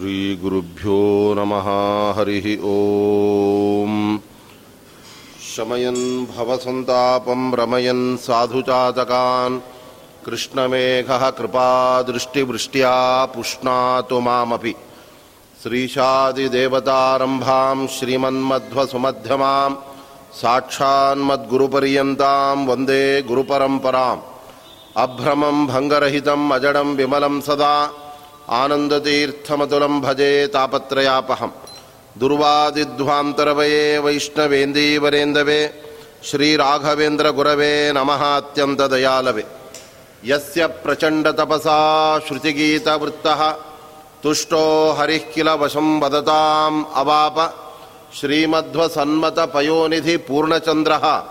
श्रीगुरुभ्यो नमः हरिः ॐ शमयन् भवसन्तापं रमयन् साधुचातकान् कृष्णमेघः कृपादृष्टिवृष्ट्या पुष्णातु मामपि। श्रीशादिदेवतारम्भां श्रीमन्मध्वसुमध्यमां साक्षान्मद्गुरुपर्यन्तां वन्दे गुरुपरम्पराम्। अभ्रमं भङ्गरहितम् अजडं विमलं सदा आनन्दतीर्थमतुलं भजे तापत्रयापहं दुर्वादिध्वान्तरवये वैष्णवेन्दीवरेन्दवे श्रीराघवेन्द्रगुरवे नमः अत्यन्तदयालवे। यस्य प्रचण्डतपसा श्रुतिगीतवृत्तः तुष्टो हरिः किल वशं वदताम् अवाप। श्रीमध्वसन्मतपयोनिधिपूर्णचन्द्रः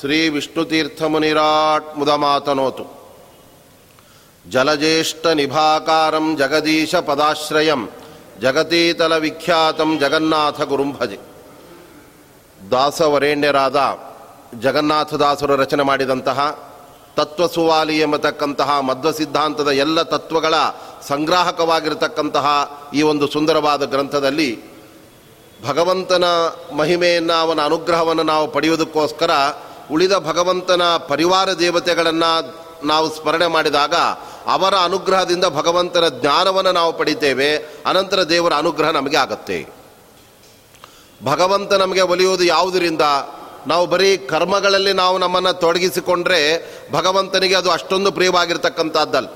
श्रीविष्णुतीर्थमुनिराट् मुदमातनोतु ಜಲಜ್ಯೇಷ್ಠನಿಭಾಕಾರಂ ಜಗದೀಶ ಪದಾಶ್ರಯಂ ಜಗತೀತಲವಿಖ್ಯಾತಂ ಜಗನ್ನಾಥ ಗುರುಂಭಜೆ ದಾಸವರೇಣ್ಯರಾದ ಜಗನ್ನಾಥದಾಸರು ರಚನೆ ಮಾಡಿದಂತಹ ತತ್ವಸುವಾಲಿ ಎಂಬತಕ್ಕಂತಹ ಮಧ್ವ ಸಿದ್ಧಾಂತದ ಎಲ್ಲ ತತ್ವಗಳ ಸಂಗ್ರಾಹಕವಾಗಿರತಕ್ಕಂತಹ ಈ ಒಂದು ಸುಂದರವಾದ ಗ್ರಂಥದಲ್ಲಿ ಭಗವಂತನ ಮಹಿಮೆಯನ್ನು, ಅವನ ಅನುಗ್ರಹವನ್ನು ನಾವು ಪಡೆಯುವುದಕ್ಕೋಸ್ಕರ ಉಳಿದ ಭಗವಂತನ ಪರಿವಾರ ದೇವತೆಗಳನ್ನು ನಾವು ಸ್ಮರಣೆ ಮಾಡಿದಾಗ ಅವರ ಅನುಗ್ರಹದಿಂದ ಭಗವಂತನ ಜ್ಞಾನವನ್ನು ನಾವು ಪಡಿತೇವೆ. ಅನಂತರ ದೇವರ ಅನುಗ್ರಹ ನಮಗೆ ಆಗತ್ತೆ. ಭಗವಂತ ನಮಗೆ ಒಲಿಯುವುದು ಯಾವುದರಿಂದ? ನಾವು ಬರೀ ಕರ್ಮಗಳಲ್ಲಿ ನಾವು ನಮ್ಮನ್ನು ತೊಡಗಿಸಿಕೊಂಡ್ರೆ ಭಗವಂತನಿಗೆ ಅದು ಅಷ್ಟೊಂದು ಪ್ರಿಯವಾಗಿರ್ತಕ್ಕಂಥದ್ದಲ್ಲ.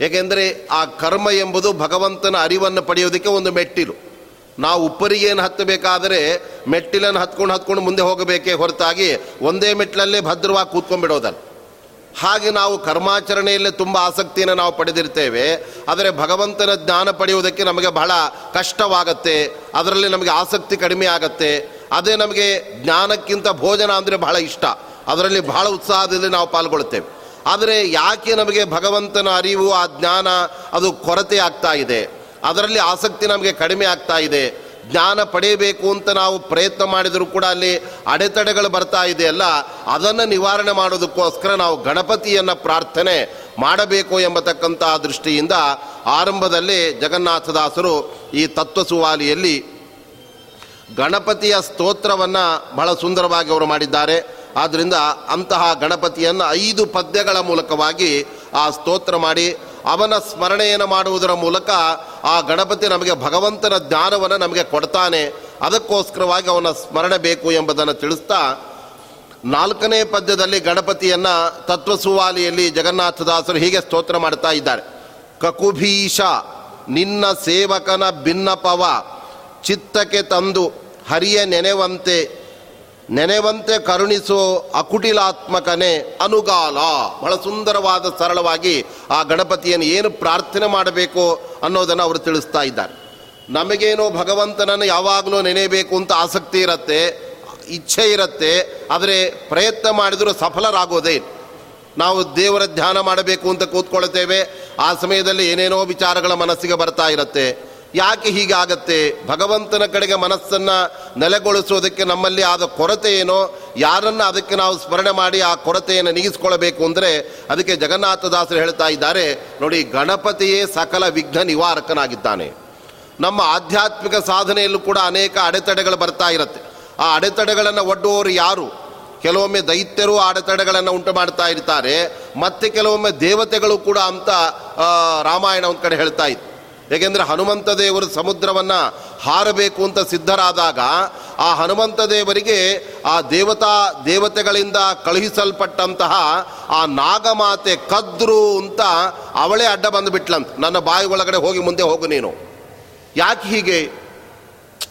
ಏಕೆಂದರೆ ಆ ಕರ್ಮ ಎಂಬುದು ಭಗವಂತನ ಅರಿವನ್ನು ಪಡೆಯೋದಕ್ಕೆ ಒಂದು ಮೆಟ್ಟಿಲು. ನಾವು ಉಪ್ಪರಿಗೇನು ಹತ್ತಬೇಕಾದರೆ ಮೆಟ್ಟಿಲನ್ನು ಹತ್ಕೊಂಡು ಹತ್ಕೊಂಡು ಮುಂದೆ ಹೋಗಬೇಕೇ ಹೊರತಾಗಿ ಒಂದೇ ಮೆಟ್ಟಿಲಲ್ಲೇ ಭದ್ರವಾಗಿ ಕೂತ್ಕೊಂಡ್ಬಿಡೋದಲ್ಲ. ಹಾಗೆ ನಾವು ಕರ್ಮಾಚರಣೆಯಲ್ಲೇ ತುಂಬ ಆಸಕ್ತಿಯನ್ನು ನಾವು ಪಡೆದಿರ್ತೇವೆ. ಆದರೆ ಭಗವಂತನ ಜ್ಞಾನ ಪಡೆಯುವುದಕ್ಕೆ ನಮಗೆ ಬಹಳ ಕಷ್ಟವಾಗತ್ತೆ. ಅದರಲ್ಲಿ ನಮಗೆ ಆಸಕ್ತಿ ಕಡಿಮೆ ಆಗತ್ತೆ. ಅದೇ ನಮಗೆ ಜ್ಞಾನಕ್ಕಿಂತ ಭೋಜನ ಅಂದರೆ ಬಹಳ ಇಷ್ಟ. ಅದರಲ್ಲಿ ಬಹಳ ಉತ್ಸಾಹದಲ್ಲಿ ನಾವು ಪಾಲ್ಗೊಳ್ತೇವೆ ಆದರೆ ಯಾಕೆ ನಮಗೆ ಭಗವಂತನ ಅರಿವು, ಆ ಜ್ಞಾನ ಅದು ಕೊರತೆ ಆಗ್ತಾ ಇದೆ? ಅದರಲ್ಲಿ ಆಸಕ್ತಿ ನಮಗೆ ಕಡಿಮೆ ಆಗ್ತಾ ಇದೆ. ಜ್ಞಾನ ಪಡೆಯಬೇಕು ಅಂತ ನಾವು ಪ್ರಯತ್ನ ಮಾಡಿದರೂ ಕೂಡ ಅಲ್ಲಿ ಅಡೆತಡೆಗಳು ಬರ್ತಾ ಇದೆಯಲ್ಲ ಅದನ್ನು ನಿವಾರಣೆ ಮಾಡೋದಕ್ಕೋಸ್ಕರ ನಾವು ಗಣಪತಿಯನ್ನು ಪ್ರಾರ್ಥನೆ ಮಾಡಬೇಕು ಎಂಬತಕ್ಕಂಥ ದೃಷ್ಟಿಯಿಂದ ಆರಂಭದಲ್ಲಿ ಜಗನ್ನಾಥದಾಸರು ಈ ತತ್ವ ಸುವಾಲಿಯಲ್ಲಿ ಗಣಪತಿಯ ಸ್ತೋತ್ರವನ್ನು ಬಹಳ ಸುಂದರವಾಗಿ ಅವರು ಮಾಡಿದ್ದಾರೆ. ಆದ್ದರಿಂದ ಅಂತಹ ಗಣಪತಿಯನ್ನು ಐದು ಪದ್ಯಗಳ ಮೂಲಕವಾಗಿ ಆ ಸ್ತೋತ್ರ ಮಾಡಿ ಅವನ ಸ್ಮರಣೆಯನ್ನು ಮಾಡುವುದರ ಮೂಲಕ ಆ ಗಣಪತಿ ನಮಗೆ ಭಗವಂತನ ಜ್ಞಾನವನ್ನು ನಮಗೆ ಕೊಡ್ತಾನೆ. ಅದಕ್ಕೋಸ್ಕರವಾಗಿ ಅವನ ಸ್ಮರಣೆ ಬೇಕು ಎಂಬುದನ್ನು ತಿಳಿಸ್ತಾ, ನಾಲ್ಕನೇ ಪದ್ಯದಲ್ಲಿ ಗಣಪತಿಯನ್ನು ತತ್ವಸುವಾಲಿಯಲ್ಲಿ ಜಗನ್ನಾಥದಾಸರು ಹೀಗೆ ಸ್ತೋತ್ರ ಮಾಡ್ತಾ ಇದ್ದಾರೆ. ಕಕುಭೀಷ, ನಿನ್ನ ಸೇವಕನ ಭಿನ್ನಪವ, ಚಿತ್ತಕ್ಕೆ ತಂದು ಹರಿಯ ನೆನೆವಂತೆ ನೆನೆವಂತೆ ಕರುಣಿಸೋ ಅಕುಟಿಲಾತ್ಮಕನೇ ಅನುಗಾಲ. ಬಹಳ ಸುಂದರವಾದ, ಸರಳವಾಗಿ ಆ ಗಣಪತಿಯನ್ನು ಏನು ಪ್ರಾರ್ಥನೆ ಮಾಡಬೇಕು ಅನ್ನೋದನ್ನು ಅವರು ತಿಳಿಸ್ತಾ ಇದ್ದಾರೆ. ನಮಗೇನೋ ಭಗವಂತನನ್ನು ಯಾವಾಗಲೂ ನೆನೆಯಬೇಕು ಅಂತ ಆಸಕ್ತಿ ಇರುತ್ತೆ, ಇಚ್ಛೆ ಇರುತ್ತೆ, ಆದರೆ ಪ್ರಯತ್ನ ಮಾಡಿದರೂ ಸಫಲರಾಗೋದೇ ನಾವು ದೇವರ ಧ್ಯಾನ ಮಾಡಬೇಕು ಅಂತ ಕೂತ್ಕೊಳ್ತೇವೆ. ಆ ಸಮಯದಲ್ಲಿ ಏನೇನೋ ವಿಚಾರಗಳ ಮನಸ್ಸಿಗೆ ಬರ್ತಾ ಇರುತ್ತೆ. ಯಾಕೆ ಹೀಗಾಗತ್ತೆ? ಭಗವಂತನ ಕಡೆಗೆ ಮನಸ್ಸನ್ನು ನೆಲೆಗೊಳಿಸೋದಕ್ಕೆ ನಮ್ಮಲ್ಲಿ ಆದ ಕೊರತೆ ಏನೋ? ಯಾರನ್ನು ಅದಕ್ಕೆ ನಾವು ಸ್ಮರಣೆ ಮಾಡಿ ಆ ಕೊರತೆಯನ್ನು ನೀಗಿಸ್ಕೊಳ್ಬೇಕು ಅಂದರೆ ಅದಕ್ಕೆ ಜಗನ್ನಾಥದಾಸರು ಹೇಳ್ತಾ ಇದ್ದಾರೆ, ನೋಡಿ ಗಣಪತಿಯೇ ಸಕಲ ವಿಘ್ನ ನಿವಾರಕನಾಗಿದ್ದಾನೆ. ನಮ್ಮ ಆಧ್ಯಾತ್ಮಿಕ ಸಾಧನೆಯಲ್ಲೂ ಕೂಡ ಅನೇಕ ಅಡೆತಡೆಗಳು ಬರ್ತಾ ಇರುತ್ತೆ. ಆ ಅಡೆತಡೆಗಳನ್ನು ಒಡ್ಡುವವರು ಯಾರು? ಕೆಲವೊಮ್ಮೆ ದೈತ್ಯರು ಅಡೆತಡೆಗಳನ್ನು ಉಂಟು ಮಾಡ್ತಾ ಇರ್ತಾರೆ, ಮತ್ತೆ ಕೆಲವೊಮ್ಮೆ ದೇವತೆಗಳು ಕೂಡ ಅಂತ ರಾಮಾಯಣ ಒಂದು ಕಡೆ ಹೇಳ್ತಾ ಇತ್ತು. ಏಕೆಂದರೆ ಹನುಮಂತ ದೇವರು ಸಮುದ್ರವನ್ನು ಹಾರಬೇಕು ಅಂತ ಸಿದ್ಧರಾದಾಗ ಆ ಹನುಮಂತ ದೇವರಿಗೆ ಆ ದೇವತಾ, ದೇವತೆಗಳಿಂದ ಕಳುಹಿಸಲ್ಪಟ್ಟಂತಹ ಆ ನಾಗಮಾತೆ ಕದ್ರು ಅಂತ ಅವಳೇ ಅಡ್ಡ ಬಂದುಬಿಟ್ಲಂತ. ನನ್ನ ಬಾಯಿ ಒಳಗಡೆ ಹೋಗಿ ಮುಂದೆ ಹೋಗು ನೀನು. ಯಾಕೆ ಹೀಗೆ?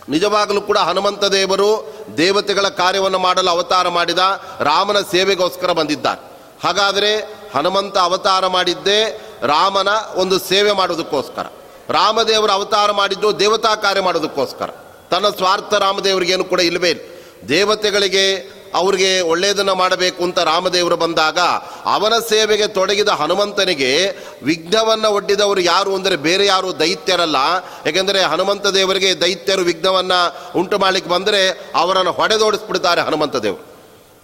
ನಿಜವಾಗಲೂ ಕೂಡ ಹನುಮಂತ ದೇವರು ದೇವತೆಗಳ ಕಾರ್ಯವನ್ನು ಮಾಡಲು ಅವತಾರ ಮಾಡಿದ, ರಾಮನ ಸೇವೆಗೋಸ್ಕರ ಬಂದಿದ್ದಾರೆ ಹಾಗಾದರೆ ಹನುಮಂತ ಅವತಾರ ಮಾಡಿದ್ದೇ ರಾಮನ ಒಂದು ಸೇವೆ ಮಾಡೋದಕ್ಕೋಸ್ಕರ ರಾಮದೇವರು ಅವತಾರ ಮಾಡಿದ್ದು ದೇವತಾ ಕಾರ್ಯ ಮಾಡೋದಕ್ಕೋಸ್ಕರ. ತನ್ನ ಸ್ವಾರ್ಥ ರಾಮದೇವರಿಗೇನು ಕೂಡ ಇಲ್ಲವೇ ಇಲ್ಲ. ದೇವತೆಗಳಿಗೆ ಅವ್ರಿಗೆ ಒಳ್ಳೆಯದನ್ನು ಮಾಡಬೇಕು ಅಂತ ರಾಮದೇವರು ಬಂದಾಗ ಅವನ ಸೇವೆಗೆ ತೊಡಗಿದ ಹನುಮಂತನಿಗೆ ವಿಘ್ನವನ್ನು ಒಡ್ಡಿದವರು ಯಾರು ಅಂದರೆ ಬೇರೆ ಯಾರು ದೈತ್ಯರಲ್ಲ. ಯಾಕೆಂದರೆ ಹನುಮಂತ ದೇವರಿಗೆ ದೈತ್ಯರು ವಿಘ್ನವನ್ನು ಉಂಟು ಮಾಡಲಿಕ್ಕೆ ಬಂದರೆ ಅವರನ್ನು ಹೊಡೆದೋಡಿಸ್ಬಿಡ್ತಾರೆ ಹನುಮಂತ ದೇವರು.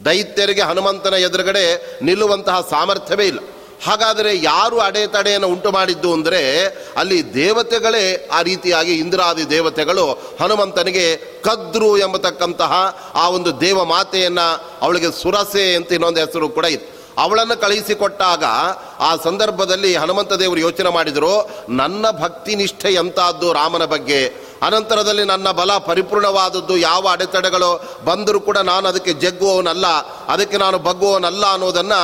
ದೈತ್ಯರಿಗೆ ಹನುಮಂತನ ಎದುರುಗಡೆ ನಿಲ್ಲುವಂತಹ ಸಾಮರ್ಥ್ಯವೇ ಇಲ್ಲ. ಹಾಗಾದರೆ ಯಾರು ಅಡೆತಡೆಯನ್ನು ಉಂಟು ಮಾಡಿದ್ದು ಅಂದರೆ ಅಲ್ಲಿ ದೇವತೆಗಳೇ ಆ ರೀತಿಯಾಗಿ ಇಂದ್ರಾದಿ ದೇವತೆಗಳು ಹನುಮಂತನಿಗೆ ಕದ್ರು ಎಂಬತಕ್ಕಂತಹ ಆ ಒಂದು ದೇವ ಮಾತೆಯನ್ನು ಅವಳಿಗೆ ಸುರಸೆ ಅಂತ ಇನ್ನೊಂದು ಹೆಸರು ಕೂಡ ಇತ್ತು. ಅವಳನ್ನು ಕಳುಹಿಸಿಕೊಟ್ಟಾಗ ಆ ಸಂದರ್ಭದಲ್ಲಿ ಹನುಮಂತ ದೇವರು ಯೋಚನೆ ಮಾಡಿದರು, ನನ್ನ ಭಕ್ತಿ ನಿಷ್ಠೆ ಎಂತಾದ್ದು ರಾಮನ ಬಗ್ಗೆ. ಅನಂತರದಲ್ಲಿ ನನ್ನ ಬಲ ಪರಿಪೂರ್ಣವಾದದ್ದು ಯಾವ ಅಡೆತಡೆಗಳು ಬಂದರೂ ಕೂಡ ನಾನು ಅದಕ್ಕೆ ಜಗ್ಗುವವನಲ್ಲ, ಅದಕ್ಕೆ ನಾನು ಬಗ್ಗುವವನಲ್ಲ ಅನ್ನೋದನ್ನು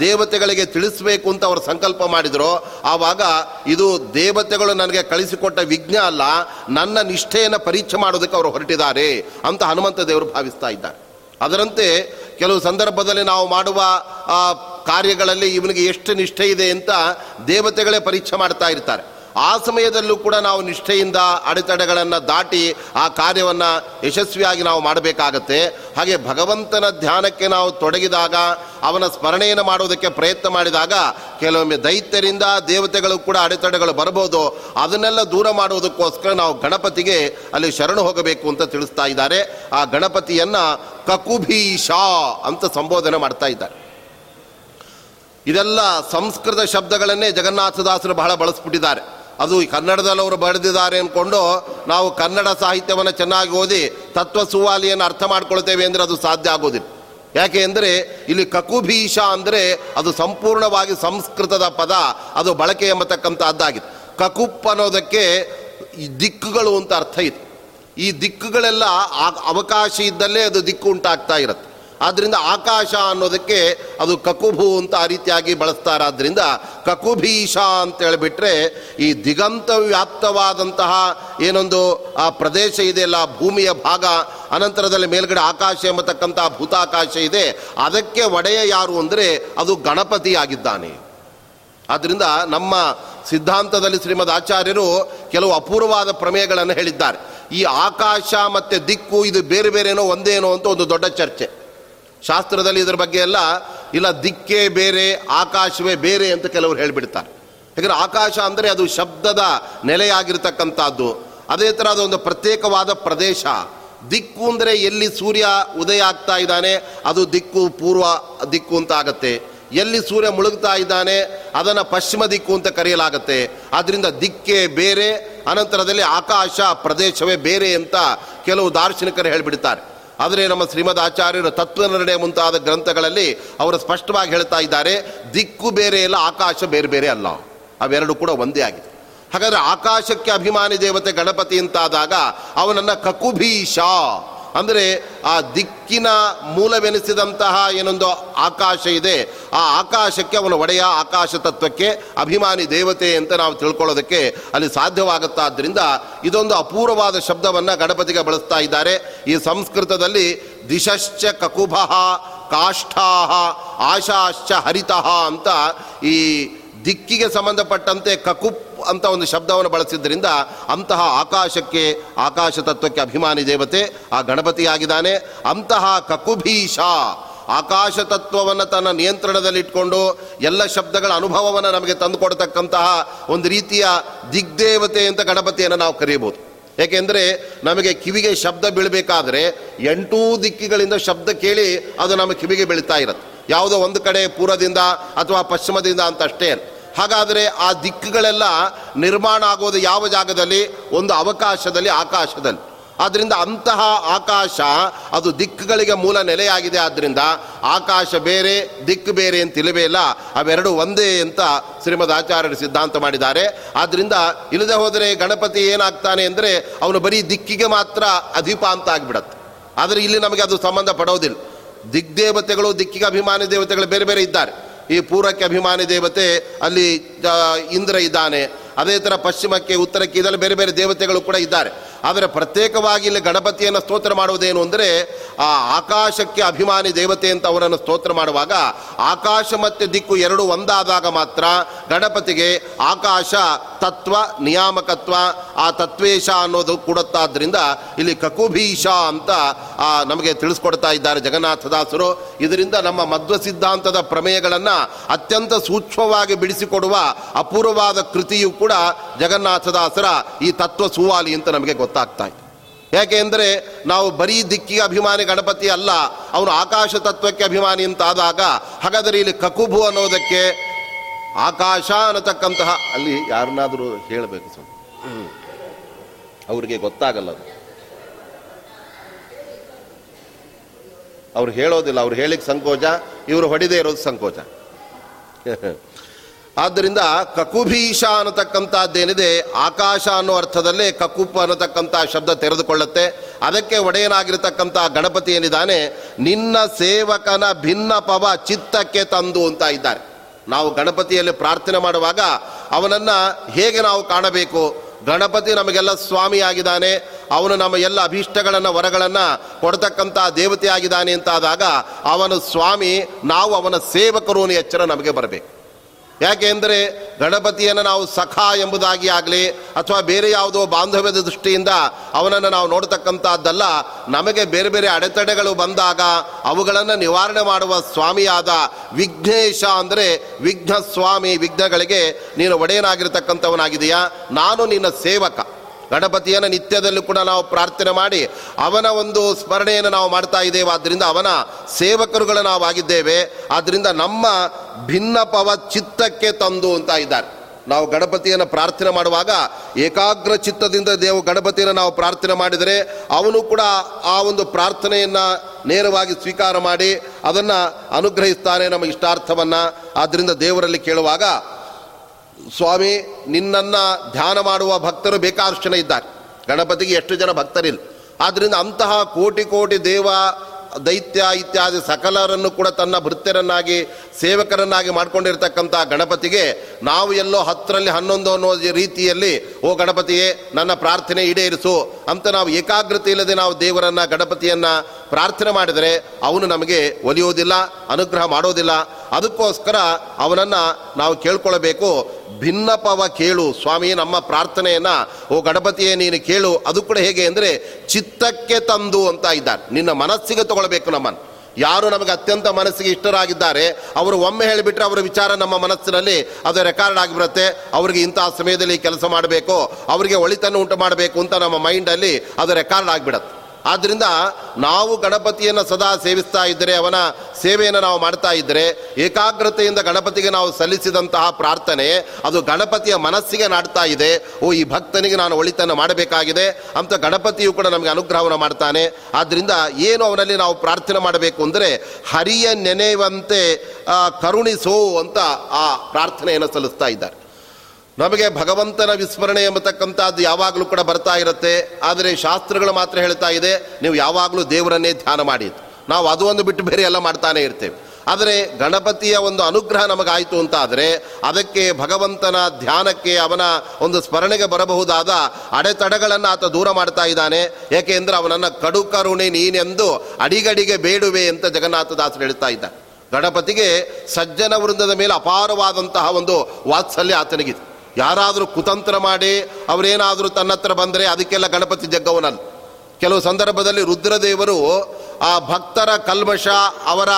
ದೇವತೆಗಳಿಗೆ ತಿಳಿಸಬೇಕು ಅಂತ ಅವರು ಸಂಕಲ್ಪ ಮಾಡಿದರು. ಆವಾಗ ಇದು ದೇವತೆಗಳು ನನಗೆ ಕಳಿಸಿಕೊಟ್ಟ ವಿಘ್ನ ಅಲ್ಲ, ನನ್ನ ನಿಷ್ಠೆಯನ್ನು ಪರೀಕ್ಷೆ ಮಾಡೋದಕ್ಕೆ ಅವರು ಹೊರಟಿದ್ದಾರೆ ಅಂತ ಹನುಮಂತ ದೇವರು ಭಾವಿಸ್ತಾ ಇದ್ದಾರೆ. ಅದರಂತೆ ಕೆಲವು ಸಂದರ್ಭದಲ್ಲಿ ನಾವು ಮಾಡುವ ಕಾರ್ಯಗಳಲ್ಲಿ ಇವನಿಗೆ ಎಷ್ಟು ನಿಷ್ಠೆ ಇದೆ ಅಂತ ದೇವತೆಗಳೇ ಪರೀಕ್ಷೆ ಮಾಡ್ತಾ ಇರ್ತಾರೆ. ಆ ಸಮಯದಲ್ಲೂ ಕೂಡ ನಾವು ನಿಷ್ಠೆಯಿಂದ ಅಡೆತಡೆಗಳನ್ನು ದಾಟಿ ಆ ಕಾರ್ಯವನ್ನು ಯಶಸ್ವಿಯಾಗಿ ನಾವು ಮಾಡಬೇಕಾಗತ್ತೆ. ಹಾಗೆ ಭಗವಂತನ ಧ್ಯಾನಕ್ಕೆ ನಾವು ತೊಡಗಿದಾಗ, ಅವನ ಸ್ಮರಣೆಯನ್ನು ಮಾಡೋದಕ್ಕೆ ಪ್ರಯತ್ನ ಮಾಡಿದಾಗ, ಕೆಲವೊಮ್ಮೆ ದೈತ್ಯರಿಂದ ದೇವತೆಗಳು ಕೂಡ ಅಡೆತಡೆಗಳು ಬರಬಹುದು. ಅದನ್ನೆಲ್ಲ ದೂರ ಮಾಡುವುದಕ್ಕೋಸ್ಕರ ನಾವು ಗಣಪತಿಗೆ ಅಲ್ಲಿ ಶರಣು ಹೋಗಬೇಕು ಅಂತ ತಿಳಿಸ್ತಾ ಇದ್ದಾರೆ. ಆ ಗಣಪತಿಯನ್ನು ಕಕುಭೀಷ ಅಂತ ಸಂಬೋಧನೆ ಮಾಡ್ತಾ ಇದ್ದಾರೆ. ಇದೆಲ್ಲ ಸಂಸ್ಕೃತ ಶಬ್ದಗಳನ್ನೇ ಜಗನ್ನಾಥದಾಸರು ಬಹಳ ಬಳಸ್ಬಿಟ್ಟಿದ್ದಾರೆ. ಅದು ಕನ್ನಡದಲ್ಲವರು ಬರೆದಿದ್ದಾರೆ ಅಂದ್ಕೊಂಡು ನಾವು ಕನ್ನಡ ಸಾಹಿತ್ಯವನ್ನು ಚೆನ್ನಾಗಿ ಓದಿ ತತ್ವ ಸುವಾಲಿಯನ್ನು ಅರ್ಥ ಮಾಡ್ಕೊಳ್ತೇವೆ ಅಂದರೆ ಅದು ಸಾಧ್ಯ ಆಗೋದಿಲ್ಲ. ಯಾಕೆ ಅಂದರೆ ಇಲ್ಲಿ ಕಕುಭೀಷ ಅಂದರೆ ಅದು ಸಂಪೂರ್ಣವಾಗಿ ಸಂಸ್ಕೃತದ ಪದ, ಅದು ಬಳಕೆ ಎಂಬತಕ್ಕಂಥದ್ದಾಗಿತ್ತು ಕಕುಪ್ ಅನ್ನೋದಕ್ಕೆ ದಿಕ್ಕುಗಳು ಅಂತ ಅರ್ಥ ಇತ್ತು ಈ ದಿಕ್ಕುಗಳೆಲ್ಲ ಅವಕಾಶ ಇದ್ದಲ್ಲೇ ಅದು ದಿಕ್ಕು ಉಂಟಾಗ್ತಾ ಇರುತ್ತೆ. ಆದ್ದರಿಂದ ಆಕಾಶ ಅನ್ನೋದಕ್ಕೆ ಅದು ಕಕುಭು ಅಂತ ಆ ರೀತಿಯಾಗಿ ಬಳಸ್ತಾರಾದ್ರಿಂದ ಕಕುಭೀಷ ಅಂತ ಹೇಳಿಬಿಟ್ರೆ ಈ ದಿಗಂತ ವ್ಯಾಪ್ತವಾದಂತಹ ಏನೊಂದು ಆ ಪ್ರದೇಶ ಇದೆಯಲ್ಲ ಭೂಮಿಯ ಭಾಗ, ಅನಂತರದಲ್ಲಿ ಮೇಲ್ಗಡೆ ಆಕಾಶ ಎಂಬತಕ್ಕಂತಹ ಭೂತಾಕಾಶ ಇದೆ. ಅದಕ್ಕೆ ಒಡೆಯ ಯಾರು ಅಂದರೆ ಅದು ಗಣಪತಿ ಆಗಿದ್ದಾನೆ. ಆದ್ದರಿಂದ ನಮ್ಮ ಸಿದ್ಧಾಂತದಲ್ಲಿ ಶ್ರೀಮದ್ ಆಚಾರ್ಯರು ಕೆಲವು ಅಪೂರ್ವವಾದ ಪ್ರಮೇಯಗಳನ್ನು ಹೇಳಿದ್ದಾರೆ. ಈ ಆಕಾಶ ಮತ್ತು ದಿಕ್ಕು ಇದು ಬೇರೆ ಬೇರೆನೋ ಒಂದೇನೋ ಅಂತ ಒಂದು ದೊಡ್ಡ ಚರ್ಚೆ. ಶಾಸ್ತ್ರದಲ್ಲಿ ಇದರ ಬಗ್ಗೆ ಎಲ್ಲ, ಇಲ್ಲ, ದಿಕ್ಕೇ ಬೇರೆ, ಆಕಾಶವೇ ಬೇರೆ ಅಂತ ಕೆಲವರು ಹೇಳಿಬಿಡ್ತಾರೆ. ಯಾಕಂದರೆ ಆಕಾಶ ಅಂದರೆ ಅದು ಶಬ್ದದ ನೆಲೆಯಾಗಿರ್ತಕ್ಕಂಥದ್ದು. ಅದೇ ಥರ ಅದೊಂದು ಪ್ರತ್ಯೇಕವಾದ ಪ್ರದೇಶ. ದಿಕ್ಕು ಅಂದರೆ ಎಲ್ಲಿ ಸೂರ್ಯ ಉದಯ ಆಗ್ತಾ ಇದ್ದಾನೆ, ಅದು ದಿಕ್ಕು ಪೂರ್ವ ದಿಕ್ಕು ಅಂತ ಆಗತ್ತೆ. ಎಲ್ಲಿ ಸೂರ್ಯ ಮುಳುಗ್ತಾ ಇದ್ದಾನೆ, ಅದನ್ನು ಪಶ್ಚಿಮ ದಿಕ್ಕು ಅಂತ ಕರೆಯಲಾಗತ್ತೆ. ಆದ್ದರಿಂದ ದಿಕ್ಕೇ ಬೇರೆ, ಅನಂತರದಲ್ಲಿ ಆಕಾಶ ಪ್ರದೇಶವೇ ಬೇರೆ ಅಂತ ಕೆಲವು ದಾರ್ಶನಿಕರು ಹೇಳಿಬಿಡ್ತಾರೆ. ಆದರೆ ನಮ್ಮ ಶ್ರೀಮದ್ ಆಚಾರ್ಯರು ತತ್ವನಿರ್ಣಯ ಮುಂತಾದ ಗ್ರಂಥಗಳಲ್ಲಿ ಅವರು ಸ್ಪಷ್ಟವಾಗಿ ಹೇಳ್ತಾ ಇದ್ದಾರೆ, ದಿಕ್ಕು ಬೇರೆ ಇಲ್ಲ, ಆಕಾಶ ಬೇರೆ ಬೇರೆ ಅಲ್ಲ. ಅವೆರಡು ಕೂಡ ಒಂದೇ ಆಗಿದೆ. ಹಾಗಾದರೆ ಆಕಾಶಕ್ಕೆ ಅಭಿಮಾನಿ ದೇವತೆ ಗಣಪತಿ ಅಂತಾದಾಗ ಅವನನ್ನು ಕಕುಭೀಷ ಅಂದರೆ ಆ ದಿಕ್ಕಿನ ಮೂಲವೆನಿಸಿದಂತಹ ಏನೊಂದು ಆಕಾಶ ಇದೆ, ಆ ಆಕಾಶಕ್ಕೆ ಅವನು ಒಡೆಯ ಆಕಾಶ ತತ್ವಕ್ಕೆ ಅಭಿಮಾನಿ ದೇವತೆ ಅಂತ ನಾವು ತಿಳ್ಕೊಳ್ಳೋದಕ್ಕೆ ಅಲ್ಲಿ ಸಾಧ್ಯವಾಗುತ್ತಾದ್ದರಿಂದ ಇದೊಂದು ಅಪೂರ್ವವಾದ ಶಬ್ದವನ್ನು ಗಣಪತಿಗೆ ಬಳಸ್ತಾ ಇದ್ದಾರೆ. ಈ ಸಂಸ್ಕೃತದಲ್ಲಿ ದಿಶಶ್ಚ ಕಕುಭಃ ಕಾಷ್ಠಾ ಆಶಾಶ್ಚ ಹರಿತಃ ಅಂತ ಈ ದಿಕ್ಕಿಗೆ ಸಂಬಂಧಪಟ್ಟಂತೆ ಕಕುಪ್ ಅಂತ ಒಂದು ಶಬ್ದವನ್ನು ಬಳಸಿದ್ದರಿಂದ ಅಂತಹ ಆಕಾಶಕ್ಕೆ, ಆಕಾಶ ತತ್ವಕ್ಕೆ ಅಭಿಮಾನಿ ದೇವತೆ, ಆ ಗಣಪತಿಯಾಗಿದ್ದಾನೆ. ಅಂತಹ ಕಕುಭೀಷ ಆಕಾಶ ತತ್ವವನ್ನು ತನ್ನ ನಿಯಂತ್ರಣದಲ್ಲಿಟ್ಕೊಂಡು ಎಲ್ಲ ಶಬ್ದಗಳ ಅನುಭವವನ್ನು ನಮಗೆ ತಂದುಕೊಡ್ತಕ್ಕಂತಹ ಒಂದು ರೀತಿಯ ದಿಗ್ದೇವತೆ ಅಂತ ಗಣಪತಿಯನ್ನು ನಾವು ಕರೆಯಬಹುದು. ಏಕೆಂದರೆ ನಮಗೆ ಕಿವಿಗೆ ಶಬ್ದ ಬೀಳಬೇಕಾದ್ರೆ ಎಂಟೂ ದಿಕ್ಕಿಗಳಿಂದ ಶಬ್ದ ಕೇಳಿ ಅದು ನಮ್ಮ ಕಿವಿಗೆ ಬೀಳ್ತಾ ಇರುತ್ತೆ. ಯಾವುದೋ ಒಂದು ಕಡೆ ಪೂರ್ವದಿಂದ ಅಥವಾ ಪಶ್ಚಿಮದಿಂದ ಅಂತ ಅಷ್ಟೇ. ಹಾಗಾದರೆ ಆ ದಿಕ್ಕುಗಳೆಲ್ಲ ನಿರ್ಮಾಣ ಆಗೋದು ಯಾವ ಜಾಗದಲ್ಲಿ? ಒಂದು ಅವಕಾಶದಲ್ಲಿ, ಆಕಾಶದಲ್ಲಿ. ಆದ್ದರಿಂದ ಅಂತಹ ಆಕಾಶ ಅದು ದಿಕ್ಕುಗಳಿಗೆ ಮೂಲ ನೆಲೆಯಾಗಿದೆ. ಆದ್ದರಿಂದ ಆಕಾಶ ಬೇರೆ, ದಿಕ್ಕು ಬೇರೆ ಅಂತ ಇಲ್ಲವೇ ಇಲ್ಲ. ಅವೆರಡು ಒಂದೇ ಅಂತ ಶ್ರೀಮದ್ ಆಚಾರ್ಯರು ಸಿದ್ಧಾಂತ ಮಾಡಿದ್ದಾರೆ. ಆದ್ದರಿಂದ ಇಲ್ಲದೆ ಹೋದರೆ ಗಣಪತಿ ಏನಾಗ್ತಾನೆ ಅಂದರೆ ಅವನು ಬರೀ ದಿಕ್ಕಿಗೆ ಮಾತ್ರ ಅಧಿಪ ಅಂತ ಆಗಿಬಿಡತ್ತೆ. ಆದರೆ ಇಲ್ಲಿ ನಮಗೆ ಅದು ಸಂಬಂಧ ಪಡೋದಿಲ್ಲ. ದಿಗ್ದೇವತೆಗಳು ದಿಕ್ಕಿಗೆ ಅಭಿಮಾನಿ ದೇವತೆಗಳು ಬೇರೆ ಬೇರೆ ಇದ್ದಾರೆ. ಈ ಪೂರ್ವಕ್ಕೆ ಅಭಿಮಾನಿ ದೇವತೆ ಅಲ್ಲಿ ಇಂದ್ರ ಇದ್ದಾನೆ. ಅದೇ ಥರ ಪಶ್ಚಿಮಕ್ಕೆ, ಉತ್ತರಕ್ಕೆ ಇದರಲ್ಲಿ ಬೇರೆ ಬೇರೆ ದೇವತೆಗಳು ಕೂಡ ಇದ್ದಾರೆ. ಆದರೆ ಪ್ರತ್ಯೇಕವಾಗಿ ಇಲ್ಲಿ ಗಣಪತಿಯನ್ನು ಸ್ತೋತ್ರ ಮಾಡುವುದೇನು ಅಂದರೆ, ಆ ಆಕಾಶಕ್ಕೆ ಅಭಿಮಾನಿ ದೇವತೆ ಅಂತ ಅವರನ್ನು ಸ್ತೋತ್ರ ಮಾಡುವಾಗ ಆಕಾಶ ಮತ್ತು ದಿಕ್ಕು ಎರಡು ಒಂದಾದಾಗ ಮಾತ್ರ ಗಣಪತಿಗೆ ಆಕಾಶ ತತ್ವ, ನಿಯಾಮಕತ್ವ, ಆ ತತ್ವೇಶ ಅನ್ನೋದು ಕೊಡುತ್ತಾದ್ರಿಂದ ಇಲ್ಲಿ ಕಕುಭೀಷ ಅಂತ ನಮಗೆ ತಿಳಿಸ್ಕೊಡ್ತಾ ಇದ್ದಾರೆ ಜಗನ್ನಾಥದಾಸರು ಇದರಿಂದ ನಮ್ಮ ಮಧ್ವ ಸಿದ್ಧಾಂತದ ಪ್ರಮೇಯಗಳನ್ನು ಅತ್ಯಂತ ಸೂಕ್ಷ್ಮವಾಗಿ ಬಿಡಿಸಿಕೊಡುವ ಅಪೂರ್ವವಾದ ಕೃತಿಯು ಕೂಡ ಜಗನ್ನಾಥದಾಸರ ಈ ತತ್ವ ಸುವಾಲಿ ಅಂತ ನಮಗೆ ಗೊತ್ತಾಗ್ತಾ ಇದೆ. ಯಾಕೆ ಅಂದರೆ ನಾವು ಬರೀ ದಿಕ್ಕಿಗೆ ಅಭಿಮಾನಿ ಗಣಪತಿ ಅಲ್ಲ, ಅವನು ಆಕಾಶ ತತ್ವಕ್ಕೆ ಅಭಿಮಾನಿ ಅಂತ ಆದಾಗ ಹಾಗಾದರೆ ಇಲ್ಲಿ ಕಕುಬು ಅನ್ನೋದಕ್ಕೆ ಆಕಾಶ ಅನ್ನತಕ್ಕಂತಹ, ಅಲ್ಲಿ ಯಾರನ್ನಾದರೂ ಹೇಳಬೇಕು ಸ್ವಲ್ಪ ಅವ್ರಿಗೆ ಗೊತ್ತಾಗಲ್ಲ ಅದು. ಅವ್ರು ಹೇಳೋದಿಲ್ಲ, ಅವ್ರು ಹೇಳಿಕ್ಕೆ ಸಂಕೋಚ, ಇವರು ಹೊಡೆದೇ ಇರೋದು ಸಂಕೋಚ. ಆದ್ದರಿಂದ ಕಕುಭೀಷ ಅನ್ನತಕ್ಕಂಥದ್ದೇನಿದೆ, ಆಕಾಶ ಅನ್ನೋ ಅರ್ಥದಲ್ಲೇ ಕಕುಪ್ ಅನ್ನತಕ್ಕಂಥ ಶಬ್ದ ತೆರೆದುಕೊಳ್ಳುತ್ತೆ. ಅದಕ್ಕೆ ಒಡೆಯನಾಗಿರತಕ್ಕಂಥ ಗಣಪತಿ ಏನಿದ್ದಾನೆ, ನಿನ್ನ ಸೇವಕನ ಭಿನ್ನ ಪವ ಚಿತ್ತಕ್ಕೆ ತಂದು ಅಂತ ಇದ್ದಾರೆ. ನಾವು ಗಣಪತಿಯಲ್ಲಿ ಪ್ರಾರ್ಥನೆ ಮಾಡುವಾಗ ಅವನನ್ನು ಹೇಗೆ ನಾವು ಕಾಣಬೇಕು? ಗಣಪತಿ ನಮಗೆಲ್ಲ ಸ್ವಾಮಿಯಾಗಿದ್ದಾನೆ, ಅವನು ನಮ್ಮ ಎಲ್ಲ ಅಭೀಷ್ಟಗಳನ್ನು, ವರಗಳನ್ನು ಕೊಡ್ತಕ್ಕಂಥ ದೇವತೆಯಾಗಿದ್ದಾನೆ ಅಂತಾದಾಗ ಅವನು ಸ್ವಾಮಿ, ನಾವು ಅವನ ಸೇವಕರು ಎಚ್ಚರ ನಮಗೆ ಬರಬೇಕು. ಯಾಕೆಂದರೆ ಗಣಪತಿಯನ್ನು ನಾವು ಸಖ ಎಂಬುದಾಗಿ ಆಗಲಿ ಅಥವಾ ಬೇರೆ ಯಾವುದೋ ಬಾಂಧವ್ಯದ ದೃಷ್ಟಿಯಿಂದ ಅವನನ್ನು ನಾವು ನೋಡ್ತಕ್ಕಂಥದ್ದಲ್ಲ, ನಮಗೆ ಬೇರೆ ಬೇರೆ ಅಡೆತಡೆಗಳು ಬಂದಾಗ ಅವುಗಳನ್ನು ನಿವಾರಣೆ ಮಾಡುವ ಸ್ವಾಮಿಯಾದ ವಿಘ್ನೇಶ ಅಂದರೆ ವಿಘ್ನ ಸ್ವಾಮಿ ವಿಘ್ನಗಳಿಗೆ ನೀನು ಒಡೆಯನಾಗಿರ್ತಕ್ಕಂಥವನಾಗಿದೆಯಾ ನಾನು ನಿನ್ನ ಸೇವಕ. ಗಣಪತಿಯನ್ನು ನಿತ್ಯದಲ್ಲೂ ಕೂಡ ನಾವು ಪ್ರಾರ್ಥನೆ ಮಾಡಿ ಅವನ ಒಂದು ಸ್ಮರಣೆಯನ್ನು ನಾವು ಮಾಡ್ತಾ ಇದ್ದೇವೆ. ಆದ್ದರಿಂದ ಅವನ ಸೇವಕರುಗಳು ನಾವು ಆಗಿದ್ದೇವೆ. ಆದ್ದರಿಂದ ನಮ್ಮ ಭಿನ್ನ ಪವ ಚಿತ್ತಕ್ಕೆ ತಂದು ಅಂತ ಇದ್ದಾರೆ. ನಾವು ಗಣಪತಿಯನ್ನು ಪ್ರಾರ್ಥನೆ ಮಾಡುವಾಗ ಏಕಾಗ್ರ ಚಿತ್ತದಿಂದ ದೇವ ಗಣಪತಿಯನ್ನು ನಾವು ಪ್ರಾರ್ಥನೆ ಮಾಡಿದರೆ ಅವನು ಕೂಡ ಆ ಒಂದು ಪ್ರಾರ್ಥನೆಯನ್ನು ನೇರವಾಗಿ ಸ್ವೀಕಾರ ಮಾಡಿ ಅದನ್ನು ಅನುಗ್ರಹಿಸ್ತಾನೆ ನಮ್ಮ ಇಷ್ಟಾರ್ಥವನ್ನು. ಆದ್ದರಿಂದ ದೇವರಲ್ಲಿ ಕೇಳುವಾಗ ಸ್ವಾಮಿ, ನಿನ್ನನ್ನು ಧ್ಯಾನ ಮಾಡುವ ಭಕ್ತರು ಬೇಕಾದಷ್ಟು ಜನ ಇದ್ದಾರೆ. ಗಣಪತಿಗೆ ಎಷ್ಟು ಜನ ಭಕ್ತರಿಲ್ಲ. ಆದ್ದರಿಂದ ಅಂತಹ ಕೋಟಿ ಕೋಟಿ ದೇವ ದೈತ್ಯ ಇತ್ಯಾದಿ ಸಕಲರನ್ನು ಕೂಡ ತನ್ನ ಭೃತ್ಯರನ್ನಾಗಿ, ಸೇವಕರನ್ನಾಗಿ ಮಾಡಿಕೊಂಡಿರ್ತಕ್ಕಂಥ ಗಣಪತಿಗೆ ನಾವು ಎಲ್ಲೋ ಹತ್ತರಲ್ಲಿ ಹನ್ನೊಂದು ಅನ್ನೋ ರೀತಿಯಲ್ಲಿ, ಓ ಗಣಪತಿಯೇ, ನನ್ನ ಪ್ರಾರ್ಥನೆ ಈಡೇರಿಸು ಅಂತ ನಾವು ಏಕಾಗ್ರತೆ ಇಲ್ಲದೆ ನಾವು ದೇವರನ್ನು, ಗಣಪತಿಯನ್ನು ಪ್ರಾರ್ಥನೆ ಮಾಡಿದರೆ ಅವನು ನಮಗೆ ಒಲಿಯೋದಿಲ್ಲ, ಅನುಗ್ರಹ ಮಾಡೋದಿಲ್ಲ. ಅದಕ್ಕೋಸ್ಕರ ಅವನನ್ನು ನಾವು ಕೇಳ್ಕೊಳ್ಬೇಕು. ಭಿನ್ನಪವ ಕೇಳು, ಸ್ವಾಮಿ, ನಮ್ಮ ಪ್ರಾರ್ಥನೆಯನ್ನು, ಓ ಗಣಪತಿಯೇ, ನೀನು ಕೇಳು, ಅದು ಕೂಡ ಹೇಗೆ ಅಂದರೆ, ಚಿತ್ತಕ್ಕೆ ತಂದು ಅಂತ ಇದ್ದಾರೆ. ನಿನ್ನ ಮನಸ್ಸಿಗೆ ತಗೊಳ್ಬೇಕು ನಮ್ಮನ್ನು. ಯಾರು ನಮಗೆ ಅತ್ಯಂತ ಮನಸ್ಸಿಗೆ ಇಷ್ಟರಾಗಿದ್ದಾರೆ, ಅವರು ಒಮ್ಮೆ ಹೇಳಿಬಿಟ್ರೆ ಅವರ ವಿಚಾರ ನಮ್ಮ ಮನಸ್ಸಿನಲ್ಲಿ ಅದು ರೆಕಾರ್ಡ್ ಆಗಿಬಿಡುತ್ತೆ ಅವರಿಗೆ ಇಂಥ ಸಮಯದಲ್ಲಿ ಕೆಲಸ ಮಾಡಬೇಕು, ಅವರಿಗೆ ಒಳಿತನ್ನು ಉಂಟು ಮಾಡಬೇಕು ಅಂತ ನಮ್ಮ ಮೈಂಡಲ್ಲಿ ಅದು ರೆಕಾರ್ಡ್ ಆಗಿಬಿಡತ್ತೆ. ಆದ್ದರಿಂದ ನಾವು ಗಣಪತಿಯನ್ನು ಸದಾ ಸೇವಿಸ್ತಾ ಇದ್ದರೆ, ಅವನ ಸೇವೆಯನ್ನು ನಾವು ಮಾಡ್ತಾ ಇದ್ದರೆ, ಏಕಾಗ್ರತೆಯಿಂದ ಗಣಪತಿಗೆ ನಾವು ಸಲ್ಲಿಸಿದಂತಹ ಪ್ರಾರ್ಥನೆ, ಅದು ಗಣಪತಿಯ ಮನಸ್ಸಿಗೆ ನಾಡ್ತಾ ಇದೆ. ಓ, ಈ ಭಕ್ತನಿಗೆ ನಾನು ಒಳಿತನ್ನು ಮಾಡಬೇಕಾಗಿದೆ ಅಂತ ಗಣಪತಿಯು ಕೂಡ ನಮಗೆ ಅನುಗ್ರಹವನ್ನು ಮಾಡ್ತಾನೆ. ಆದ್ದರಿಂದ ಏನು ಅವನಲ್ಲಿ ನಾವು ಪ್ರಾರ್ಥನೆ ಮಾಡಬೇಕು ಅಂದರೆ, ಹರಿಯ ನೆನೆಯುವಂತೆ ಕರುಣಿಸೋ ಅಂತ ಆ ಪ್ರಾರ್ಥನೆಯನ್ನು ಸಲ್ಲಿಸ್ತಾ ಇದ್ದಾರೆ. ನಮಗೆ ಭಗವಂತನ ವಿಸ್ಮರಣೆ ಎಂಬತಕ್ಕಂಥದ್ದು ಯಾವಾಗಲೂ ಕೂಡ ಬರ್ತಾ ಇರುತ್ತೆ. ಆದರೆ ಶಾಸ್ತ್ರಗಳು ಮಾತ್ರ ಹೇಳ್ತಾ ಇದೆ, ನೀವು ಯಾವಾಗಲೂ ದೇವರನ್ನೇ ಧ್ಯಾನ ಮಾಡಿ ನಾವು ಅದು ಒಂದು ಬಿಟ್ಟು ಬೇರೆ ಎಲ್ಲ ಮಾಡ್ತಾನೆ ಇರ್ತೇವೆ. ಆದರೆ ಗಣಪತಿಯ ಒಂದು ಅನುಗ್ರಹ ನಮಗಾಯಿತು ಅಂತ ಆದರೆ ಅದಕ್ಕೆ ಭಗವಂತನ ಧ್ಯಾನಕ್ಕೆ ಅವನ ಒಂದು ಸ್ಮರಣೆಗೆ ಬರಬಹುದಾದ ಅಡೆತಡೆಗಳನ್ನು ಆತ ದೂರ ಮಾಡ್ತಾ ಇದ್ದಾನೆ. ಏಕೆಂದರೆ ಅವನನ್ನು ಕಡು ಕರುಣೆ ನೀನೆಂದು ಅಡಿಗಡಿಗೆ ಬೇಡುವೆ ಅಂತ ಜಗನ್ನಾಥದಾಸರು ಹೇಳ್ತಾ ಇದ್ದ ಗಣಪತಿಗೆ ಸಜ್ಜನ ವೃಂದದ ಮೇಲೆ ಅಪಾರವಾದಂತಹ ಒಂದು ವಾತ್ಸಲ್ಯ ಆತನಿಗಿದೆ. ಯಾರಾದರೂ ಕುತಂತ್ರ ಮಾಡಿ ಅವರೇನಾದರೂ ತನ್ನ ಹತ್ರ ಬಂದರೆ ಅದಕ್ಕೆಲ್ಲ ಗಣಪತಿ ಜಗ್ಗವನನ್ನು ಕೆಲವು ಸಂದರ್ಭದಲ್ಲಿ ರುದ್ರದೇವರು ಆ ಭಕ್ತರ ಕಲ್ಮಶ ಅವರ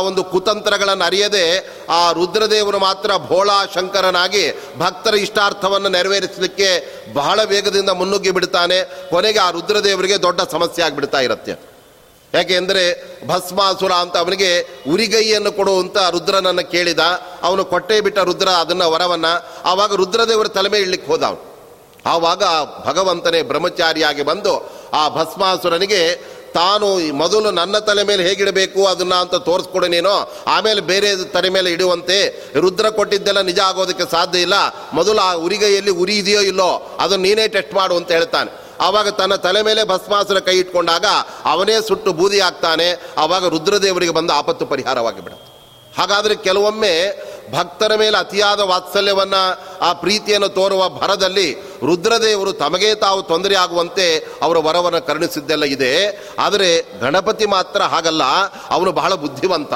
ಒಂದು ಕುತಂತ್ರಗಳನ್ನು ಅರಿಯದೆ ಆ ರುದ್ರದೇವರು ಮಾತ್ರ ಭೋಳಾ ಶಂಕರನಾಗಿ ಭಕ್ತರ ಇಷ್ಟಾರ್ಥವನ್ನು ನೆರವೇರಿಸಲಿಕ್ಕೆ ಬಹಳ ವೇಗದಿಂದ ಮುನ್ನುಗ್ಗಿ ಬಿಡ್ತಾನೆ. ಕೊನೆಗೆ ಆ ರುದ್ರದೇವರಿಗೆ ದೊಡ್ಡ ಸಮಸ್ಯೆ ಆಗಿಬಿಡ್ತಾ ಇರುತ್ತೆ. ಯಾಕೆ ಅಂದರೆ ಭಸ್ಮಾಸುರ ಅಂತ ಅವನಿಗೆ ಉರಿಗೈಯನ್ನು ಕೊಡುವಂತ ರುದ್ರನನ್ನು ಕೇಳಿದ. ಅವನು ಕೊಟ್ಟೆ ಬಿಟ್ಟ ರುದ್ರ ಅದನ್ನು ವರವನ್ನು. ಆವಾಗ ರುದ್ರದೇವರ ತಲೆಮೆ ಇಳ್ಲಿಕ್ಕೆ ಹೋದ ಅವನು. ಆವಾಗ ಭಗವಂತನೇ ಬ್ರಹ್ಮಚಾರಿಯಾಗಿ ಬಂದು ಆ ಭಸ್ಮಾಸುರನಿಗೆ ತಾನು ಮೊದಲು ನನ್ನ ತಲೆ ಮೇಲೆ ಹೇಗಿಡಬೇಕು ಅದನ್ನು ಅಂತ ತೋರಿಸ್ಕೊಡು ನೀನು. ಆಮೇಲೆ ಬೇರೆ ತಲೆ ಮೇಲೆ ಇಡುವಂತೆ. ರುದ್ರ ಕೊಟ್ಟಿದ್ದೆಲ್ಲ ನಿಜ ಆಗೋದಕ್ಕೆ ಸಾಧ್ಯ ಇಲ್ಲ. ಮೊದಲು ಆ ಉರಿಗೈಯಲ್ಲಿ ಉರಿ ಇದೆಯೋ ಇಲ್ಲೋ ಅದನ್ನು ನೀನೇ ಟೆಸ್ಟ್ ಮಾಡು ಅಂತ ಹೇಳ್ತಾನೆ. ಆವಾಗ ತನ್ನ ತಲೆ ಮೇಲೆ ಭಸ್ಮಾಸುರ ಕೈ ಇಟ್ಕೊಂಡಾಗ ಅವನೇ ಸುಟ್ಟು ಬೂದಿ ಆಗ್ತಾನೆ ಆವಾಗ ರುದ್ರದೇವರಿಗೆ ಬಂದ ಆಪತ್ತು ಪರಿಹಾರವಾಗಿ ಬಿಡುತ್ತೆ ಹಾಗಾದರೆ ಕೆಲವೊಮ್ಮೆ ಭಕ್ತರ ಮೇಲೆ ಅತಿಯಾದ ವಾತ್ಸಲ್ಯವನ್ನು, ಆ ಪ್ರೀತಿಯನ್ನು ತೋರುವ ಭರದಲ್ಲಿ ರುದ್ರದೇವರು ತಮಗೆ ತಾವು ತೊಂದರೆ ಆಗುವಂತೆ ಅವರ ವರವನ್ನು ಕರುಣಿಸಿದ್ದೆಲ್ಲ ಇದೆ. ಆದರೆ ಗಣಪತಿ ಮಾತ್ರ ಹಾಗಲ್ಲ, ಅವನು ಬಹಳ ಬುದ್ಧಿವಂತ.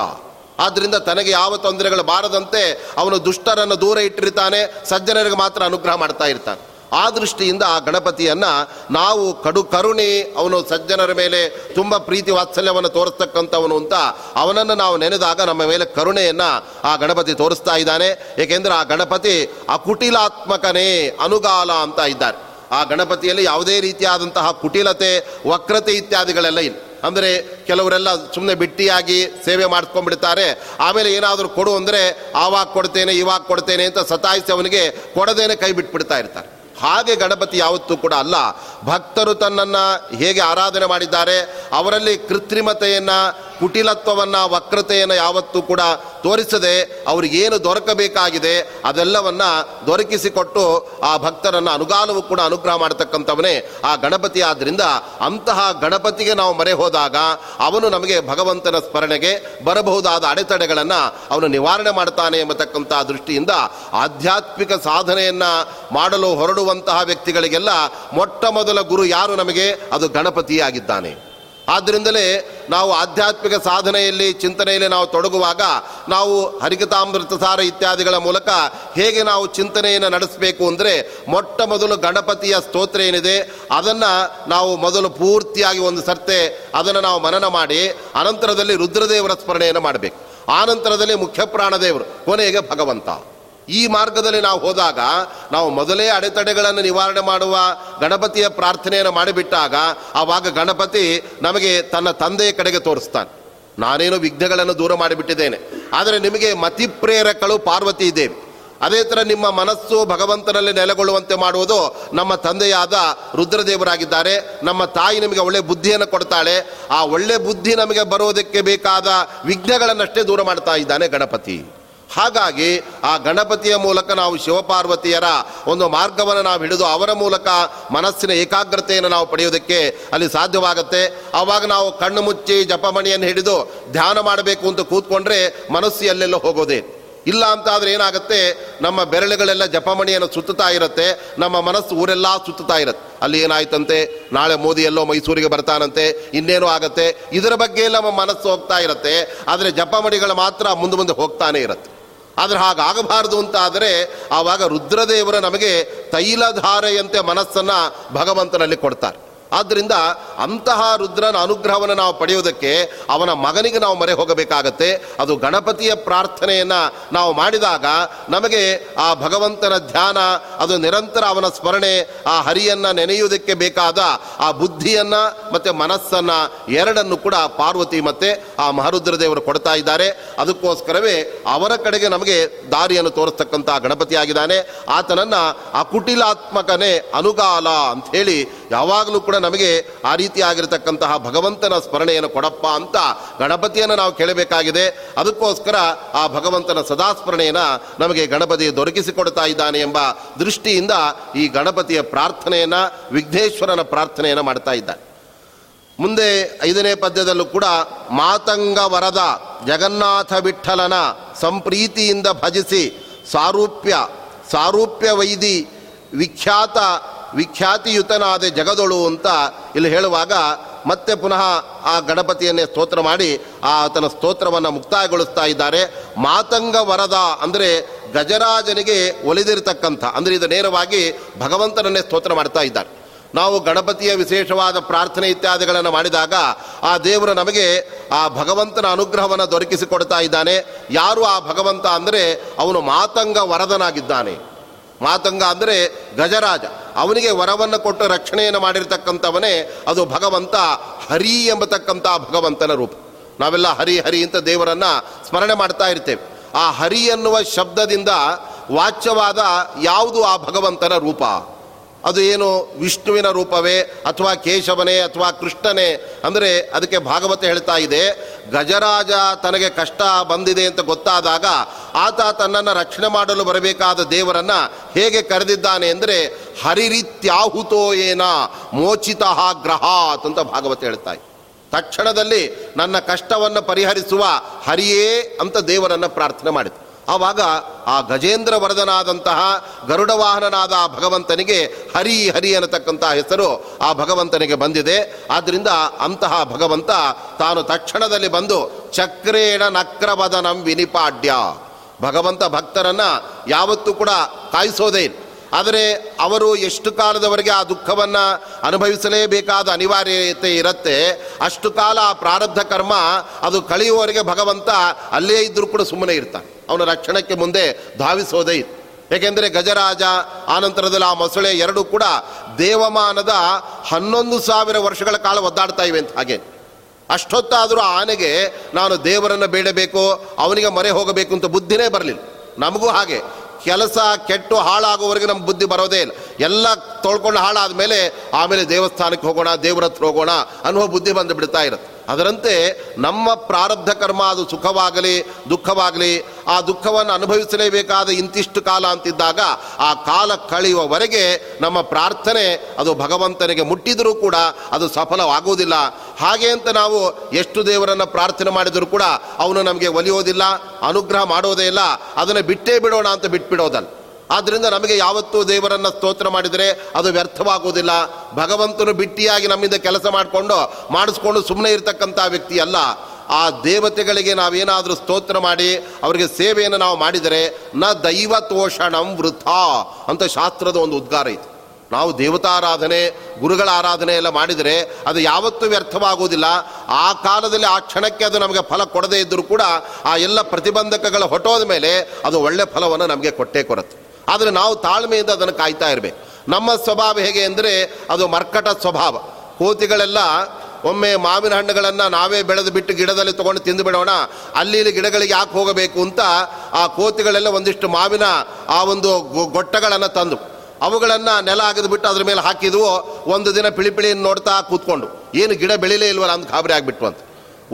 ಆದ್ದರಿಂದ ತನಗೆ ಯಾವ ತೊಂದರೆಗಳು ಬಾರದಂತೆ ಅವನು ದುಷ್ಟರನ್ನು ದೂರ ಇಟ್ಟಿರ್ತಾನೆ, ಸಜ್ಜನರಿಗೆ ಮಾತ್ರ ಅನುಗ್ರಹ ಮಾಡ್ತಾ ಇರ್ತಾನೆ. ಆ ದೃಷ್ಟಿಯಿಂದ ಆ ಗಣಪತಿಯನ್ನು ನಾವು ಕಡು ಕರುಣೆ, ಅವನು ಸಜ್ಜನರ ಮೇಲೆ ತುಂಬ ಪ್ರೀತಿ ವಾತ್ಸಲ್ಯವನ್ನು ತೋರಿಸ್ತಕ್ಕಂಥವನು ಅಂತ ಅವನನ್ನು ನಾವು ನೆನೆದಾಗ ನಮ್ಮ ಮೇಲೆ ಕರುಣೆಯನ್ನು ಆ ಗಣಪತಿ ತೋರಿಸ್ತಾ ಇದ್ದಾನೆ. ಏಕೆಂದರೆ ಆ ಗಣಪತಿ ಅಕುಟಿಲಾತ್ಮಕನೇ, ಅನುಗಾಲ ಅಂತ ಇದ್ದಾರೆ. ಆ ಗಣಪತಿಯಲ್ಲಿ ಯಾವುದೇ ರೀತಿಯಾದಂತಹ ಕುಟಿಲತೆ, ವಕ್ರತೆ ಇತ್ಯಾದಿಗಳೆಲ್ಲ ಇಲ್ಲ. ಅಂದರೆ ಕೆಲವರೆಲ್ಲ ಸುಮ್ಮನೆ ಬಿಟ್ಟಿಯಾಗಿ ಸೇವೆ ಮಾಡ್ಕೊಂಡ್ಬಿಡ್ತಾರೆ. ಆಮೇಲೆ ಏನಾದರೂ ಕೊಡು ಅಂದರೆ ಆವಾಗ ಕೊಡ್ತೇನೆ, ಇವಾಗ ಕೊಡ್ತೇನೆ ಅಂತ ಸತಾಯಿಸಿ ಅವನಿಗೆ ಕೊಡದೇನೆ ಕೈ ಬಿಟ್ಬಿಡ್ತಾ ಇರ್ತಾರೆ. ಹಾಗೆ ಗಣಪತಿ ಯಾವತ್ತೂ ಕೂಡ ಅಲ್ಲ. ಭಕ್ತರು ತನ್ನನ್ನು ಹೇಗೆ ಆರಾಧನೆ ಮಾಡಿದ್ದಾರೆ, ಅವರಲ್ಲಿ ಕೃತ್ರಿಮತೆಯನ್ನು, ಕುಟಿಲತ್ವವನ್ನು, ವಕ್ರತೆಯನ್ನು ಯಾವತ್ತೂ ಕೂಡ ತೋರಿಸದೆ ಅವ್ರಿಗೇನು ದೊರಕಬೇಕಾಗಿದೆ ಅದೆಲ್ಲವನ್ನ ದೊರಕಿಸಿಕೊಟ್ಟು ಆ ಭಕ್ತರನ್ನು ಅನುಗಾಲವು ಕೂಡ ಅನುಗ್ರಹ ಮಾಡತಕ್ಕಂಥವನೇ ಆ ಗಣಪತಿ. ಆದ್ದರಿಂದ ಅಂತಹ ಗಣಪತಿಗೆ ನಾವು ಮರೆ ಹೋದಾಗ ಅವನು ನಮಗೆ ಭಗವಂತನ ಸ್ಮರಣೆಗೆ ಬರಬಹುದಾದ ಅಡೆತಡೆಗಳನ್ನು ಅವನು ನಿವಾರಣೆ ಮಾಡ್ತಾನೆ ಎಂಬತಕ್ಕಂಥ ದೃಷ್ಟಿಯಿಂದ ಆಧ್ಯಾತ್ಮಿಕ ಸಾಧನೆಯನ್ನು ಮಾಡಲು ಹೊರಡುವಂತಹ ವ್ಯಕ್ತಿಗಳಿಗೆಲ್ಲ ಮೊಟ್ಟ ಮೊದಲ ಗುರು ಯಾರು ನಮಗೆ? ಅದು ಗಣಪತಿಯಾಗಿದ್ದಾನೆ. ಆದ್ದರಿಂದಲೇ ನಾವು ಆಧ್ಯಾತ್ಮಿಕ ಸಾಧನೆಯಲ್ಲಿ, ಚಿಂತನೆಯಲ್ಲಿ ನಾವು ತೊಡಗುವಾಗ ನಾವು ಹರಿಕತಾಮೃತ ಸಾರ ಇತ್ಯಾದಿಗಳ ಮೂಲಕ ಹೇಗೆ ನಾವು ಚಿಂತನೆಯನ್ನು ನಡೆಸಬೇಕು ಅಂದರೆ ಮೊಟ್ಟ ಮೊದಲು ಗಣಪತಿಯ ಸ್ತೋತ್ರ ಏನಿದೆ, ಅದನ್ನು ನಾವು ಮೊದಲು ಪೂರ್ತಿಯಾಗಿ ಒಂದು ಸರ್ತೆ ಅದನ್ನು ನಾವು ಮನನ ಮಾಡಿ, ಅನಂತರದಲ್ಲಿ ರುದ್ರದೇವರ ಸ್ಮರಣೆಯನ್ನು ಮಾಡಬೇಕು. ಆನಂತರದಲ್ಲಿ ಮುಖ್ಯ ಪ್ರಾಣದೇವರು ಕೊನೆಗೆ ಭಗವಂತ. ಈ ಮಾರ್ಗದಲ್ಲಿ ನಾವು ಹೋದಾಗ, ನಾವು ಮೊದಲೇ ಅಡೆತಡೆಗಳನ್ನು ನಿವಾರಣೆ ಮಾಡುವ ಗಣಪತಿಯ ಪ್ರಾರ್ಥನೆಯನ್ನು ಮಾಡಿಬಿಟ್ಟಾಗ, ಆವಾಗ ಗಣಪತಿ ನಮಗೆ ತನ್ನ ತಂದೆಯ ಕಡೆಗೆ ತೋರಿಸ್ತಾನೆ. ನಾನೇನು ವಿಘ್ನಗಳನ್ನು ದೂರ ಮಾಡಿಬಿಟ್ಟಿದ್ದೇನೆ. ಆದರೆ ನಿಮಗೆ ಮತಿಪ್ರೇರಕಳು ಪಾರ್ವತಿ ದೇವಿ. ಅದೇ ಥರ ನಿಮ್ಮ ಮನಸ್ಸು ಭಗವಂತನಲ್ಲಿ ನೆಲೆಗೊಳ್ಳುವಂತೆ ಮಾಡುವುದು ನಮ್ಮ ತಂದೆಯಾದ ರುದ್ರದೇವರಾಗಿದ್ದಾರೆ. ನಮ್ಮ ತಾಯಿ ನಿಮಗೆ ಒಳ್ಳೆ ಬುದ್ಧಿಯನ್ನು ಕೊಡ್ತಾಳೆ. ಆ ಒಳ್ಳೆ ಬುದ್ಧಿ ನಮಗೆ ಬರೋದಕ್ಕೆ ಬೇಕಾದ ವಿಘ್ನಗಳನ್ನಷ್ಟೇ ದೂರ ಮಾಡ್ತಾ ಇದ್ದಾನೆ ಗಣಪತಿ. ಹಾಗಾಗಿ ಆ ಗಣಪತಿಯ ಮೂಲಕ ನಾವು ಶಿವಪಾರ್ವತಿಯರ ಒಂದು ಮಾರ್ಗವನ್ನು ನಾವು ಹಿಡಿದು ಅವರ ಮೂಲಕ ಮನಸ್ಸಿನ ಏಕಾಗ್ರತೆಯನ್ನು ನಾವು ಪಡೆಯೋದಕ್ಕೆ ಅಲ್ಲಿ ಸಾಧ್ಯವಾಗುತ್ತೆ. ಆವಾಗ ನಾವು ಕಣ್ಣು ಮುಚ್ಚಿ ಜಪಮಣಿಯನ್ನು ಹಿಡಿದು ಧ್ಯಾನ ಮಾಡಬೇಕು ಅಂತ ಕೂತ್ಕೊಂಡ್ರೆ ಮನಸ್ಸು ಎಲ್ಲೆಲ್ಲೋ ಹೋಗೋದೇ. ಇಲ್ಲ ಅಂತ ಆದರೆ ಏನಾಗುತ್ತೆ, ನಮ್ಮ ಬೆರಳುಗಳೆಲ್ಲ ಜಪಮಣಿಯನ್ನು ಸುತ್ತುತ್ತಾ ಇರುತ್ತೆ, ನಮ್ಮ ಮನಸ್ಸು ಊರೆಲ್ಲ ಸುತ್ತುತ್ತಾ ಇರುತ್ತೆ. ಅಲ್ಲಿ ಏನಾಯ್ತಂತೆ, ನಾಳೆ ಮೋದಿ ಎಲ್ಲೋ ಮೈಸೂರಿಗೆ ಬರ್ತಾನಂತೆ, ಇನ್ನೇನು ಆಗುತ್ತೆ, ಇದರ ಬಗ್ಗೆ ನಮ್ಮ ಮನಸ್ಸು ಹೋಗ್ತಾ ಇರುತ್ತೆ, ಆದರೆ ಜಪಮಣಿಗಳು ಮಾತ್ರ ಮುಂದೆ ಮುಂದೆ ಹೋಗ್ತಾನೆ ಇರುತ್ತೆ. ಆದರೆ ಹಾಗಾಗಬಾರದು ಅಂತ ಆದರೆ ಆವಾಗ ರುದ್ರದೇವರ ನಮಗೆ ತೈಲಧಾರೆಯಂತೆ ಮನಸ್ಸನ್ನು ಭಗವಂತನಲ್ಲಿ ಕೊಡ್ತಾರೆ. ಆದ್ದರಿಂದ ಅಂತಹ ರುದ್ರನ ಅನುಗ್ರಹವನ್ನು ನಾವು ಪಡೆಯುವುದಕ್ಕೆ ಅವನ ಮಗನಿಗೆ ನಾವು ಮರೆ ಹೋಗಬೇಕಾಗತ್ತೆ. ಅದು ಗಣಪತಿಯ ಪ್ರಾರ್ಥನೆಯನ್ನು ನಾವು ಮಾಡಿದಾಗ ನಮಗೆ ಆ ಭಗವಂತನ ಧ್ಯಾನ, ಅದು ನಿರಂತರ ಅವನ ಸ್ಮರಣೆ, ಆ ಹರಿಯನ್ನು ನೆನೆಯುವುದಕ್ಕೆ ಬೇಕಾದ ಆ ಬುದ್ಧಿಯನ್ನು ಮತ್ತು ಮನಸ್ಸನ್ನು ಎರಡನ್ನು ಕೂಡ ಪಾರ್ವತಿ ಮತ್ತು ಆ ಮಹರುದ್ರ ದೇವರು ಕೊಡ್ತಾ ಇದ್ದಾರೆ. ಅದಕ್ಕೋಸ್ಕರವೇ ಅವರ ಕಡೆಗೆ ನಮಗೆ ದಾರಿಯನ್ನು ತೋರಿಸ್ತಕ್ಕಂಥ ಗಣಪತಿಯಾಗಿದ್ದಾನೆ. ಆತನನ್ನು ಆ ಕುಟಿಲಾತ್ಮಕನೇ ಅನುಗಾಲ ಅಂಥೇಳಿ ಯಾವಾಗಲೂ ಕೂಡ ನಮಗೆ ಆ ರೀತಿಯಾಗಿರತಕ್ಕಂತಹ ಭಗವಂತನ ಸ್ಮರಣೆಯನ್ನು ಕೊಡಪ್ಪ ಅಂತ ಗಣಪತಿಯನ್ನು ನಾವು ಕೇಳಬೇಕಾಗಿದೆ. ಅದಕ್ಕೋಸ್ಕರ ಆ ಭಗವಂತನ ಸದಾ ಸ್ಮರಣೆಯನ್ನು ನಮಗೆ ಗಣಪತಿ ದೊರಕಿಸಿಕೊಡ್ತಾ ಇದ್ದಾನೆ ಎಂಬ ದೃಷ್ಟಿಯಿಂದ ಈ ಗಣಪತಿಯ ಪ್ರಾರ್ಥನೆಯನ್ನು, ವಿಘ್ನೇಶ್ವರನ ಪ್ರಾರ್ಥನೆಯನ್ನು ಮಾಡ್ತಾ ಇದ್ದಾನೆ. ಮುಂದೆ ಐದನೇ ಪದ್ಯದಲ್ಲೂ ಕೂಡ ಮಾತಂಗ ವರದ ಜಗನ್ನಾಥ ವಿಠಲನ ಸಂಪ್ರೀತಿಯಿಂದ ಭಜಿಸಿ ಸಾರೂಪ್ಯ ಸಾರೂಪ್ಯ ವೈದಿ ವಿಖ್ಯಾತ ವಿಖ್ಯಾತಿಯುತನಾದ ಜಗದೊಳು ಅಂತ ಇಲ್ಲಿ ಹೇಳುವಾಗ ಮತ್ತೆ ಪುನಃ ಆ ಗಣಪತಿಯನ್ನೇ ಸ್ತೋತ್ರ ಮಾಡಿ ಆತನ ಸ್ತೋತ್ರವನ್ನು ಮುಕ್ತಾಯಗೊಳಿಸ್ತಾ ಇದ್ದಾರೆ. ಮಾತಂಗ ವರದ ಅಂದರೆ ಗಜರಾಜನಿಗೆ ಒಲಿದಿರತಕ್ಕಂಥ, ಅಂದರೆ ಇದು ನೇರವಾಗಿ ಭಗವಂತನನ್ನೇ ಸ್ತೋತ್ರ ಮಾಡ್ತಾ ಇದ್ದಾರೆ. ನಾವು ಗಣಪತಿಯ ವಿಶೇಷವಾದ ಪ್ರಾರ್ಥನೆ ಇತ್ಯಾದಿಗಳನ್ನು ಮಾಡಿದಾಗ ಆ ದೇವರು ನಮಗೆ ಆ ಭಗವಂತನ ಅನುಗ್ರಹವನ್ನು ದೊರಕಿಸಿಕೊಡ್ತಾ ಇದ್ದಾನೆ. ಯಾರು ಆ ಭಗವಂತ ಅಂದರೆ ಅವನು ಮಾತಂಗ ವರದನಾಗಿದ್ದಾನೆ. ಮಾತಂಗ ಅಂದರೆ ಗಜರಾಜ. ಅವನಿಗೆ ವರವನ್ನು ಕೊಟ್ಟು ರಕ್ಷಣೆಯನ್ನು ಮಾಡಿರ್ತಕ್ಕಂಥವನೇ ಅದು ಭಗವಂತ, ಹರಿ ಎಂಬತಕ್ಕಂಥ ಭಗವಂತನ ರೂಪ. ನಾವೆಲ್ಲ ಹರಿ ಹರಿ ಅಂತ ದೇವರನ್ನು ಸ್ಮರಣೆ ಮಾಡ್ತಾ ಇರ್ತೇವೆ. ಆ ಹರಿ ಎನ್ನುವ ಶಬ್ದದಿಂದ ವಾಚ್ಯವಾದ ಯಾವುದು ಆ ಭಗವಂತನ ರೂಪ? ಅದು ಏನು ವಿಷ್ಣುವಿನ ರೂಪವೇ ಅಥವಾ ಕೇಶವನೇ ಅಥವಾ ಕೃಷ್ಣನೇ? ಅಂದರೆ ಅದಕ್ಕೆ ಭಾಗವತ ಹೇಳ್ತಾ ಇದೆ, ಗಜರಾಜ ತನಗೆ ಕಷ್ಟ ಬಂದಿದೆ ಅಂತ ಗೊತ್ತಾದಾಗ ಆತ ತನ್ನನ್ನು ರಕ್ಷಣೆ ಮಾಡಲು ಬರಬೇಕಾದ ದೇವರನ್ನ ಹೇಗೆ ಕರೆದಿದ್ದಾನೆ ಅಂದರೆ, ಹರಿರಿತ್ಯಾಹುತೋ ಏನ ಮೋಚಿತ ಗ್ರಹಾತ್ ಅಂತ ಭಾಗವತ ಹೇಳ್ತಾ ತಕ್ಷಣದಲ್ಲಿ ನನ್ನ ಕಷ್ಟವನ್ನು ಪರಿಹರಿಸುವ ಹರಿಯೇ ಅಂತ ದೇವರನ್ನು ಪ್ರಾರ್ಥನೆ ಮಾಡಿತು ಆವಾಗ ಆ ಗಜೇಂದ್ರ ವರದನಾದಂತಹ ಗರುಡ ವಾಹನನಾದ ಆ ಭಗವಂತನಿಗೆ ಹರಿ ಹರಿ ಅನ್ನತಕ್ಕಂತಹ ಹೆಸರು ಆ ಭಗವಂತನಿಗೆ ಬಂದಿದೆ. ಆದ್ದರಿಂದ ಅಂತಹ ಭಗವಂತ ತಾನು ತಕ್ಷಣದಲ್ಲಿ ಬಂದು ಚಕ್ರೇಣ ನಕ್ರವದನಂ ವಿನಿಪಾಡ್ಯ. ಭಗವಂತ ಭಕ್ತರನ್ನ ಯಾವತ್ತೂ ಕೂಡ ಕಾಯಿಸೋದೇ ಆದರೆ ಅವರು ಎಷ್ಟು ಕಾಲದವರೆಗೆ ಆ ದುಃಖವನ್ನು ಅನುಭವಿಸಲೇಬೇಕಾದ ಅನಿವಾರ್ಯತೆ ಇರುತ್ತೆ, ಅಷ್ಟು ಕಾಲ ಆ ಪ್ರಾರಬ್ಧ ಕರ್ಮ ಅದು ಕಳೆಯುವವರೆಗೆ ಭಗವಂತ ಅಲ್ಲೇ ಇದ್ದರೂ ಕೂಡ ಸುಮ್ಮನೆ ಇರ್ತಾನೆ. ಅವನ ರಕ್ಷಣಕ್ಕೆ ಮುಂದೆ ಧಾವಿಸೋದೇ ಏಕೆಂದರೆ ಗಜರಾಜ, ಆನಂತರದಲ್ಲಿ ಆ ಮೊಸಳೆ ಎರಡೂ ಕೂಡ ದೇವಮಾನದ ಹನ್ನೊಂದು ಸಾವಿರ ವರ್ಷಗಳ ಕಾಲ ಒದ್ದಾಡ್ತಾ ಇವೆ ಅಂತ ಹಾಗೆ. ಅಷ್ಟೊತ್ತಾದರೂ ಆನೆಗೆ, ನಾನು ದೇವರನ್ನು ಬೇಡಬೇಕು, ಅವನಿಗೆ ಮರೆ ಹೋಗಬೇಕು ಅಂತ ಬುದ್ಧಿನೇ ಬರಲಿಲ್ಲ. ನಮಗೂ ಹಾಗೆ. ಕೆಲಸ ಕೆಟ್ಟು ಹಾಳಾಗುವವರೆಗೆ ನಮ್ಮ ಬುದ್ಧಿ ಬರೋದೇ ಇಲ್ಲ. ಎಲ್ಲ ತೊಳ್ಕೊಂಡು ಹಾಳಾದ ಮೇಲೆ ಆಮೇಲೆ ದೇವಸ್ಥಾನಕ್ಕೆ ಹೋಗೋಣ, ದೇವರ ಹತ್ರ ಹೋಗೋಣ ಅನ್ನುವ ಬುದ್ಧಿ ಬಂದು ಬಿಡ್ತಾ ಇರುತ್ತೆ. ಅದರಂತೆ ನಮ್ಮ ಪ್ರಾರಬ್ಧ ಕರ್ಮ ಅದು ಸುಖವಾಗಲಿ, ದುಃಖವಾಗಲಿ, ಆ ದುಃಖವನ್ನು ಅನುಭವಿಸಲೇಬೇಕಾದ ಇಂತಿಷ್ಟು ಕಾಲ ಅಂತಿದ್ದಾಗ ಆ ಕಾಲ ಕಳೆಯುವವರೆಗೆ ನಮ್ಮ ಪ್ರಾರ್ಥನೆ ಅದು ಭಗವಂತನಿಗೆ ಮುಟ್ಟಿದರೂ ಕೂಡ ಅದು ಸಫಲವಾಗುವುದಿಲ್ಲ. ಹಾಗೆ ಅಂತ ನಾವು ಎಷ್ಟು ದೇವರನ್ನು ಪ್ರಾರ್ಥನೆ ಮಾಡಿದರೂ ಕೂಡ ಅವನು ನಮಗೆ ಒಲಿಯೋದಿಲ್ಲ, ಅನುಗ್ರಹ ಮಾಡೋದೇ ಇಲ್ಲ. ಅದನ್ನು ಬಿಟ್ಟೇ ಬಿಡೋಣ ಅಂತ ಬಿಟ್ಬಿಡೋದಲ್ಲ. ಆದ್ದರಿಂದ ನಮಗೆ ಯಾವತ್ತೂ ದೇವರನ್ನು ಸ್ತೋತ್ರ ಮಾಡಿದರೆ ಅದು ವ್ಯರ್ಥವಾಗುವುದಿಲ್ಲ. ಭಗವಂತನು ಬಿಟ್ಟಿಯಾಗಿ ನಮ್ಮಿಂದ ಕೆಲಸ ಮಾಡಿಕೊಂಡು, ಮಾಡಿಸ್ಕೊಂಡು ಸುಮ್ಮನೆ ಇರತಕ್ಕಂಥ ವ್ಯಕ್ತಿ ಅಲ್ಲ. ಆ ದೇವತೆಗಳಿಗೆ ನಾವೇನಾದರೂ ಸ್ತೋತ್ರ ಮಾಡಿ, ಅವರಿಗೆ ಸೇವೆಯನ್ನು ನಾವು ಮಾಡಿದರೆ, ನ ದೈವ ತೋಷಣಂ ವೃಥ ಅಂತ ಶಾಸ್ತ್ರದ ಒಂದು ಉದ್ಗಾರ ಇದೆ. ನಾವು ದೇವತಾರಾಧನೆ, ಗುರುಗಳ ಆರಾಧನೆ ಎಲ್ಲ ಮಾಡಿದರೆ ಅದು ಯಾವತ್ತೂ ವ್ಯರ್ಥವಾಗುವುದಿಲ್ಲ. ಆ ಕಾಲದಲ್ಲಿ ಆ ಕ್ಷಣಕ್ಕೆ ಅದು ನಮಗೆ ಫಲ ಕೊಡದೇ ಇದ್ದರೂ ಕೂಡ, ಆ ಎಲ್ಲ ಪ್ರತಿಬಂಧಕಗಳ ಹೊಟ್ಟೋದ ಮೇಲೆ ಅದು ಒಳ್ಳೆ ಫಲವನ್ನು ನಮಗೆ ಕೊಟ್ಟೇ ಕೊಡುತ್ತೆ ಆದರೆ ನಾವು ತಾಳ್ಮೆಯಿಂದ ಅದನ್ನು ಕಾಯ್ತಾ ಇರಬೇಕು. ನಮ್ಮ ಸ್ವಭಾವ ಹೇಗೆ ಅಂದರೆ ಅದು ಮರ್ಕಟ ಸ್ವಭಾವ. ಕೋತಿಗಳೆಲ್ಲ ಒಮ್ಮೆ ಮಾವಿನ ಹಣ್ಣುಗಳನ್ನು ನಾವೇ ಬೆಳೆದು ಬಿಟ್ಟು ಗಿಡದಲ್ಲಿ ತೊಗೊಂಡು ತಿಂದು ಬಿಡೋಣ, ಅಲ್ಲಿ ಗಿಡಗಳಿಗೆ ಯಾಕೆ ಹೋಗಬೇಕು ಅಂತ ಆ ಕೋತಿಗಳೆಲ್ಲ ಒಂದಿಷ್ಟು ಮಾವಿನ ಆ ಒಂದು ಗೊಟ್ಟಗಳನ್ನು ತಂದು, ಅವುಗಳನ್ನು ನೆಲ ಬಿಟ್ಟು ಅದ್ರ ಮೇಲೆ ಹಾಕಿದ್ವು, ಒಂದು ದಿನ ಪಿಳಿಪಿಳಿಯನ್ನು ನೋಡ್ತಾ ಕೂತ್ಕೊಂಡು, ಏನು ಗಿಡ ಬೆಳೀಲೇ ಇಲ್ವಲ್ಲ ಅಂತ ಗಾಬರಿ ಆಗಿಬಿಟ್ಟು ಅಂತ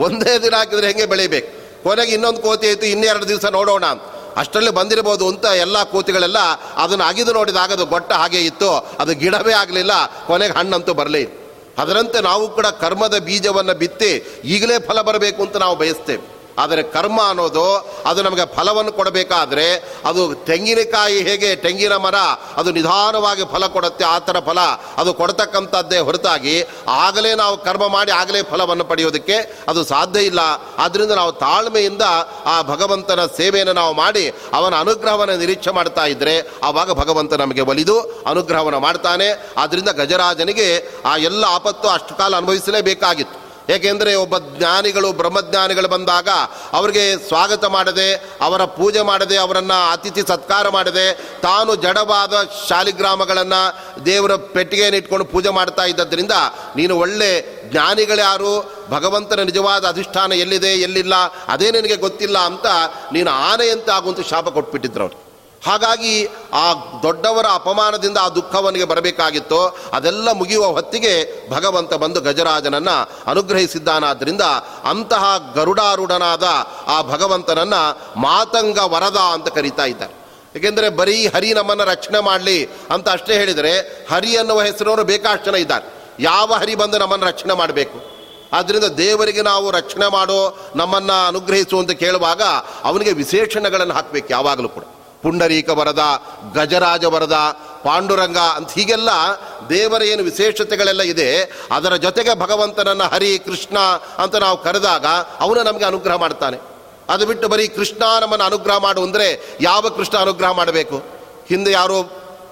ಒಂದೇ ದಿನ ಹಾಕಿದ್ರೆ ಹೆಂಗೆ ಬೆಳಿಬೇಕು? ಕೊನೆಗೆ ಇನ್ನೊಂದು ಕೋತಿ ಆಯಿತು ಇನ್ನೆರಡು ದಿವಸ ನೋಡೋಣ ಅಂತ. ಅಷ್ಟರಲ್ಲಿ ಬಂದಿರಬಹುದು ಅಂತ ಎಲ್ಲ ಕೋತಿಗಳೆಲ್ಲ ಅದನ್ನು ಅಗಿದು ನೋಡಿದಾಗ ಅದು ಗೊಟ್ಟ ಹಾಗೆ ಇತ್ತು. ಅದು ಗಿಡವೇ ಆಗಲಿಲ್ಲ. ಕೊನೆಗೆ ಹಣ್ಣಂತೂ ಬರಲಿ. ಅದರಂತೆ ನಾವು ಕೂಡ ಕರ್ಮದ ಬೀಜವನ್ನು ಬಿತ್ತಿ ಈಗಲೇ ಫಲ ಬರಬೇಕು ಅಂತ ನಾವು ಬಯಸ್ತೇವೆ. ಆದರೆ ಕರ್ಮ ಅನ್ನೋದು ಅದು ನಮಗೆ ಫಲವನ್ನು ಕೊಡಬೇಕಾದ್ರೆ ಅದು ತೆಂಗಿನಕಾಯಿ ಹೇಗೆ ತೆಂಗಿನ ಮರ ಅದು ನಿಧಾನವಾಗಿ ಫಲ ಕೊಡುತ್ತೆ, ಆ ಥರ ಫಲ ಅದು ಕೊಡ್ತಕ್ಕಂಥದ್ದೇ ಹೊರತಾಗಿ ಆಗಲೇ ನಾವು ಕರ್ಮ ಮಾಡಿ ಆಗಲೇ ಫಲವನ್ನು ಪಡೆಯೋದಕ್ಕೆ ಅದು ಸಾಧ್ಯ ಇಲ್ಲ. ಆದ್ದರಿಂದ ನಾವು ತಾಳ್ಮೆಯಿಂದ ಆ ಭಗವಂತನ ಸೇವೆಯನ್ನು ನಾವು ಮಾಡಿ ಅವನ ಅನುಗ್ರಹವನ್ನು ನಿರೀಕ್ಷೆ ಮಾಡ್ತಾ ಇದ್ದರೆ ಆವಾಗ ಭಗವಂತ ನಮಗೆ ಒಲಿದು ಅನುಗ್ರಹವನ್ನು ಮಾಡ್ತಾನೆ. ಆದ್ದರಿಂದ ಗಜರಾಜನಿಗೆ ಆ ಎಲ್ಲ ಆಪತ್ತು ಅಷ್ಟು ಕಾಲ ಅನುಭವಿಸಲೇಬೇಕಾಗಿತ್ತು. ಏಕೆಂದರೆ ಒಬ್ಬ ಜ್ಞಾನಿಗಳು, ಬ್ರಹ್ಮಜ್ಞಾನಿಗಳು ಬಂದಾಗ ಅವರಿಗೆ ಸ್ವಾಗತ ಮಾಡದೆ, ಅವರ ಪೂಜೆ ಮಾಡದೆ, ಅವರನ್ನು ಅತಿಥಿ ಸತ್ಕಾರ ಮಾಡದೆ, ತಾನು ಜಡವಾದ ಶಾಲಿಗ್ರಾಮಗಳನ್ನು ದೇವರ ಪೆಟ್ಟಿಗೆಯನ್ನು ಇಟ್ಕೊಂಡು ಪೂಜೆ ಮಾಡ್ತಾ ಇದ್ದದ್ರಿಂದ ನೀನು ಒಳ್ಳೆ ಜ್ಞಾನಿಗಳ್ಯಾರು ಭಗವಂತನ ನಿಜವಾದ ಅಧಿಷ್ಠಾನ ಎಲ್ಲಿದೆ, ಎಲ್ಲಿಲ್ಲ, ಅದೇ ನಿನಗೆ ಗೊತ್ತಿಲ್ಲ ಅಂತ ನೀನು ಆನೆಯಂತೆ ಆಗುವಂಥ ಶಾಪ ಕೊಟ್ಬಿಟ್ಟಿದ್ರು ಅವರು. ಹಾಗಾಗಿ ಆ ದೊಡ್ಡವರ ಅಪಮಾನದಿಂದ ಆ ದುಃಖವನಿಗೆ ಬರಬೇಕಾಗಿತ್ತು. ಅದೆಲ್ಲ ಮುಗಿಯುವ ಹೊತ್ತಿಗೆ ಭಗವಂತ ಬಂದು ಗಜರಾಜನನ್ನು ಅನುಗ್ರಹಿಸಿದ್ದಾನಾದ್ದರಿಂದ ಅಂತಹ ಗರುಡಾರೂಢನಾದ ಆ ಭಗವಂತನನ್ನು ಮಾತಂಗ ವರದ ಅಂತ ಕರೀತಾ ಇದ್ದಾರೆ. ಏಕೆಂದರೆ ಬರೀ ಹರಿ ನಮ್ಮನ್ನು ರಕ್ಷಣೆ ಮಾಡಲಿ ಅಂತ ಅಷ್ಟೇ ಹೇಳಿದರೆ ಹರಿ ಅನ್ನುವ ಹೆಸರವರು ಬೇಕಾಷ್ಟು ಜನ ಇದ್ದಾರೆ. ಯಾವ ಹರಿ ಬಂದು ನಮ್ಮನ್ನು ರಕ್ಷಣೆ ಮಾಡಬೇಕು? ಆದ್ದರಿಂದ ದೇವರಿಗೆ ನಾವು ರಕ್ಷಣೆ ಮಾಡೋ ನಮ್ಮನ್ನು ಅನುಗ್ರಹಿಸು ಅಂತ ಕೇಳುವಾಗ ಅವನಿಗೆ ವಿಶೇಷಣಗಳನ್ನು ಹಾಕಬೇಕು ಯಾವಾಗಲೂ ಕೂಡ. ಪುಂಡರೀಕ ವರದ, ಗಜರಾಜ ವರದ, ಪಾಂಡುರಂಗ ಅಂತ ಹೀಗೆಲ್ಲ ದೇವರ ಏನು ವಿಶೇಷತೆಗಳೆಲ್ಲ ಇದೆ. ಅದರ ಜೊತೆಗೆ ಭಗವಂತನನ್ನು ಹರಿ ಕೃಷ್ಣ ಅಂತ ನಾವು ಕರೆದಾಗ ಅವನು ನಮಗೆ ಅನುಗ್ರಹ ಮಾಡ್ತಾನೆ. ಅದು ಬಿಟ್ಟು ಬರೀ ಕೃಷ್ಣ ನಮ್ಮನ್ನು ಅನುಗ್ರಹ ಮಾಡು ಅಂದರೆ ಯಾವ ಕೃಷ್ಣ ಅನುಗ್ರಹ ಮಾಡಬೇಕು? ಹಿಂದೆ ಯಾರೋ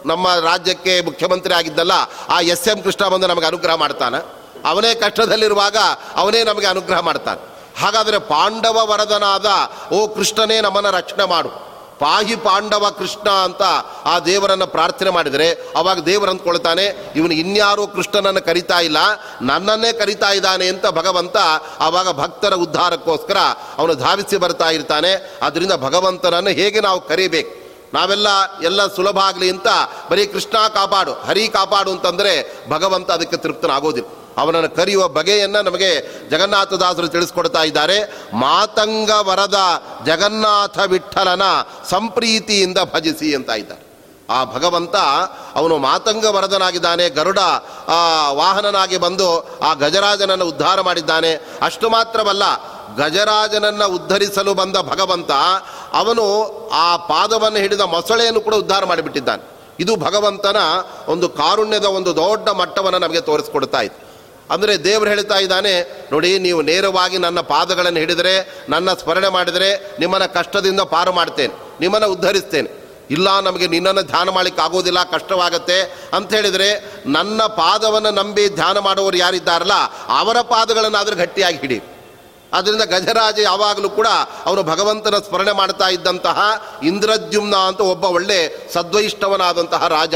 ನಮ್ಮ ರಾಜ್ಯಕ್ಕೆ ಮುಖ್ಯಮಂತ್ರಿ ಆಗಿದ್ದಲ್ಲ, ಆ ಎಸ್ ಎಂ ಕೃಷ್ಣ ಬಂದು ನಮಗೆ ಅನುಗ್ರಹ ಮಾಡ್ತಾನೆ. ಅವನೇ ಕಷ್ಟದಲ್ಲಿರುವಾಗ ಅವನೇ ನಮಗೆ ಅನುಗ್ರಹ ಮಾಡ್ತಾನೆ. ಹಾಗಾದರೆ ಪಾಂಡವ ವರದನಾದ ಓ ಕೃಷ್ಣನೇ ನಮ್ಮನ್ನು ರಕ್ಷಣೆ ಮಾಡು. ಪಾಹಿ ಪಾಂಡವ ಕೃಷ್ಣ ಅಂತ ಆ ದೇವರನ್ನು ಪ್ರಾರ್ಥನೆ ಮಾಡಿದರೆ ಅವಾಗ ದೇವರು ಅಂದ್ಕೊಳ್ತಾನೆ, ಇವನು ಇನ್ಯಾರೂ ಕೃಷ್ಣನನ್ನು ಕರಿತಾ ಇಲ್ಲ, ನನ್ನನ್ನೇ ಕರಿತಾ ಇದ್ದಾನೆ ಅಂತ ಭಗವಂತ ಆವಾಗ ಭಕ್ತರ ಉದ್ಧಾರಕ್ಕೋಸ್ಕರ ಅವನು ಧಾವಿಸಿ ಬರ್ತಾ ಇರ್ತಾನೆ. ಅದರಿಂದ ಭಗವಂತನನ್ನು ಹೇಗೆ ನಾವು ಕರಿಬೇಕು? ನಾವೆಲ್ಲ ಎಲ್ಲ ಸುಲಭ ಆಗಲಿ ಅಂತ ಬರೀ ಕೃಷ್ಣ ಕಾಪಾಡು, ಹರಿ ಕಾಪಾಡು ಅಂತಂದರೆ ಭಗವಂತ ಅದಕ್ಕೆ ತೃಪ್ತನಾಗೋದಿಲ್ಲ. ಅವನನ್ನು ಕರೆಯುವ ಬಗೆಯನ್ನು ನಮಗೆ ಜಗನ್ನಾಥದಾಸರು ತಿಳಿಸ್ಕೊಡ್ತಾ ಇದ್ದಾರೆ. ಮಾತಂಗ ವರದ ಜಗನ್ನಾಥ ವಿಠಲನ ಸಂಪ್ರೀತಿಯಿಂದ ಭಜಿಸಿ ಅಂತ ಇದ್ದಾರೆ. ಆ ಭಗವಂತ ಅವನು ಮಾತಂಗ ವರದನಾಗಿದ್ದಾನೆ, ಗರುಡ ವಾಹನನಾಗಿ ಬಂದು ಆ ಗಜರಾಜನನ್ನು ಉದ್ಧಾರ ಮಾಡಿದ್ದಾನೆ. ಅಷ್ಟು ಮಾತ್ರವಲ್ಲ, ಗಜರಾಜನನ್ನು ಉದ್ಧರಿಸಲು ಬಂದ ಭಗವಂತ ಅವನು ಆ ಪಾದವನ್ನು ಹಿಡಿದ ಮೊಸಳೆಯನ್ನು ಕೂಡ ಉದ್ಧಾರ ಮಾಡಿಬಿಟ್ಟಿದ್ದಾನೆ. ಇದು ಭಗವಂತನ ಒಂದು ಕಾರುಣ್ಯದ ಒಂದು ದೊಡ್ಡ ಮಟ್ಟವನ್ನು ನಮಗೆ ತೋರಿಸ್ಕೊಡ್ತಾ ಇತ್ತು ಅಂದರೆ ದೇವರು ಹೇಳ್ತಾ ಇದ್ದಾನೆ, ನೋಡಿ, ನೀವು ನೇರವಾಗಿ ನನ್ನ ಪಾದಗಳನ್ನು ಹಿಡಿದರೆ, ನನ್ನ ಸ್ಮರಣೆ ಮಾಡಿದರೆ ನಿಮ್ಮನ್ನು ಕಷ್ಟದಿಂದ ಪಾರು ಮಾಡ್ತೇನೆ, ನಿಮ್ಮನ್ನು ಉದ್ಧರಿಸ್ತೇನೆ. ಇಲ್ಲ, ನಮಗೆ ನಿನ್ನನ್ನು ಧ್ಯಾನ ಮಾಡಲಿಕ್ಕೆ ಆಗೋದಿಲ್ಲ ಕಷ್ಟವಾಗತ್ತೆ. ಅಂತ ಹೇಳಿದರೆ, ನನ್ನ ಪಾದವನ್ನು ನಂಬಿ ಧ್ಯಾನ ಮಾಡುವವರು ಯಾರಿದ್ದಾರಲ್ಲ, ಅವರ ಪಾದಗಳನ್ನು ಗಟ್ಟಿಯಾಗಿ ಹಿಡಿ. ಅದರಿಂದ ಗಜರಾಜ ಯಾವಾಗಲೂ ಕೂಡ ಅವನು ಭಗವಂತನ ಸ್ಮರಣೆ ಮಾಡ್ತಾ ಇದ್ದಂತಹ ಇಂದ್ರದ್ಯುಮ್ನ ಅಂತ ಒಬ್ಬ ಒಳ್ಳೆ ಸದ್ವೈಷ್ಠವನಾದಂತಹ ರಾಜ.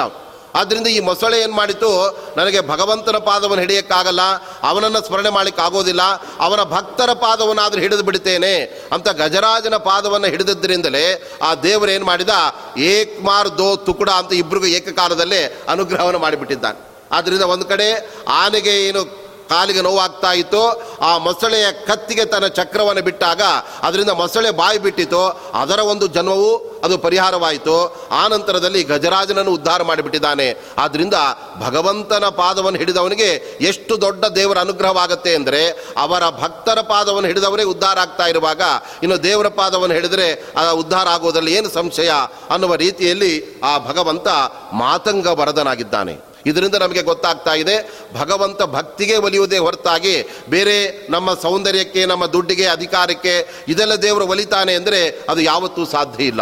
ಆದ್ದರಿಂದ ಈ ಮೊಸಳೆ ಏನು ಮಾಡಿತು? ನನಗೆ ಭಗವಂತನ ಪಾದವನ್ನು ಹಿಡಿಯೋಕ್ಕಾಗಲ್ಲ, ಅವನನ್ನು ಸ್ಮರಣೆ ಆಗೋದಿಲ್ಲ ಅವನ ಭಕ್ತರ ಪಾದವನ್ನಾದರೂ ಹಿಡಿದು ಬಿಡ್ತೇನೆ ಅಂತ ಗಜರಾಜನ ಪಾದವನ್ನು ಹಿಡಿದಿದ್ದರಿಂದಲೇ ಆ ದೇವರು ಏನು ಮಾಡಿದ? ಏಕ್ಮಾರ್ ದೋ ತುಕುಡ ಅಂತ ಇಬ್ಬರಿಗೂ ಏಕಕಾಲದಲ್ಲೇ ಅನುಗ್ರಹವನ್ನು ಮಾಡಿಬಿಟ್ಟಿದ್ದಾನೆ. ಆದ್ದರಿಂದ ಒಂದು ಕಡೆ ಆನೆಗೆ ಏನು ಕಾಲಿಗೆ ನೋವಾಗ್ತಾ ಇತ್ತು. ಆ ಮೊಸಳೆಯ ಕತ್ತಿಗೆ ತನ್ನ ಚಕ್ರವನ್ನು ಬಿಟ್ಟಾಗ ಅದರಿಂದ ಮೊಸಳೆ ಬಾಯಿ ಬಿಟ್ಟಿತು. ಅದರ ಒಂದು ಜನ್ಮವು ಅದು ಪರಿಹಾರವಾಯಿತು. ಆ ನಂತರದಲ್ಲಿ ಗಜರಾಜನನ್ನು ಉದ್ಧಾರ ಮಾಡಿಬಿಟ್ಟಿದ್ದಾನೆ. ಆದ್ದರಿಂದ ಭಗವಂತನ ಪಾದವನ್ನು ಹಿಡಿದವನಿಗೆ ಎಷ್ಟು ದೊಡ್ಡ ದೇವರ ಅನುಗ್ರಹವಾಗುತ್ತೆ ಅಂದರೆ ಅವರ ಭಕ್ತರ ಪಾದವನ್ನು ಹಿಡಿದವರೇ ಉದ್ಧಾರ ಆಗ್ತಾ ಇರುವಾಗ ಇನ್ನು ದೇವರ ಪಾದವನ್ನು ಹಿಡಿದರೆ ಆ ಉದ್ಧಾರ ಆಗೋದರಲ್ಲಿ ಏನು ಸಂಶಯ ಅನ್ನುವ ರೀತಿಯಲ್ಲಿ ಆ ಭಗವಂತ ಮಾತಂಗ ವರದನಾಗಿದ್ದಾನೆ ಇದರಿಂದ ನಮಗೆ ಗೊತ್ತಾಗ್ತಾ ಇದೆ, ಭಗವಂತ ಭಕ್ತಿಗೆ ಒಲಿಯುವುದೇ ಹೊರತಾಗಿ ಬೇರೆ ನಮ್ಮ ಸೌಂದರ್ಯಕ್ಕೆ, ನಮ್ಮ ದುಡ್ಡಿಗೆ, ಅಧಿಕಾರಕ್ಕೆ ಇದೆಲ್ಲ ದೇವರು ಒಲಿತಾನೆ ಅಂದರೆ ಅದು ಯಾವತ್ತೂ ಸಾಧ್ಯ ಇಲ್ಲ.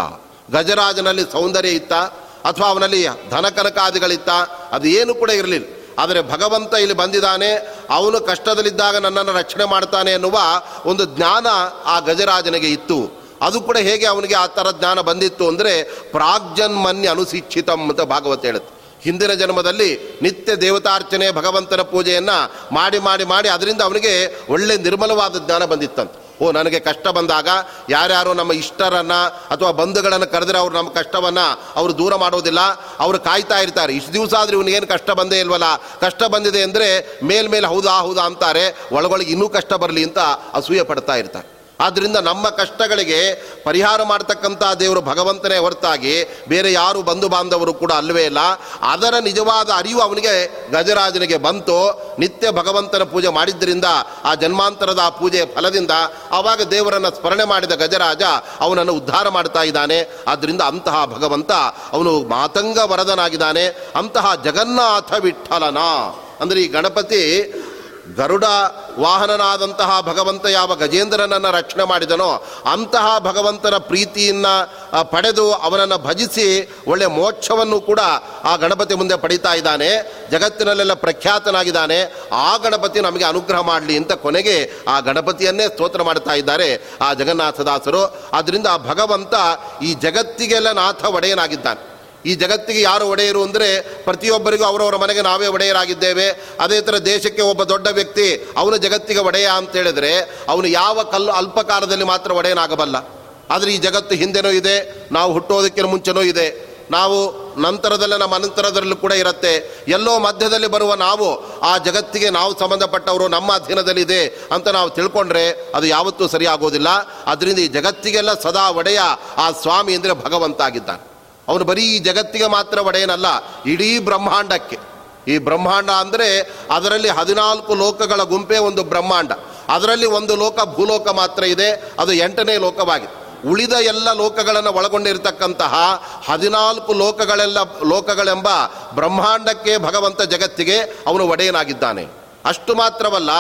ಗಜರಾಜನಲ್ಲಿ ಸೌಂದರ್ಯ ಇತ್ತ, ಅಥವಾ ಅವನಲ್ಲಿ ಧನಕನಕಾದಿಗಳಿತ್ತ ಅದು ಏನು ಕೂಡ ಇರಲಿಲ್ಲ. ಆದರೆ ಭಗವಂತ ಇಲ್ಲಿ ಬಂದಿದ್ದಾನೆ, ಅವನು ಕಷ್ಟದಲ್ಲಿದ್ದಾಗ ನನ್ನನ್ನು ರಕ್ಷಣೆ ಮಾಡ್ತಾನೆ ಎನ್ನುವ ಒಂದು ಜ್ಞಾನ ಆ ಗಜರಾಜನಿಗೆ ಇತ್ತು. ಅದು ಕೂಡ ಹೇಗೆ ಅವನಿಗೆ ಆ ಥರ ಜ್ಞಾನ ಬಂದಿತ್ತು ಅಂದರೆ ಪ್ರಾಗ್ಜನ್ಮನ್ಯ ಅನುಶಿಕ್ಷಿತಂ ಅಂತ ಭಾಗವತ ಹೇಳುತ್ತೆ. ಹಿಂದಿನ ಜನ್ಮದಲ್ಲಿ ನಿತ್ಯ ದೇವತಾರ್ಚನೆ, ಭಗವಂತನ ಪೂಜೆಯನ್ನು ಮಾಡಿ ಮಾಡಿ ಮಾಡಿ ಅದರಿಂದ ಅವನಿಗೆ ಒಳ್ಳೆ ನಿರ್ಮಲವಾದ ಜ್ಞಾನ ಬಂದಿತ್ತಂತ. ಓ, ನನಗೆ ಕಷ್ಟ ಬಂದಾಗ ಯಾರ್ಯಾರು ನಮ್ಮ ಇಷ್ಟರನ್ನು ಅಥವಾ ಬಂಧುಗಳನ್ನು ಕರೆದ್ರೆ ಅವ್ರು ನಮ್ಮ ಕಷ್ಟವನ್ನು ಅವರು ದೂರ ಮಾಡೋದಿಲ್ಲ. ಅವರು ಕಾಯ್ತಾ ಇರ್ತಾರೆ. ಇಷ್ಟು ದಿವಸ ಆದರೆ ಇವನಿಗೇನು ಕಷ್ಟ ಬಂದೇ ಇಲ್ವಲ್ಲ? ಕಷ್ಟ ಬಂದಿದೆ ಅಂದರೆ ಮೇಲ್ಮೇಲೆ ಹೌದಾ ಹೌದಾ ಅಂತಾರೆ. ಒಳಗೊಳಗೆ ಇನ್ನೂ ಕಷ್ಟ ಬರಲಿ ಅಂತ ಅಸೂಯೆ ಪಡ್ತಾ ಇರ್ತಾರೆ. ಆದ್ದರಿಂದ ನಮ್ಮ ಕಷ್ಟಗಳಿಗೆ ಪರಿಹಾರ ಮಾಡ್ತಕ್ಕಂಥ ದೇವರು ಭಗವಂತನೇ ಹೊರತಾಗಿ ಬೇರೆ ಯಾರು ಬಂಧು ಬಾಂಧವರು ಕೂಡ ಅಲ್ಲವೇ ಇಲ್ಲ. ಅದರ ನಿಜವಾದ ಅರಿವು ಅವನಿಗೆ ಗಜರಾಜನಿಗೆ ಬಂತು. ನಿತ್ಯ ಭಗವಂತನ ಪೂಜೆ ಮಾಡಿದ್ದರಿಂದ ಆ ಜನ್ಮಾಂತರದ ಆ ಪೂಜೆಯ ಫಲದಿಂದ ಆವಾಗ ದೇವರನ್ನು ಸ್ಮರಣೆ ಮಾಡಿದ ಗಜರಾಜ ಅವನನ್ನು ಉದ್ಧಾರ ಮಾಡ್ತಾ ಇದ್ದಾನೆ. ಆದ್ದರಿಂದ ಅಂತಹ ಭಗವಂತ ಅವನು ಮಾತಂಗ ವರದನಾಗಿದ್ದಾನೆ. ಅಂತಹ ಜಗನ್ನಾಥ ವಿಠಲನ. ಅಂದರೆ ಈ ಗಣಪತಿ ಗರುಡ ವಾಹನನಾದಂತಹ ಭಗವಂತ ಯಾವ ಗಜೇಂದ್ರನನ್ನು ರಕ್ಷಣೆ ಮಾಡಿದನೋ ಅಂತಹ ಭಗವಂತನ ಪ್ರೀತಿಯನ್ನು ಪಡೆದು ಅವನನ್ನು ಭಜಿಸಿ ಒಳ್ಳೆ ಮೋಕ್ಷವನ್ನು ಕೂಡ ಆ ಗಣಪತಿ ಮುಂದೆ ಪಡಿತಾ ಇದ್ದಾನೆ. ಜಗತ್ತಿನಲ್ಲೆಲ್ಲ ಪ್ರಖ್ಯಾತನಾಗಿದ್ದಾನೆ. ಆ ಗಣಪತಿ ನಮಗೆ ಅನುಗ್ರಹ ಮಾಡಲಿ ಅಂತ ಕೊನೆಗೆ ಆ ಗಣಪತಿಯನ್ನೇ ಸ್ತೋತ್ರ ಮಾಡ್ತಾ ಇದ್ದಾರೆ ಆ ಜಗನ್ನಾಥದಾಸರು ಆದ್ದರಿಂದ ಭಗವಂತ ಈ ಜಗತ್ತಿಗೆಲ್ಲ ನಾಥ ಒಡೆಯನಾಗಿದ್ದಾನೆ. ಈ ಜಗತ್ತಿಗೆ ಯಾರು ಒಡೆಯರು ಅಂದರೆ ಪ್ರತಿಯೊಬ್ಬರಿಗೂ ಅವರವರ ಮನೆಗೆ ನಾವೇ ಒಡೆಯರಾಗಿದ್ದೇವೆ. ಅದೇ ಥರ ದೇಶಕ್ಕೆ ಒಬ್ಬ ದೊಡ್ಡ ವ್ಯಕ್ತಿ ಅವನು ಜಗತ್ತಿಗೆ ಒಡೆಯ ಅಂತ ಹೇಳಿದರೆ ಅವನು ಯಾವ ಕಲ್ಲು ಅಲ್ಪಕಾಲದಲ್ಲಿ ಮಾತ್ರ ಒಡೆಯನಾಗಬಲ್ಲ. ಆದರೆ ಈ ಜಗತ್ತು ಹಿಂದೆನೂ ಇದೆ, ನಾವು ಹುಟ್ಟೋದಕ್ಕಿಂತ ಮುಂಚೆನೂ ಇದೆ. ನಾವು ನಂತರದಲ್ಲೇ ನಮ್ಮ ಅನಂತರದಲ್ಲೂ ಕೂಡ ಇರುತ್ತೆ. ಎಲ್ಲೋ ಮಧ್ಯದಲ್ಲಿ ಬರುವ ನಾವು, ಆ ಜಗತ್ತಿಗೆ ನಾವು ಸಂಬಂಧಪಟ್ಟವರು ನಮ್ಮ ಅಧೀನದಲ್ಲಿದೆ ಅಂತ ನಾವು ತಿಳ್ಕೊಂಡ್ರೆ ಅದು ಯಾವತ್ತೂ ಸರಿಯಾಗೋದಿಲ್ಲ. ಅದರಿಂದ ಈ ಜಗತ್ತಿಗೆಲ್ಲ ಸದಾ ಒಡೆಯ ಆ ಸ್ವಾಮಿ ಅಂದರೆ ಭಗವಂತ ಆಗಿದ್ದಾನೆ. ಅವನು ಬರೀ ಜಗತ್ತಿಗೆ ಮಾತ್ರ ಒಡೆಯನಲ್ಲ, ಇಡೀ ಬ್ರಹ್ಮಾಂಡಕ್ಕೆ. ಈ ಬ್ರಹ್ಮಾಂಡ ಅಂದರೆ ಅದರಲ್ಲಿ ಹದಿನಾಲ್ಕು ಲೋಕಗಳ ಗುಂಪೇ ಒಂದು ಬ್ರಹ್ಮಾಂಡ. ಅದರಲ್ಲಿ ಒಂದು ಲೋಕ ಭೂಲೋಕ ಮಾತ್ರ ಇದೆ, ಅದು ಎಂಟನೇ ಲೋಕವಾಗಿದೆ. ಉಳಿದ ಎಲ್ಲ ಲೋಕಗಳನ್ನು ಒಳಗೊಂಡಿರತಕ್ಕಂತಹ ಹದಿನಾಲ್ಕು ಲೋಕಗಳೆಲ್ಲ ಲೋಕಗಳೆಂಬ ಬ್ರಹ್ಮಾಂಡಕ್ಕೆ ಭಗವಂತ ಜಗತ್ತಿಗೆ ಅವನು ಒಡೆಯನಾಗಿದ್ದಾನೆ. ಅಷ್ಟು ಮಾತ್ರವಲ್ಲ,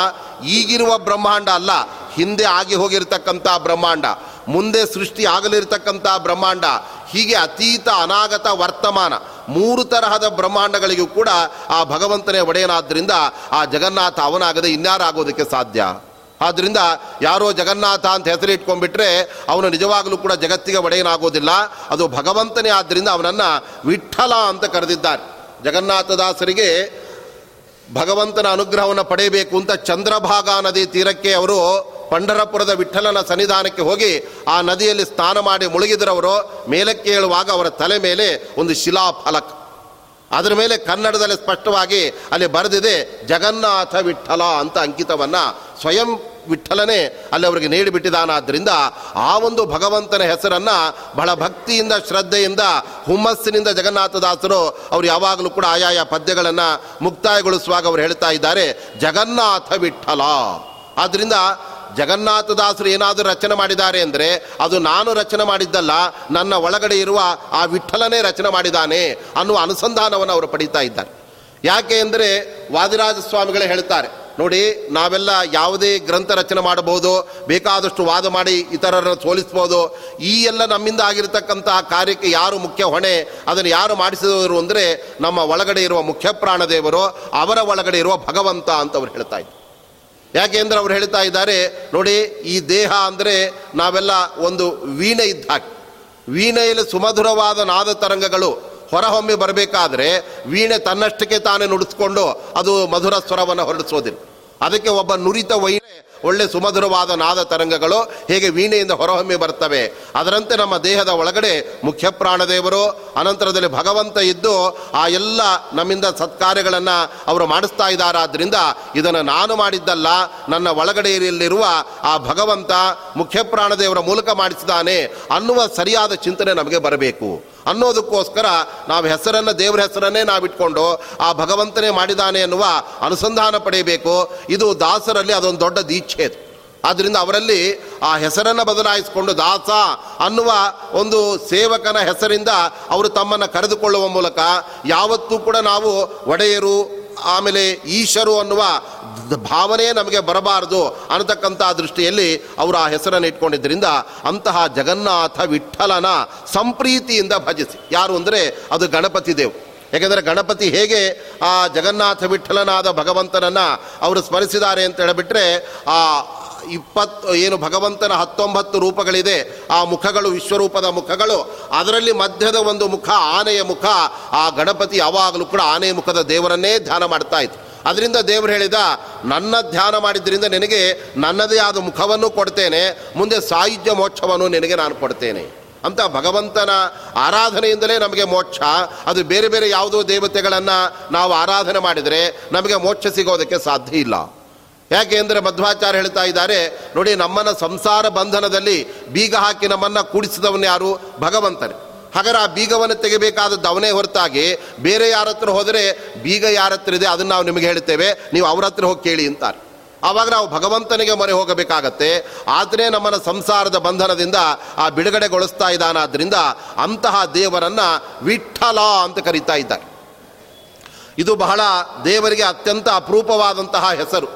ಈಗಿರುವ ಬ್ರಹ್ಮಾಂಡ ಅಲ್ಲ, ಹಿಂದೆ ಆಗಿ ಹೋಗಿರ್ತಕ್ಕಂಥ ಬ್ರಹ್ಮಾಂಡ, ಮುಂದೆ ಸೃಷ್ಟಿ ಆಗಲಿರ್ತಕ್ಕಂಥ ಬ್ರಹ್ಮಾಂಡ, ಹೀಗೆ ಅತೀತ ಅನಾಗತ ವರ್ತಮಾನ, ಮೂರು ತರಹದ ಬ್ರಹ್ಮಾಂಡಗಳಿಗೂ ಕೂಡ ಆ ಭಗವಂತನೇ ಒಡೆಯನಾದ್ದರಿಂದ ಆ ಜಗನ್ನಾಥ ಅವನಾಗದೆ ಇನ್ಯಾರಾಗೋದಕ್ಕೆ ಸಾಧ್ಯ? ಆದ್ದರಿಂದ ಯಾರೋ ಜಗನ್ನಾಥ ಅಂತ ಹೆಸರಿಟ್ಕೊಂಡ್ಬಿಟ್ರೆ ಅವನು ನಿಜವಾಗಲೂ ಕೂಡ ಜಗತ್ತಿಗೆ ಒಡೆಯನಾಗೋದಿಲ್ಲ, ಅದು ಭಗವಂತನೇ ಆದ್ದರಿಂದ ಅವನನ್ನು ವಿಠಲ ಅಂತ ಕರೆದಿದ್ದಾರೆ. ಜಗನ್ನಾಥದಾಸರಿಗೆ ಭಗವಂತನ ಅನುಗ್ರಹವನ್ನು ಪಡೆಯಬೇಕು ಅಂತ ಚಂದ್ರಭಾಗಾ ನದಿ ತೀರಕ್ಕೆ ಅವರು ಪಂಡರಪುರದ ವಿಠಲನ ಸನ್ನಿಧಾನಕ್ಕೆ ಹೋಗಿ ಆ ನದಿಯಲ್ಲಿ ಸ್ನಾನ ಮಾಡಿ ಮುಳುಗಿದ್ರವರು, ಮೇಲಕ್ಕೆ ಹೇಳುವಾಗ ಅವರ ತಲೆ ಮೇಲೆ ಒಂದು ಶಿಲಾಫಲಕ್. ಅದರ ಮೇಲೆ ಕನ್ನಡದಲ್ಲಿ ಸ್ಪಷ್ಟವಾಗಿ ಅಲ್ಲಿ ಬರೆದಿದೆ ಜಗನ್ನಾಥ ವಿಠಲ ಅಂತ ಅಂಕಿತವನ್ನು ಸ್ವಯಂ ವಿಠಲನೇ ಅಲ್ಲಿ ಅವರಿಗೆ ನೀಡಿಬಿಟ್ಟಿದ್ದಾನಾದ್ದರಿಂದ ಆ ಒಂದು ಭಗವಂತನ ಹೆಸರನ್ನು ಬಹಳ ಭಕ್ತಿಯಿಂದ, ಶ್ರದ್ಧೆಯಿಂದ, ಹುಮ್ಮಸ್ಸಿನಿಂದ ಜಗನ್ನಾಥದಾಸರು ಅವರು ಯಾವಾಗಲೂ ಕೂಡ ಆಯಾಯ ಪದ್ಯಗಳನ್ನು ಮುಕ್ತಾಯಗೊಳಿಸುವಾಗ ಅವರು ಹೇಳ್ತಾ ಇದ್ದಾರೆ, ಜಗನ್ನಾಥ ವಿಠಲ ಆದ್ದರಿಂದ ಜಗನ್ನಾಥದಾಸರು ಏನಾದರೂ ರಚನೆ ಮಾಡಿದ್ದಾರೆ ಅಂದರೆ ಅದು ನಾನು ರಚನೆ ಮಾಡಿದ್ದಲ್ಲ, ನನ್ನ ಒಳಗಡೆ ಇರುವ ಆ ವಿಠಲನೇ ರಚನೆ ಮಾಡಿದ್ದಾನೆ ಅನ್ನುವ ಅನುಸಂಧಾನವನ್ನು ಅವರು ಪಡೀತಾ ಇದ್ದಾರೆ. ಯಾಕೆ ಅಂದರೆ ವಾದಿರಾಜ ಸ್ವಾಮಿಗಳೇ ಹೇಳ್ತಾರೆ ನೋಡಿ, ನಾವೆಲ್ಲ ಯಾವುದೇ ಗ್ರಂಥ ರಚನೆ ಮಾಡಬಹುದು, ಬೇಕಾದಷ್ಟು ವಾದ ಮಾಡಿ ಇತರರನ್ನು ಸೋಲಿಸ್ಬೋದು ಈ ಎಲ್ಲ ನಮ್ಮಿಂದ ಆಗಿರತಕ್ಕಂತಹ ಕಾರ್ಯಕ್ಕೆ ಯಾರು ಮುಖ್ಯ ಹೊಣೆ, ಅದನ್ನು ಯಾರು ಮಾಡಿಸಿದವರು ಅಂದರೆ ನಮ್ಮ ಒಳಗಡೆ ಇರುವ ಮುಖ್ಯ ಪ್ರಾಣದೇವರು ಅವರ ಒಳಗಡೆ ಇರುವ ಭಗವಂತ ಅಂತ ಅವ್ರು ಹೇಳ್ತಾ ಇದ್ದಾರೆ ಯಾಕೆ ಅಂದರೆ ಅವ್ರು ಹೇಳ್ತಾ ಇದ್ದಾರೆ, ನೋಡಿ, ಈ ದೇಹ ಅಂದರೆ ನಾವೆಲ್ಲ ಒಂದು ವೀಣೆ ಇದ್ದ ಹಾಗೆ. ವೀಣೆಯಲ್ಲಿ ಸುಮಧುರವಾದ ನಾದ ತರಂಗಗಳು ಹೊರಹೊಮ್ಮಿ ಬರಬೇಕಾದ್ರೆ ವೀಣೆ ತನ್ನಷ್ಟಕ್ಕೆ ತಾನೇ ನುಡಿಸ್ಕೊಂಡು ಅದು ಮಧುರ ಸ್ವರವನ್ನು ಹೊರಡಿಸೋದಿಲ್ಲ. ಅದಕ್ಕೆ ಒಬ್ಬ ನುರಿತ ವೈಣೆ ಒಳ್ಳೆ ಸುಮಧುರವಾದ ನಾದ ತರಂಗಗಳು ಹೇಗೆ ವೀಣೆಯಿಂದ ಹೊರಹೊಮ್ಮಿ ಬರ್ತವೆ. ಅದರಂತೆ ನಮ್ಮ ದೇಹದ ಒಳಗಡೆ ಮುಖ್ಯ ಪ್ರಾಣದೇವರು, ಅನಂತರದಲ್ಲಿ ಭಗವಂತ ಇದ್ದು ಆ ಎಲ್ಲ ನಮ್ಮಿಂದ ಸತ್ಕಾರ್ಯಗಳನ್ನು ಅವರು ಮಾಡಿಸ್ತಾ ಇದ್ದಾರಾದ್ರಿಂದ ಇದನ್ನು ನಾನು ಮಾಡಿದ್ದಲ್ಲ, ನನ್ನ ಒಳಗಡೆಯಲ್ಲಿರುವ ಆ ಭಗವಂತ ಮುಖ್ಯ ಪ್ರಾಣದೇವರ ಮೂಲಕ ಮಾಡಿಸಿದ್ದಾನೆ ಅನ್ನುವ ಸರಿಯಾದ ಚಿಂತನೆ ನಮಗೆ ಬರಬೇಕು. ಅನ್ನೋದಕ್ಕೋಸ್ಕರ ನಾವು ಹೆಸರನ್ನು, ದೇವರ ಹೆಸರನ್ನೇ ನಾವಿಟ್ಕೊಂಡು ಆ ಭಗವಂತನೇ ಮಾಡಿದಾನೆ ಎನ್ನುವ ಅನುಸಂಧಾನ ಪಡೆಯಬೇಕು. ಇದು ದಾಸರಲ್ಲಿ ಅದೊಂದು ದೊಡ್ಡ ದೀಕ್ಷೆ ಅದು. ಆದ್ದರಿಂದ ಅವರಲ್ಲಿ ಆ ಹೆಸರನ್ನು ಬದಲಾಯಿಸಿಕೊಂಡು ದಾಸ ಅನ್ನುವ ಒಂದು ಸೇವಕನ ಹೆಸರಿಂದ ಅವರು ತಮ್ಮನ್ನು ಕರೆದುಕೊಳ್ಳುವ ಮೂಲಕ ಯಾವತ್ತೂ ಕೂಡ ನಾವು ಒಡೆಯರು, ಆಮೇಲೆ ಈಶರು ಅನ್ನುವ ಭಾವನೆ ನಮಗೆ ಬರಬಾರದು ಅನ್ನತಕ್ಕಂಥ ದೃಷ್ಟಿಯಲ್ಲಿ ಅವರು ಆ ಹೆಸರನ್ನು ಇಟ್ಕೊಂಡಿದ್ದರಿಂದ ಅಂತಹ ಜಗನ್ನಾಥ ವಿಠಲನ ಸಂಪ್ರೀತಿಯಿಂದ ಭಜಿಸಿ. ಯಾರು ಅಂದರೆ ಅದು ಗಣಪತಿ ದೇವ್. ಯಾಕೆಂದರೆ ಗಣಪತಿ ಹೇಗೆ ಆ ಜಗನ್ನಾಥ ವಿಠಲನಾದ ಭಗವಂತನನ್ನು ಅವರು ಸ್ಮರಿಸಿದ್ದಾರೆ ಅಂತ ಹೇಳಿಬಿಟ್ರೆ ಆ ಇಪ್ಪತ್ತು ಏನು ಭಗವಂತನ ಹತ್ತೊಂಬತ್ತು ರೂಪಗಳಿದೆ, ಆ ಮುಖಗಳು ವಿಶ್ವರೂಪದ ಮುಖಗಳು, ಅದರಲ್ಲಿ ಮಧ್ಯದ ಒಂದು ಮುಖ, ಆನೆಯ ಮುಖ, ಆ ಗಣಪತಿ ಯಾವಾಗಲೂ ಕೂಡ ಆನೆಯ ಮುಖದ ದೇವರನ್ನೇ ಧ್ಯಾನ ಮಾಡ್ತಾ ಇತ್ತು. ಅದರಿಂದ ದೇವರು ಹೇಳಿದ, ನನ್ನ ಧ್ಯಾನ ಮಾಡಿದ್ದರಿಂದ ನಿನಗೆ ನನ್ನದೇ ಆದ ಮುಖವನ್ನು ಕೊಡ್ತೇನೆ, ಮುಂದೆ ಸಾಯುಜ್ಯ ಮೋಕ್ಷವನ್ನು ನಿನಗೆ ನಾನು ಕೊಡ್ತೇನೆ. ಅಂತ ಭಗವಂತನ ಆರಾಧನೆಯಿಂದಲೇ ನಮಗೆ ಮೋಕ್ಷ. ಅದು ಬೇರೆ ಬೇರೆ ಯಾವುದೋ ದೇವತೆಗಳನ್ನು ನಾವು ಆರಾಧನೆ ಮಾಡಿದರೆ ನಮಗೆ ಮೋಕ್ಷ ಸಿಗೋದಕ್ಕೆ ಸಾಧ್ಯ ಇಲ್ಲ. ಯಾಕೆ ಅಂದರೆ ಮಧ್ವಾಚಾರ್ಯ ಹೇಳ್ತಾ ಇದ್ದಾರೆ, ನೋಡಿ ನಮ್ಮನ್ನು ಸಂಸಾರ ಬಂಧನದಲ್ಲಿ ಬೀಗ ಹಾಕಿ ನಮ್ಮನ್ನು ಕೂಡಿಸಿದವನು ಯಾರು? ಭಗವಂತನೇ. ಹಾಗಾದ್ರೆ ಆ ಬೀಗವನ್ನು ತೆಗಿಬೇಕಾದದ್ದು ಅವನೇ ಹೊರತಾಗಿ ಬೇರೆ ಯಾರ ಹತ್ರ ಹೋದರೆ ಬೀಗ ಯಾರ ಹತ್ರ ಇದೆ, ಅದನ್ನು ನಾವು ನಿಮಗೆ ಹೇಳ್ತೇವೆ. ನೀವು ಅವ್ರ ಹತ್ರ ಹೋಗಿ ಕೇಳಿ ಅಂತಾರೆ. ಆವಾಗ ನಾವು ಭಗವಂತನಿಗೆ ಮೊರೆ ಹೋಗಬೇಕಾಗತ್ತೆ. ಆದರೆ ನಮ್ಮನ್ನು ಸಂಸಾರದ ಬಂಧನದಿಂದ ಆ ಬಿಡುಗಡೆಗೊಳಿಸ್ತಾ ಇದ್ದಾನಾದ್ರಿಂದ ಅಂತಹ ದೇವರನ್ನ ವಿಠಲ ಅಂತ ಕರೀತಾ ಇದ್ದಾರೆ. ಇದು ಬಹಳ ದೇವರಿಗೆ ಅತ್ಯಂತ ಅಪರೂಪವಾದಂತಹ ಹೆಸರು.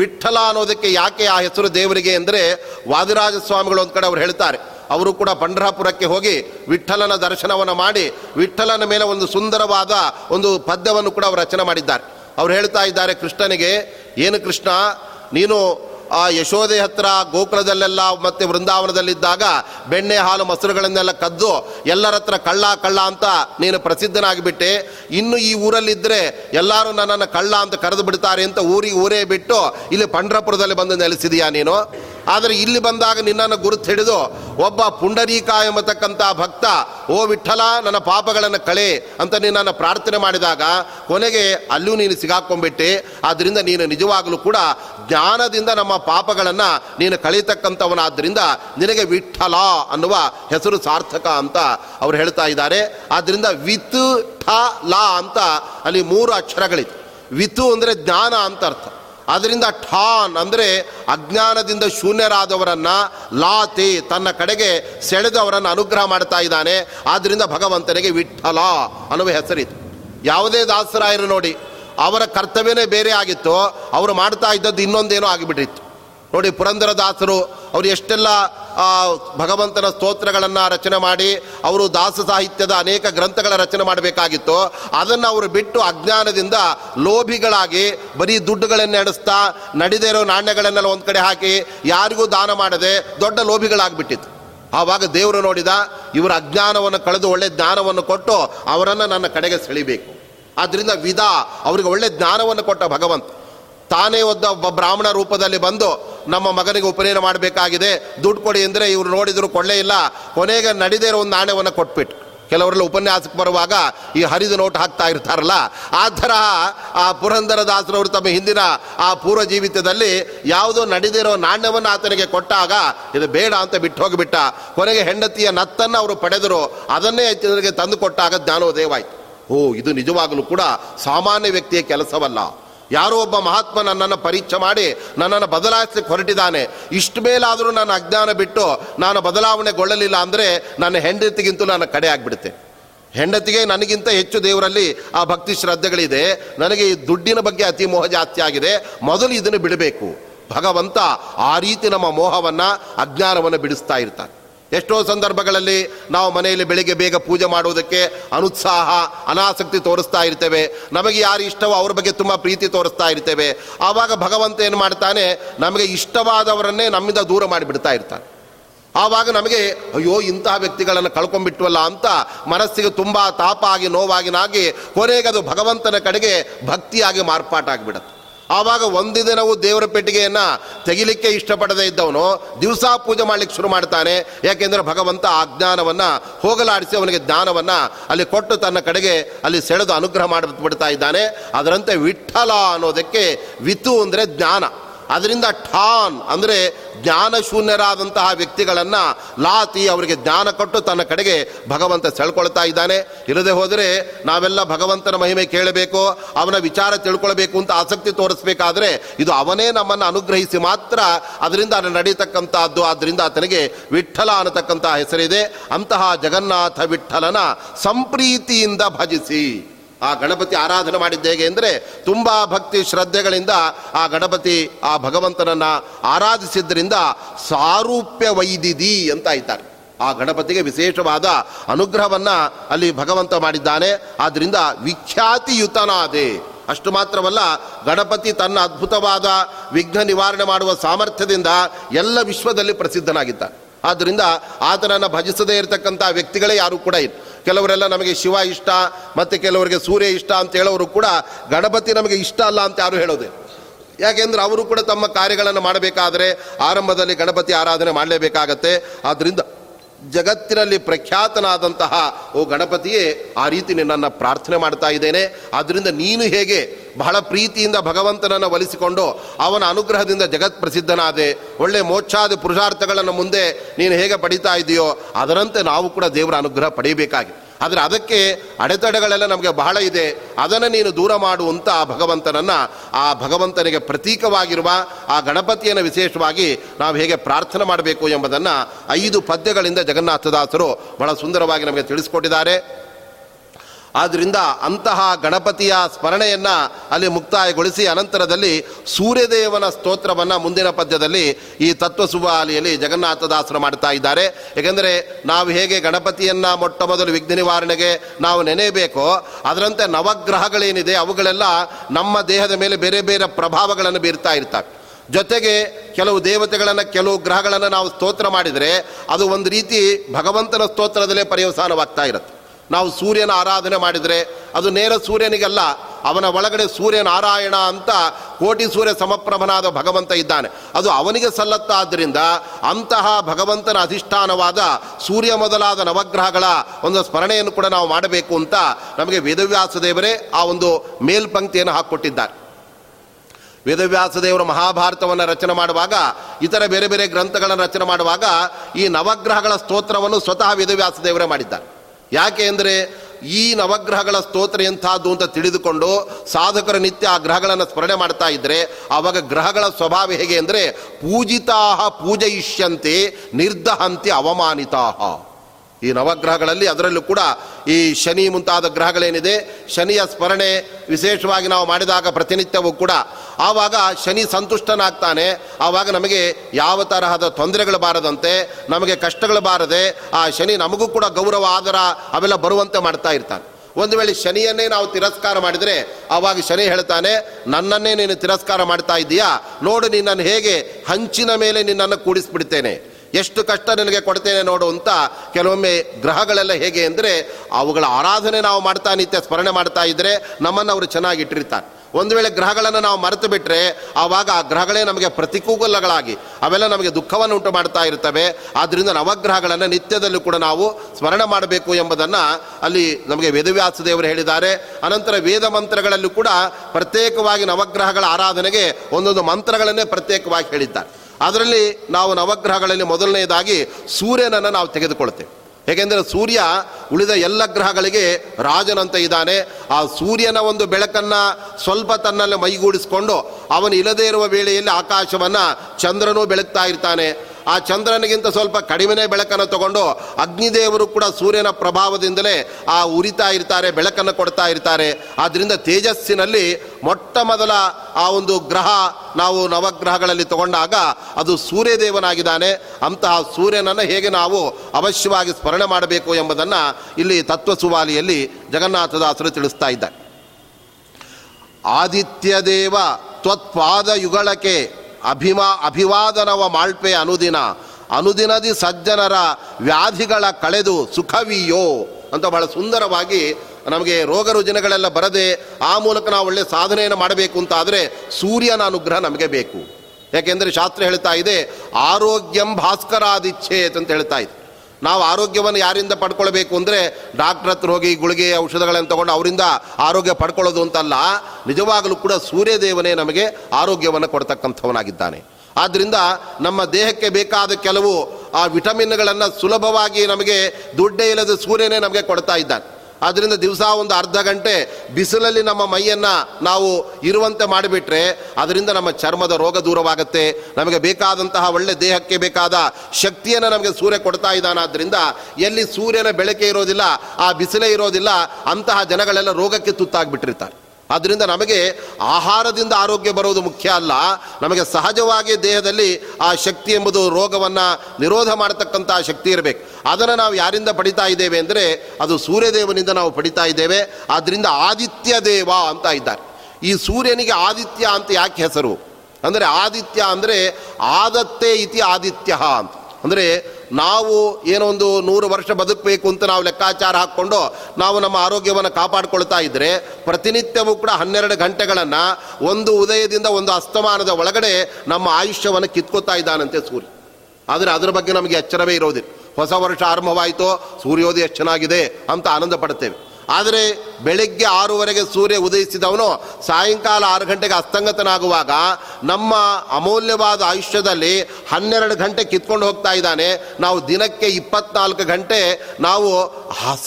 ವಿಠಲ ಅನ್ನೋದಕ್ಕೆ ಯಾಕೆ ಆ ಹೆಸರು ದೇವರಿಗೆ ಅಂದರೆ ವಾದಿರಾಜ ಸ್ವಾಮಿಗಳು ಒಂದು ಕಡೆ ಅವ್ರು ಹೇಳ್ತಾರೆ ಅವರು ಕೂಡ ಪಂಡರಾಪುರಕ್ಕೆ ಹೋಗಿ ವಿಠಲನ ದರ್ಶನವನ್ನು ಮಾಡಿ ವಿಠಲನ ಮೇಲೆ ಒಂದು ಸುಂದರವಾದ ಒಂದು ಪದ್ಯವನ್ನು ಕೂಡ ಅವರು ರಚನೆ ಮಾಡಿದ್ದಾರೆ. ಅವ್ರು ಹೇಳ್ತಾ ಇದ್ದಾರೆ, ಕೃಷ್ಣನಿಗೆ, ಏನು ಕೃಷ್ಣ, ನೀನು ಆ ಯಶೋಧೆ ಹತ್ರ ಗೋಕುಲದಲ್ಲೆಲ್ಲ ಮತ್ತೆ ವೃಂದಾವನದಲ್ಲಿದ್ದಾಗ ಬೆಣ್ಣೆ ಹಾಲು ಮೊಸರುಗಳನ್ನೆಲ್ಲ ಕದ್ದು ಎಲ್ಲರ ಹತ್ರ ಕಳ್ಳ ಕಳ್ಳ ಅಂತ ನೀನು ಪ್ರಸಿದ್ಧನಾಗಿಬಿಟ್ಟೆ. ಇನ್ನು ಈ ಊರಲ್ಲಿದ್ದರೆ ಎಲ್ಲರೂ ನನ್ನನ್ನು ಕಳ್ಳ ಅಂತ ಕರೆದು ಬಿಡ್ತಾರೆ ಅಂತ ಊರಿಗೆ ಊರೇ ಬಿಟ್ಟು ಇಲ್ಲಿ ಪಂಡ್ರಪುರದಲ್ಲಿ ಬಂದು ನೆಲೆಸಿದೀಯಾ ನೀನು? ಆದರೆ ಇಲ್ಲಿ ಬಂದಾಗ ನಿನ್ನನ್ನು ಗುರುತು ಹಿಡಿದು ಒಬ್ಬ ಪುಂಡರೀಕ ಎಂಬತಕ್ಕಂಥ ಭಕ್ತ, ಓ ವಿಠಲ ನನ್ನ ಪಾಪಗಳನ್ನು ಕಳೆ ಅಂತ ನಿನ್ನನ್ನು ಪ್ರಾರ್ಥನೆ ಮಾಡಿದಾಗ ಕೊನೆಗೆ ಅಲ್ಲೂ ನೀನು ಸಿಗಾಕೊಂಡ್ಬಿಟ್ಟೆ. ಆದ್ದರಿಂದ ನೀನು ನಿಜವಾಗಲೂ ಕೂಡ ಜ್ಞಾನದಿಂದ ನಮ್ಮ ಪಾಪಗಳನ್ನು ನೀನು ಕಳೀತಕ್ಕಂಥವನಾದ್ದರಿಂದ ನಿನಗೆ ವಿಠಲ ಅನ್ನುವ ಹೆಸರು ಸಾರ್ಥಕ ಅಂತ ಅವ್ರು ಹೇಳ್ತಾ ಇದ್ದಾರೆ. ಆದ್ದರಿಂದ ವಿತ್ ಠ ಲಾ ಅಂತ ಅಲ್ಲಿ ಮೂರು ಅಕ್ಷರಗಳಿತ್ತು ವಿತು ಅಂದರೆ ಜ್ಞಾನ ಅಂತ ಅರ್ಥ. ಅದರಿಂದ ಠಾನ್ ಅಂದರೆ ಅಜ್ಞಾನದಿಂದ ಶೂನ್ಯರಾದವರನ್ನ ಲಾತಿ ತನ್ನ ಕಡೆಗೆ ಸೆಳೆದವರನ್ನು ಅನುಗ್ರಹ ಮಾಡ್ತಾ ಇದ್ದಾನೆ. ಆದ್ದರಿಂದ ಭಗವಂತನಿಗೆ ವಿಠಲ ಅನ್ನುವ ಹೆಸರಿತ್ತು. ಯಾವುದೇ ದಾಸರಾಯರು ನೋಡಿ ಅವರ ಕರ್ತವ್ಯನೇ ಬೇರೆ ಆಗಿತ್ತು. ಅವರು ಮಾಡ್ತಾ ಇದ್ದದ್ದು ಇನ್ನೊಂದೇನೋ ಆಗಿಬಿಟ್ಟಿತ್ತು. ನೋಡಿ ಪುರಂದರದಾಸರು ಅವರು ಎಷ್ಟೆಲ್ಲ ಭಗವಂತನ ಸ್ತೋತ್ರಗಳನ್ನು ರಚನೆ ಮಾಡಿ ಅವರು ದಾಸ ಸಾಹಿತ್ಯದ ಅನೇಕ ಗ್ರಂಥಗಳ ರಚನೆ ಮಾಡಬೇಕಾಗಿತ್ತು. ಅದನ್ನು ಅವರು ಬಿಟ್ಟು ಅಜ್ಞಾನದಿಂದ ಲೋಭಿಗಳಾಗಿ ಬರೀ ದುಡ್ಡುಗಳನ್ನು ನಡೆಸ್ತಾ, ನಡೆದೇ ಇರೋ ನಾಣ್ಯಗಳನ್ನೆಲ್ಲ ಒಂದು ಕಡೆ ಹಾಕಿ ಯಾರಿಗೂ ದಾನ ಮಾಡದೆ ದೊಡ್ಡ ಲೋಭಿಗಳಾಗಿಬಿಟ್ಟಿತ್ತು ಆವಾಗ ದೇವರು ನೋಡಿದ, ಇವರ ಅಜ್ಞಾನವನ್ನು ಕಳೆದು ಒಳ್ಳೆ ಜ್ಞಾನವನ್ನು ಕೊಟ್ಟು ಅವರನ್ನು ನನ್ನ ಕಡೆಗೆ ಸೆಳಿಬೇಕು. ಆದ್ದರಿಂದ ವಿಧ ಅವರಿಗೆ ಒಳ್ಳೆ ಜ್ಞಾನವನ್ನು ಕೊಟ್ಟ ಭಗವಂತ. ತಾನೇ ಒದ್ದ ಒಬ್ಬ ಬ್ರಾಹ್ಮಣ ರೂಪದಲ್ಲಿ ಬಂದು ನಮ್ಮ ಮಗನಿಗೆ ಉಪನಯನ ಮಾಡಬೇಕಾಗಿದೆ. ದುಡ್ಡು ಕೊಡಿ ಅಂದರೆ ಇವರು ನೋಡಿದ್ರು ಕೊಳ್ಳೇ ಇಲ್ಲ. ಕೊನೆಗೆ ನಡೆದೇ ಇರೋ ಒಂದು ನಾಣ್ಯವನ್ನು ಕೊಟ್ಬಿಟ್ಟು ಕೆಲವರೆಲ್ಲ ಉಪನ್ಯಾಸಕ್ಕೆ ಬರುವಾಗ ಈ ಹರಿದು ನೋಟ್ ಹಾಕ್ತಾ ಇರ್ತಾರಲ್ಲ, ಆ ಥರ ಆ ಪುರಂದರದಾಸರವರು ತಮ್ಮ ಹಿಂದಿನ ಆ ಪೂರ್ವ ಜೀವಿತದಲ್ಲಿ ಯಾವುದೋ ನಡೆದಿರೋ ನಾಣ್ಯವನ್ನು ಆತನಿಗೆ ಕೊಟ್ಟಾಗ, ಇದು ಬೇಡ ಅಂತ ಬಿಟ್ಟು ಹೋಗಿಬಿಟ್ಟ. ಕೊನೆಗೆ ಹೆಂಡತಿಯ ನತ್ತನ್ನು ಅವರು ಪಡೆದರು. ಅದನ್ನೇ ಜನರಿಗೆ ತಂದು ಕೊಟ್ಟಾಗ ಜ್ಞಾನೋದಯವಾಯಿತು. ಓ, ಇದು ನಿಜವಾಗಲೂ ಕೂಡ ಸಾಮಾನ್ಯ ವ್ಯಕ್ತಿಯ ಕೆಲಸವಲ್ಲ. ಯಾರೋ ಒಬ್ಬ ಮಹಾತ್ಮ ನನ್ನನ್ನು ಪರೀಕ್ಷೆ ಮಾಡಿ ನನ್ನನ್ನು ಬದಲಾಯಿಸಲಿಕ್ಕೆ ಹೊರಟಿದ್ದಾನೆ. ಇಷ್ಟು ಮೇಲಾದರೂ ನನ್ನ ಅಜ್ಞಾನ ಬಿಟ್ಟು ನಾನು ಬದಲಾವಣೆಗೊಳ್ಳಲಿಲ್ಲ ಅಂದರೆ ನನ್ನ ಹೆಂಡತಿಗಿಂತೂ ನನ್ನ ಕಡೆ ಆಗಿಬಿಡುತ್ತೆ. ಹೆಂಡತಿಗೆ ನನಗಿಂತ ಹೆಚ್ಚು ದೇವರಲ್ಲಿ ಆ ಭಕ್ತಿ ಶ್ರದ್ಧೆಗಳಿದೆ. ನನಗೆ ಈ ದುಡ್ಡಿನ ಬಗ್ಗೆ ಅತಿ ಮೋಹ ಜಾಸ್ತಿ ಆಗಿದೆ. ಮೊದಲು ಇದನ್ನು ಬಿಡಬೇಕು. ಭಗವಂತ ಆ ರೀತಿ ನಮ್ಮ ಮೋಹವನ್ನು, ಅಜ್ಞಾನವನ್ನು ಬಿಡಿಸ್ತಾ ಇರ್ತಾನೆ. ಎಷ್ಟೋ ಸಂದರ್ಭಗಳಲ್ಲಿ ನಾವು ಮನೆಯಲ್ಲಿ ಬೆಳಿಗ್ಗೆ ಬೇಗ ಪೂಜೆ ಮಾಡುವುದಕ್ಕೆ ಅನುತ್ಸಾಹ, ಅನಾಸಕ್ತಿ ತೋರಿಸ್ತಾ ಇರ್ತೇವೆ. ನಮಗೆ ಯಾರು ಇಷ್ಟವೋ ಅವ್ರ ಬಗ್ಗೆ ತುಂಬ ಪ್ರೀತಿ ತೋರಿಸ್ತಾ ಇರ್ತೇವೆ. ಆವಾಗ ಭಗವಂತ ಏನು ಮಾಡ್ತಾನೆ? ನಮಗೆ ಇಷ್ಟವಾದವರನ್ನೇ ನಮ್ಮಿಂದ ದೂರ ಮಾಡಿಬಿಡ್ತಾ ಇರ್ತಾನೆ. ಆವಾಗ ನಮಗೆ, ಅಯ್ಯೋ, ಇಂತಹ ವ್ಯಕ್ತಿಗಳನ್ನು ಕಳ್ಕೊಂಡ್ಬಿಟ್ವಲ್ಲ ಅಂತ ಮನಸ್ಸಿಗೆ ತುಂಬ ತಾಪ ಆಗಿ ನೋವಾಗಿನಾಗಿ ಕೊನೆಗೆ ಅದು ಭಗವಂತನ ಕಡೆಗೆ ಭಕ್ತಿಯಾಗಿ ಮಾರ್ಪಾಟಾಗಿಬಿಡುತ್ತೆ. ಆವಾಗ ಒಂದು ದಿನವೂ ದೇವರ ಪೆಟ್ಟಿಗೆಯನ್ನು ತೆಗಿಲಿಕ್ಕೆ ಇಷ್ಟಪಡದೇ ಇದ್ದವನು ದಿವಸ ಪೂಜೆ ಮಾಡ್ಲಿಕ್ಕೆ ಶುರು ಮಾಡ್ತಾನೆ. ಯಾಕೆಂದರೆ ಭಗವಂತ ಆ ಜ್ಞಾನವನ್ನು ಹೋಗಲಾಡಿಸಿ ಅವನಿಗೆ ಜ್ಞಾನವನ್ನು ಅಲ್ಲಿ ಕೊಟ್ಟು ತನ್ನ ಕಡೆಗೆ ಅಲ್ಲಿ ಸೆಳೆದು ಅನುಗ್ರಹ ಮಾಡಿಬಿಡ್ತಾ ಇದ್ದಾನೆ. ಅದರಂತೆ ವಿಠಲ ಅನ್ನೋದಕ್ಕೆ ವಿತು ಅಂದರೆ ಜ್ಞಾನ. ಅದರಿಂದ ಠಾನ್ ಅಂದರೆ ಜ್ಞಾನ ಶೂನ್ಯರಾದಂತಹ ವ್ಯಕ್ತಿಗಳನ್ನು ಲಾತಿ ಅವರಿಗೆ ಜ್ಞಾನ ಕೊಟ್ಟು ತನ್ನ ಕಡೆಗೆ ಭಗವಂತ ಸೆಳ್ಕೊಳ್ತಾ ಇದ್ದಾನೆ. ಇಲ್ಲದೆ ಹೋದರೆ ನಾವೆಲ್ಲ ಭಗವಂತನ ಮಹಿಮೆ ಕೇಳಬೇಕು, ಅವನ ವಿಚಾರ ತಿಳ್ಕೊಳ್ಬೇಕು ಅಂತ ಆಸಕ್ತಿ ತೋರಿಸ್ಬೇಕಾದ್ರೆ ಇದು ಅವನೇ ನಮ್ಮನ್ನು ಅನುಗ್ರಹಿಸಿ ಮಾತ್ರ ಅದರಿಂದ ನಡೀತಕ್ಕಂಥದ್ದು. ಆದ್ದರಿಂದ ಆತನಿಗೆ ವಿಠಲ ಅನ್ನತಕ್ಕಂತಹ ಹೆಸರಿದೆ. ಅಂತಹ ಜಗನ್ನಾಥ ವಿಠಲನ ಸಂಪ್ರೀತಿಯಿಂದ ಭಜಿಸಿ. ಆ ಗಣಪತಿ ಆರಾಧನೆ ಮಾಡಿದ್ದ ಹೇಗೆ ಅಂದರೆ ತುಂಬ ಭಕ್ತಿ ಶ್ರದ್ಧೆಗಳಿಂದ ಆ ಗಣಪತಿ, ಆ ಭಗವಂತನನ್ನು ಆರಾಧಿಸಿದ್ದರಿಂದ ಸಾರೂಪ್ಯ ವೈದಿದಿ ಅಂತ ಇದ್ದಾರೆ. ಆ ಗಣಪತಿಗೆ ವಿಶೇಷವಾದ ಅನುಗ್ರಹವನ್ನು ಅಲ್ಲಿ ಭಗವಂತ ಮಾಡಿದ್ದಾನೆ. ಆದ್ದರಿಂದ ವಿಖ್ಯಾತಿಯುತನಾದೆ ಅಷ್ಟು ಮಾತ್ರವಲ್ಲ, ಗಣಪತಿ ತನ್ನ ಅದ್ಭುತವಾದ ವಿಘ್ನ ನಿವಾರಣೆ ಮಾಡುವ ಸಾಮರ್ಥ್ಯದಿಂದ ಎಲ್ಲ ವಿಶ್ವದಲ್ಲಿ ಪ್ರಸಿದ್ಧನಾಗಿದ್ದ ಆದ್ದರಿಂದ ಆತನನ್ನು ಭಜಿಸದೇ ಇರತಕ್ಕಂಥ ವ್ಯಕ್ತಿಗಳೇ ಯಾರು ಕೂಡ ಇಲ್ಲ. ಕೆಲವರೆಲ್ಲ ನಮಗೆ ಶಿವ ಇಷ್ಟ, ಮತ್ತು ಕೆಲವರಿಗೆ ಸೂರ್ಯ ಇಷ್ಟ ಅಂತ ಹೇಳೋರು ಕೂಡ ಗಣಪತಿ ನಮಗೆ ಇಷ್ಟ ಅಲ್ಲ ಅಂತ ಯಾರು ಹೇಳೋದೆ ಯಾಕೆಂದ್ರೆ ಅವರು ಕೂಡ ತಮ್ಮ ಕಾರ್ಯಗಳನ್ನು ಮಾಡಬೇಕಾದರೆ ಆರಂಭದಲ್ಲಿ ಗಣಪತಿ ಆರಾಧನೆ ಮಾಡಲೇಬೇಕಾಗತ್ತೆ. ಆದ್ದರಿಂದ ಜಗತ್ತಿನಲ್ಲಿ ಪ್ರಖ್ಯಾತನಾದಂತಹ ಓ ಗಣಪತಿಯೇ ಆ ರೀತಿ ನಿನ್ನನ್ನು ಪ್ರಾರ್ಥನೆ ಮಾಡ್ತಾ ಇದ್ದೇನೆ. ಆದ್ದರಿಂದ ನೀನು ಹೇಗೆ ಬಹಳ ಪ್ರೀತಿಯಿಂದ ಭಗವಂತನನ್ನು ಒಲಿಸಿಕೊಂಡು ಅವನ ಅನುಗ್ರಹದಿಂದ ಜಗತ್ ಪ್ರಸಿದ್ಧನಾದೆ. ಒಳ್ಳೆ ಮೋಕ್ಷಾದಿ ಪುರುಷಾರ್ಥಗಳನ್ನು ಮುಂದೆ ನೀನು ಹೇಗೆ ಪಡಿತಾ ಇದೆಯೋ, ಅದರಂತೆ ನಾವು ಕೂಡ ದೇವರ ಅನುಗ್ರಹ ಪಡೆಯಬೇಕಾಗಿದೆ ಆದರೆ ಅದಕ್ಕೆ ಅಡೆತಡೆಗಳೆಲ್ಲ ನಮಗೆ ಬಹಳ ಇದೆ. ಅದನ್ನು ನೀನು ದೂರ ಮಾಡುವಂಥ ಆ ಭಗವಂತನನ್ನು, ಆ ಭಗವಂತನಿಗೆ ಪ್ರತೀಕವಾಗಿರುವ ಆ ಗಣಪತಿಯನ್ನು ವಿಶೇಷವಾಗಿ ನಾವು ಹೇಗೆ ಪ್ರಾರ್ಥನೆ ಮಾಡಬೇಕು ಎಂಬುದನ್ನು ಐದು ಪದ್ಯಗಳಿಂದ ಜಗನ್ನಾಥದಾಸರು ಬಹಳ ಸುಂದರವಾಗಿ ನಮಗೆ ತಿಳಿಸ್ಕೊಟ್ಟಿದ್ದಾರೆ. ಆದ್ದರಿಂದ ಅಂತಹ ಗಣಪತಿಯ ಸ್ಮರಣೆಯನ್ನು ಅಲ್ಲಿ ಮುಕ್ತಾಯಗೊಳಿಸಿ ಅನಂತರದಲ್ಲಿ ಸೂರ್ಯದೇವನ ಸ್ತೋತ್ರವನ್ನು ಮುಂದಿನ ಪದ್ಯದಲ್ಲಿ ಈ ತತ್ವ ಸುಬಾಲಿಯಲ್ಲಿ ಜಗನ್ನಾಥದಾಸರು ಮಾಡ್ತಾ ಇದ್ದಾರೆ. ಏಕೆಂದರೆ ನಾವು ಹೇಗೆ ಗಣಪತಿಯನ್ನು ಮೊಟ್ಟ ಮೊದಲು ವಿಘ್ನ ನಿವಾರಣೆಗೆ ನಾವು ನೆನೆಯಬೇಕೋ, ಅದರಂತೆ ನವಗ್ರಹಗಳೇನಿದೆ ಅವುಗಳೆಲ್ಲ ನಮ್ಮ ದೇಹದ ಮೇಲೆ ಬೇರೆ ಬೇರೆ ಪ್ರಭಾವಗಳನ್ನು ಬೀರ್ತಾ ಇರ್ತವೆ. ಜೊತೆಗೆ ಕೆಲವು ದೇವತೆಗಳನ್ನು, ಕೆಲವು ಗ್ರಹಗಳನ್ನು ನಾವು ಸ್ತೋತ್ರ ಮಾಡಿದರೆ ಅದು ಒಂದು ರೀತಿ ಭಗವಂತನ ಸ್ತೋತ್ರದಲ್ಲೇ ಪರ್ಯವಸಾನವಾಗ್ತಾ ಇರುತ್ತೆ. ನಾವು ಸೂರ್ಯನ ಆರಾಧನೆ ಮಾಡಿದರೆ ಅದು ನೇರ ಸೂರ್ಯನಿಗಲ್ಲ, ಅವನ ಒಳಗಡೆ ಸೂರ್ಯನಾರಾಯಣ ಅಂತ ಕೋಟಿ ಸೂರ್ಯ ಸಮಪ್ರಭನಾದ ಭಗವಂತ ಇದ್ದಾನೆ. ಅದು ಅವನಿಗೆ ಸಲ್ಲತ್ತಾದ್ದರಿಂದ ಅಂತಹ ಭಗವಂತನ ಅಧಿಷ್ಠಾನವಾದ ಸೂರ್ಯ ಮೊದಲಾದ ನವಗ್ರಹಗಳ ಒಂದು ಸ್ಮರಣೆಯನ್ನು ಕೂಡ ನಾವು ಮಾಡಬೇಕು ಅಂತ ನಮಗೆ ವೇದವ್ಯಾಸ ದೇವರೇ ಆ ಒಂದು ಮೇಲ್ಪಂಕ್ತಿಯನ್ನು ಹಾಕ್ಕೊಟ್ಟಿದ್ದಾರೆ ವೇದವ್ಯಾಸ ದೇವರು ಮಹಾಭಾರತವನ್ನು ರಚನೆ ಮಾಡುವಾಗ, ಇತರ ಬೇರೆ ಬೇರೆ ಗ್ರಂಥಗಳನ್ನು ರಚನೆ ಮಾಡುವಾಗ ಈ ನವಗ್ರಹಗಳ ಸ್ತೋತ್ರವನ್ನು ಸ್ವತಃ ವೇದವ್ಯಾಸ ದೇವರೇ ಮಾಡಿದ್ದಾರೆ. ಯಾಕೆ ಅಂದರೆ ಈ ನವಗ್ರಹಗಳ ಸ್ತೋತ್ರ ಎಂಥದ್ದು ಅಂತ ತಿಳಿದುಕೊಂಡು ಸಾಧಕರು ನಿತ್ಯ ಆ ಗ್ರಹಗಳನ್ನು ಸ್ಮರಣೆ ಮಾಡ್ತಾ ಇದ್ದರೆ ಆವಾಗ ಗ್ರಹಗಳ ಸ್ವಭಾವ ಹೇಗೆ ಅಂದರೆ ಪೂಜಿತಾ ಪೂಜಯಿಷ್ಯಂತೆ ನಿರ್ದಹಂತಿ ಅವಮಾನಿತಾ ಈ ನವಗ್ರಹಗಳಲ್ಲಿ ಅದರಲ್ಲೂ ಕೂಡ ಈ ಶನಿ ಮುಂತಾದ ಗ್ರಹಗಳೇನಿದೆ, ಶನಿಯ ಸ್ಮರಣೆ ವಿಶೇಷವಾಗಿ ನಾವು ಮಾಡಿದಾಗ ಪ್ರತಿನಿತ್ಯವೂ ಕೂಡ. ಆವಾಗ ಶನಿ ಸಂತುಷ್ಟನಾಗ್ತಾನೆ, ಆವಾಗ ನಮಗೆ ಯಾವ ತರಹದ ತೊಂದರೆಗಳು ಬಾರದಂತೆ, ನಮಗೆ ಕಷ್ಟಗಳು ಬಾರದೆ, ಆ ಶನಿ ನಮಗೂ ಕೂಡ ಗೌರವ, ಆದರ ಅವೆಲ್ಲ ಬರುವಂತೆ ಮಾಡ್ತಾ ಇರ್ತಾನೆ. ಒಂದು ವೇಳೆ ಶನಿಯನ್ನೇ ನಾವು ತಿರಸ್ಕಾರ ಮಾಡಿದರೆ, ಆವಾಗ ಶನಿ ಹೇಳ್ತಾನೆ, ನನ್ನನ್ನೇ ನೀನು ತಿರಸ್ಕಾರ ಮಾಡ್ತಾ ಇದ್ದೀಯಾ? ನೋಡು ನಿನ್ನನ್ನು ಹೇಗೆ ಹಂಚಿನ ಮೇಲೆ ನಿನ್ನನ್ನು ಕೂಡಿಸ್ಬಿಡ್ತೇನೆ. ಎಷ್ಟು ಕಷ್ಟ ನಿನಗೆ ಕೊಡ್ತೇನೆ ನೋಡು ಅಂತ ಕೆಲವೊಮ್ಮೆ ಗ್ರಹಗಳೆಲ್ಲ ಹೇಗೆ ಅಂದರೆ ಅವುಗಳ ಆರಾಧನೆ ನಾವು ಮಾಡ್ತಾ ನಿತ್ಯ ಸ್ಮರಣೆ ಮಾಡ್ತಾ ಇದ್ದರೆ ನಮ್ಮನ್ನು ಅವರು ಚೆನ್ನಾಗಿ ಇಟ್ಟಿರ್ತಾರೆ. ಒಂದು ವೇಳೆ ಗ್ರಹಗಳನ್ನು ನಾವು ಮರೆತು ಬಿಟ್ಟರೆ ಆವಾಗ ಆ ಗ್ರಹಗಳೇ ನಮಗೆ ಪ್ರತಿಕೂಲಗಳಾಗಿ ಅವೆಲ್ಲ ನಮಗೆ ದುಃಖವನ್ನು ಉಂಟು ಮಾಡ್ತಾ ಇರ್ತವೆ. ಆದ್ದರಿಂದ ನವಗ್ರಹಗಳನ್ನು ನಿತ್ಯದಲ್ಲೂ ಕೂಡ ನಾವು ಸ್ಮರಣೆ ಮಾಡಬೇಕು ಎಂಬುದನ್ನು ಅಲ್ಲಿ ನಮಗೆ ವೇದವ್ಯಾಸ ದೇವರು ಹೇಳಿದ್ದಾರೆ. ಅನಂತರ ವೇದ ಮಂತ್ರಗಳಲ್ಲೂ ಕೂಡ ಪ್ರತ್ಯೇಕವಾಗಿ ನವಗ್ರಹಗಳ ಆರಾಧನೆಗೆ ಒಂದೊಂದು ಮಂತ್ರಗಳನ್ನೇ ಪ್ರತ್ಯೇಕವಾಗಿ ಹೇಳಿದ್ದಾರೆ. ಅದರಲ್ಲಿ ನಾವು ನವಗ್ರಹಗಳಲ್ಲಿ ಮೊದಲನೆಯದಾಗಿ ಸೂರ್ಯನನ್ನು ನಾವು ತೆಗೆದುಕೊಳ್ತೇವೆ. ಏಕೆಂದರೆ ಸೂರ್ಯ ಉಳಿದ ಎಲ್ಲ ಗ್ರಹಗಳಿಗೆ ರಾಜನಂತ ಇದ್ದಾನೆ. ಆ ಸೂರ್ಯನ ಒಂದು ಬೆಳಕನ್ನು ಸ್ವಲ್ಪ ತನ್ನಲ್ಲಿ ಮೈಗೂಡಿಸಿಕೊಂಡು ಅವನು ಇಲ್ಲದೇ ಇರುವ ವೇಳೆಯಲ್ಲಿ ಆಕಾಶವನ್ನು ಚಂದ್ರನೂ ಬೆಳಗ್ತಾ ಇರ್ತಾನೆ. ಆ ಚಂದ್ರನಿಗಿಂತ ಸ್ವಲ್ಪ ಕಡಿಮೆನೇ ಬೆಳಕನ್ನು ತಗೊಂಡು ಅಗ್ನಿದೇವರು ಕೂಡ ಸೂರ್ಯನ ಪ್ರಭಾವದಿಂದಲೇ ಆ ಉರಿತಾ ಇರ್ತಾರೆ, ಬೆಳಕನ್ನು ಕೊಡ್ತಾ ಇರ್ತಾರೆ. ಆದ್ದರಿಂದ ತೇಜಸ್ಸಿನಲ್ಲಿ ಮೊಟ್ಟ ಮೊದಲ ಆ ಒಂದು ಗ್ರಹ ನಾವು ನವಗ್ರಹಗಳಲ್ಲಿ ತಗೊಂಡಾಗ ಅದು ಸೂರ್ಯದೇವನಾಗಿದ್ದಾನೆ. ಅಂತಹ ಸೂರ್ಯನನ್ನು ಹೇಗೆ ನಾವು ಅವಶ್ಯವಾಗಿ ಸ್ಮರಣೆ ಮಾಡಬೇಕು ಎಂಬುದನ್ನು ಇಲ್ಲಿ ತತ್ವ ಸುವಾಲಿಯಲ್ಲಿ ಜಗನ್ನಾಥದಾಸರು ತಿಳಿಸ್ತಾ ಇದ್ದಾರೆ. ಆದಿತ್ಯದೇವ ತ್ವತ್ಪಾದ ಯುಗಳಕ್ಕೆ ಅಭಿಮಾ ಅಭಿವಾದನವ ಮಾಳ್ಪೆ ಅನುದಿನ. ಅನುದಿನದಿ ಸಜ್ಜನರ ವ್ಯಾಧಿಗಳ ಕಳೆದು ಸುಖವಿಯೋ ಅಂತ ಬಹಳ ಸುಂದರವಾಗಿ ನಮಗೆ ರೋಗ ರುಜಿನಗಳೆಲ್ಲ ಬರದೆ ಆ ಮೂಲಕ ನಾವು ಒಳ್ಳೆ ಸಾಧನೆಯನ್ನು ಮಾಡಬೇಕು ಅಂತ ಆದರೆ ಸೂರ್ಯನ ಅನುಗ್ರಹ ನಮಗೆ ಬೇಕು. ಯಾಕೆಂದರೆ ಶಾಸ್ತ್ರ ಹೇಳ್ತಾ ಇದೆ, ಆರೋಗ್ಯಂ ಭಾಸ್ಕರಾದಿಚ್ಛೇತ್ ಅಂತ ಹೇಳ್ತಾ ಇದೆ. ನಾವು ಆರೋಗ್ಯವನ್ನು ಯಾರಿಂದ ಪಡ್ಕೊಳ್ಬೇಕು ಅಂದರೆ ಡಾಕ್ಟ್ರ್ ಹತ್ರ ಹೋಗಿ ಗುಳಿಗೆ ಔಷಧಗಳನ್ನು ತಗೊಂಡು ಅವರಿಂದ ಆರೋಗ್ಯ ಪಡ್ಕೊಳ್ಳೋದು ಅಂತಲ್ಲ, ನಿಜವಾಗಲೂ ಕೂಡ ಸೂರ್ಯದೇವನೇ ನಮಗೆ ಆರೋಗ್ಯವನ್ನು ಕೊಡ್ತಕ್ಕಂಥವನಾಗಿದ್ದಾನೆ. ಆದ್ದರಿಂದ ನಮ್ಮ ದೇಹಕ್ಕೆ ಬೇಕಾದ ಕೆಲವು ಆ ವಿಟಮಿನ್ಗಳನ್ನು ಸುಲಭವಾಗಿ ನಮಗೆ ದುಡ್ಡೇ ಇಲ್ಲದ ಸೂರ್ಯನೇ ನಮಗೆ ಕೊಡ್ತಾ ಇದ್ದಾನೆ. ಆದ್ದರಿಂದ ದಿವಸ ಒಂದು ಅರ್ಧ ಗಂಟೆ ಬಿಸಿಲಲ್ಲಿ ನಮ್ಮ ಮೈಯನ್ನು ನಾವು ಇರುವಂತೆ ಮಾಡಿಬಿಟ್ರೆ ಅದರಿಂದ ನಮ್ಮ ಚರ್ಮದ ರೋಗ ದೂರವಾಗುತ್ತೆ. ನಮಗೆ ಬೇಕಾದಂತಹ ಒಳ್ಳೆ ದೇಹಕ್ಕೆ ಬೇಕಾದ ಶಕ್ತಿಯನ್ನು ನಮಗೆ ಸೂರ್ಯ ಕೊಡ್ತಾ ಇದ್ದಾನಾದ್ರಿಂದ ಎಲ್ಲಿ ಸೂರ್ಯನ ಬೆಳಕೆ ಇರೋದಿಲ್ಲ, ಆ ಬಿಸಿಲೇ ಇರೋದಿಲ್ಲ, ಅಂತಹ ಜನಗಳೆಲ್ಲ ರೋಗಕ್ಕೆ ತುತ್ತಾಗ್ಬಿಟ್ಟಿರ್ತಾರೆ. ಆದ್ದರಿಂದ ನಮಗೆ ಆಹಾರದಿಂದ ಆರೋಗ್ಯ ಬರುವುದು ಮುಖ್ಯ ಅಲ್ಲ. ನಮಗೆ ಸಹಜವಾಗಿ ದೇಹದಲ್ಲಿ ಆ ಶಕ್ತಿ ಎಂಬುದು ರೋಗವನ್ನು ನಿರೋಧ ಮಾಡತಕ್ಕಂಥ ಶಕ್ತಿ ಇರಬೇಕು. ಅದನ್ನು ನಾವು ಯಾರಿಂದ ಪಡಿತಾ ಇದ್ದೇವೆ ಅಂದರೆ ಅದು ಸೂರ್ಯದೇವನಿಂದ ನಾವು ಪಡಿತಾ ಇದ್ದೇವೆ. ಆದ್ದರಿಂದ ಆದಿತ್ಯ ದೇವ ಅಂತ ಇದ್ದಾರೆ. ಈ ಸೂರ್ಯನಿಗೆ ಆದಿತ್ಯ ಅಂತ ಯಾಕೆ ಹೆಸರು? ಅಂದರೆ ಆದಿತ್ಯ ಅಂದರೆ ಆದತ್ತೇ ಇತಿ ಆದಿತ್ಯ ಅಂತ. ಅಂದರೆ ನಾವು ಏನೋ ಒಂದು ನೂರು ವರ್ಷ ಬದುಕಬೇಕು ಅಂತ ನಾವು ಲೆಕ್ಕಾಚಾರ ಹಾಕ್ಕೊಂಡು ನಾವು ನಮ್ಮ ಆರೋಗ್ಯವನ್ನು ಕಾಪಾಡಿಕೊಳ್ತಾ ಇದ್ದರೆ ಪ್ರತಿನಿತ್ಯವೂ ಕೂಡ ಹನ್ನೆರಡು ಗಂಟೆಗಳನ್ನು ಒಂದು ಉದಯದಿಂದ ಒಂದು ಅಸ್ತಮಾನದ ಒಳಗಡೆ ನಮ್ಮ ಆಯುಷ್ಯವನ್ನು ಕಿತ್ಕೋತಾ ಇದ್ದಾನಂತೆ ಸೂರ್ಯ. ಆದರೆ ಅದರ ಬಗ್ಗೆ ನಮಗೆ ಎಚ್ಚರವೇ ಇರೋದಿಲ್ಲ. ಹೊಸ ವರ್ಷ ಆರಂಭವಾಯಿತು, ಸೂರ್ಯೋದಯ ಚೆನ್ನಾಗಿದೆ ಅಂತ ಆನಂದ ಪಡ್ತೇವೆ ಆದರೆ ಬೆಳಗ್ಗೆ ಆರೂವರೆಗೆ ಸೂರ್ಯ ಉದಯಿಸಿದವನು ಸಾಯಂಕಾಲ ಆರು ಗಂಟೆಗೆ ಅಸ್ತಂಗತನಾಗುವಾಗ ನಮ್ಮ ಅಮೂಲ್ಯವಾದ ಆಯುಷ್ಯದಲ್ಲಿ ಹನ್ನೆರಡು ಗಂಟೆ ಕಿತ್ಕೊಂಡು ಹೋಗ್ತಾ ಇದ್ದಾನೆ. ನಾವು ದಿನಕ್ಕೆ ಇಪ್ಪತ್ನಾಲ್ಕು ಗಂಟೆ ನಾವು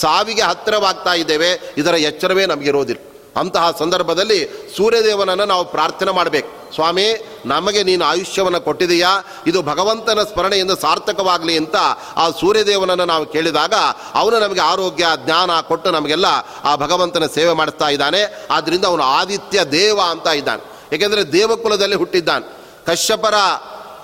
ಸಾವಿಗೆ ಹತ್ತಿರವಾಗ್ತಾ ಇದ್ದೇವೆ. ಇದರ ಎಚ್ಚರವೇ ನಮಗಿರೋದಿಲ್ಲ ಅಂತಹ ಸಂದರ್ಭದಲ್ಲಿ ಸೂರ್ಯದೇವನನ್ನು ನಾವು ಪ್ರಾರ್ಥನೆ ಮಾಡಬೇಕು. ಸ್ವಾಮಿ, ನಮಗೆ ನೀನು ಆಯುಷ್ಯವನ್ನು ಕೊಟ್ಟಿದೆಯಾ? ಇದು ಭಗವಂತನ ಸ್ಮರಣೆಯಿಂದ ಸಾರ್ಥಕವಾಗಲಿ ಅಂತ ಆ ಸೂರ್ಯದೇವನನ್ನು ನಾವು ಕೇಳಿದಾಗ ಅವನು ನಮಗೆ ಆರೋಗ್ಯ, ಜ್ಞಾನ ಕೊಟ್ಟು ನಮಗೆಲ್ಲ ಆ ಭಗವಂತನ ಸೇವೆ ಮಾಡಿಸ್ತಾ ಇದ್ದಾನೆ. ಆದ್ದರಿಂದ ಅವನು ಆದಿತ್ಯ ದೇವ ಅಂತ ಇದ್ದಾನೆ. ಏಕೆಂದರೆ ದೇವಕುಲದಲ್ಲಿ ಹುಟ್ಟಿದ್ದಾನೆ. ಕಶ್ಯಪರ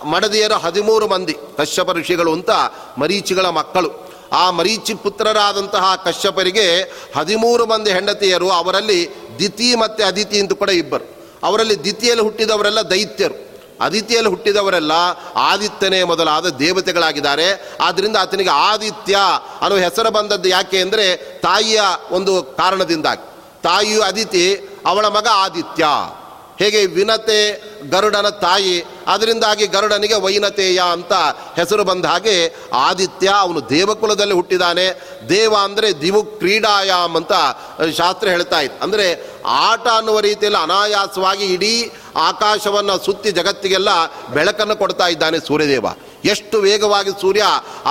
ಮಡದಿಯರು ಹದಿಮೂರು ಮಂದಿ ಕಶ್ಯಪ ಋಷಿಗಳು ಅಂತ ಮರೀಚಿಗಳ ಮಕ್ಕಳು. ಆ ಮರೀಚಿ ಪುತ್ರರಾದಂತಹ ಕಶ್ಯಪರಿಗೆ ಹದಿಮೂರು ಮಂದಿ ಹೆಂಡತಿಯರು, ಅವರಲ್ಲಿ ದಿತಿ ಮತ್ತು ಅದಿತಿ ಅಂತ ಕೂಡ ಇಬ್ಬರು. ಅವರಲ್ಲಿ ದಿತಿಯಲ್ಲಿ ಹುಟ್ಟಿದವರೆಲ್ಲ ದೈತ್ಯರು. ಅದಿತಿಯಲ್ಲಿ ಹುಟ್ಟಿದವರೆಲ್ಲ ಆದಿತ್ಯನೇ ಮೊದಲಾದ ದೇವತೆಗಳಾಗಿದ್ದಾರೆ. ಆದ್ದರಿಂದ ಆತನಿಗೆ ಆದಿತ್ಯ ಅನ್ನೋ ಹೆಸರು ಬಂದದ್ದು ಯಾಕೆ ಅಂದರೆ ತಾಯಿಯ ಒಂದು ಕಾರಣದಿಂದಾಗಿ. ತಾಯಿಯು ಅದಿತಿ, ಅವಳ ಮಗ ಆದಿತ್ಯ. ಹೇಗೆ ವಿನತೆ ಗರುಡನ ತಾಯಿ, ಅದರಿಂದಾಗಿ ಗರುಡನಿಗೆ ವೈನತೇಯ ಅಂತ ಹೆಸರು ಬಂದ ಹಾಗೆ ಆದಿತ್ಯ ಅವನು ದೇವಕುಲದಲ್ಲಿ ಹುಟ್ಟಿದಾನೆ. ದೇವ ಅಂದರೆ ದಿವು ಕ್ರೀಡಾಯಾಮ್ ಅಂತ ಶಾಸ್ತ್ರ ಹೇಳ್ತಾ ಇತ್ತು. ಅಂದರೆ ಆಟ ಅನ್ನುವ ರೀತಿಯಲ್ಲಿ ಅನಾಯಾಸವಾಗಿ ಇಡೀ ಆಕಾಶವನ್ನು ಸುತ್ತಿ ಜಗತ್ತಿಗೆಲ್ಲ ಬೆಳಕನ್ನು ಕೊಡ್ತಾ ಇದ್ದಾನೆ ಸೂರ್ಯದೇವ. ಎಷ್ಟು ವೇಗವಾಗಿ ಸೂರ್ಯ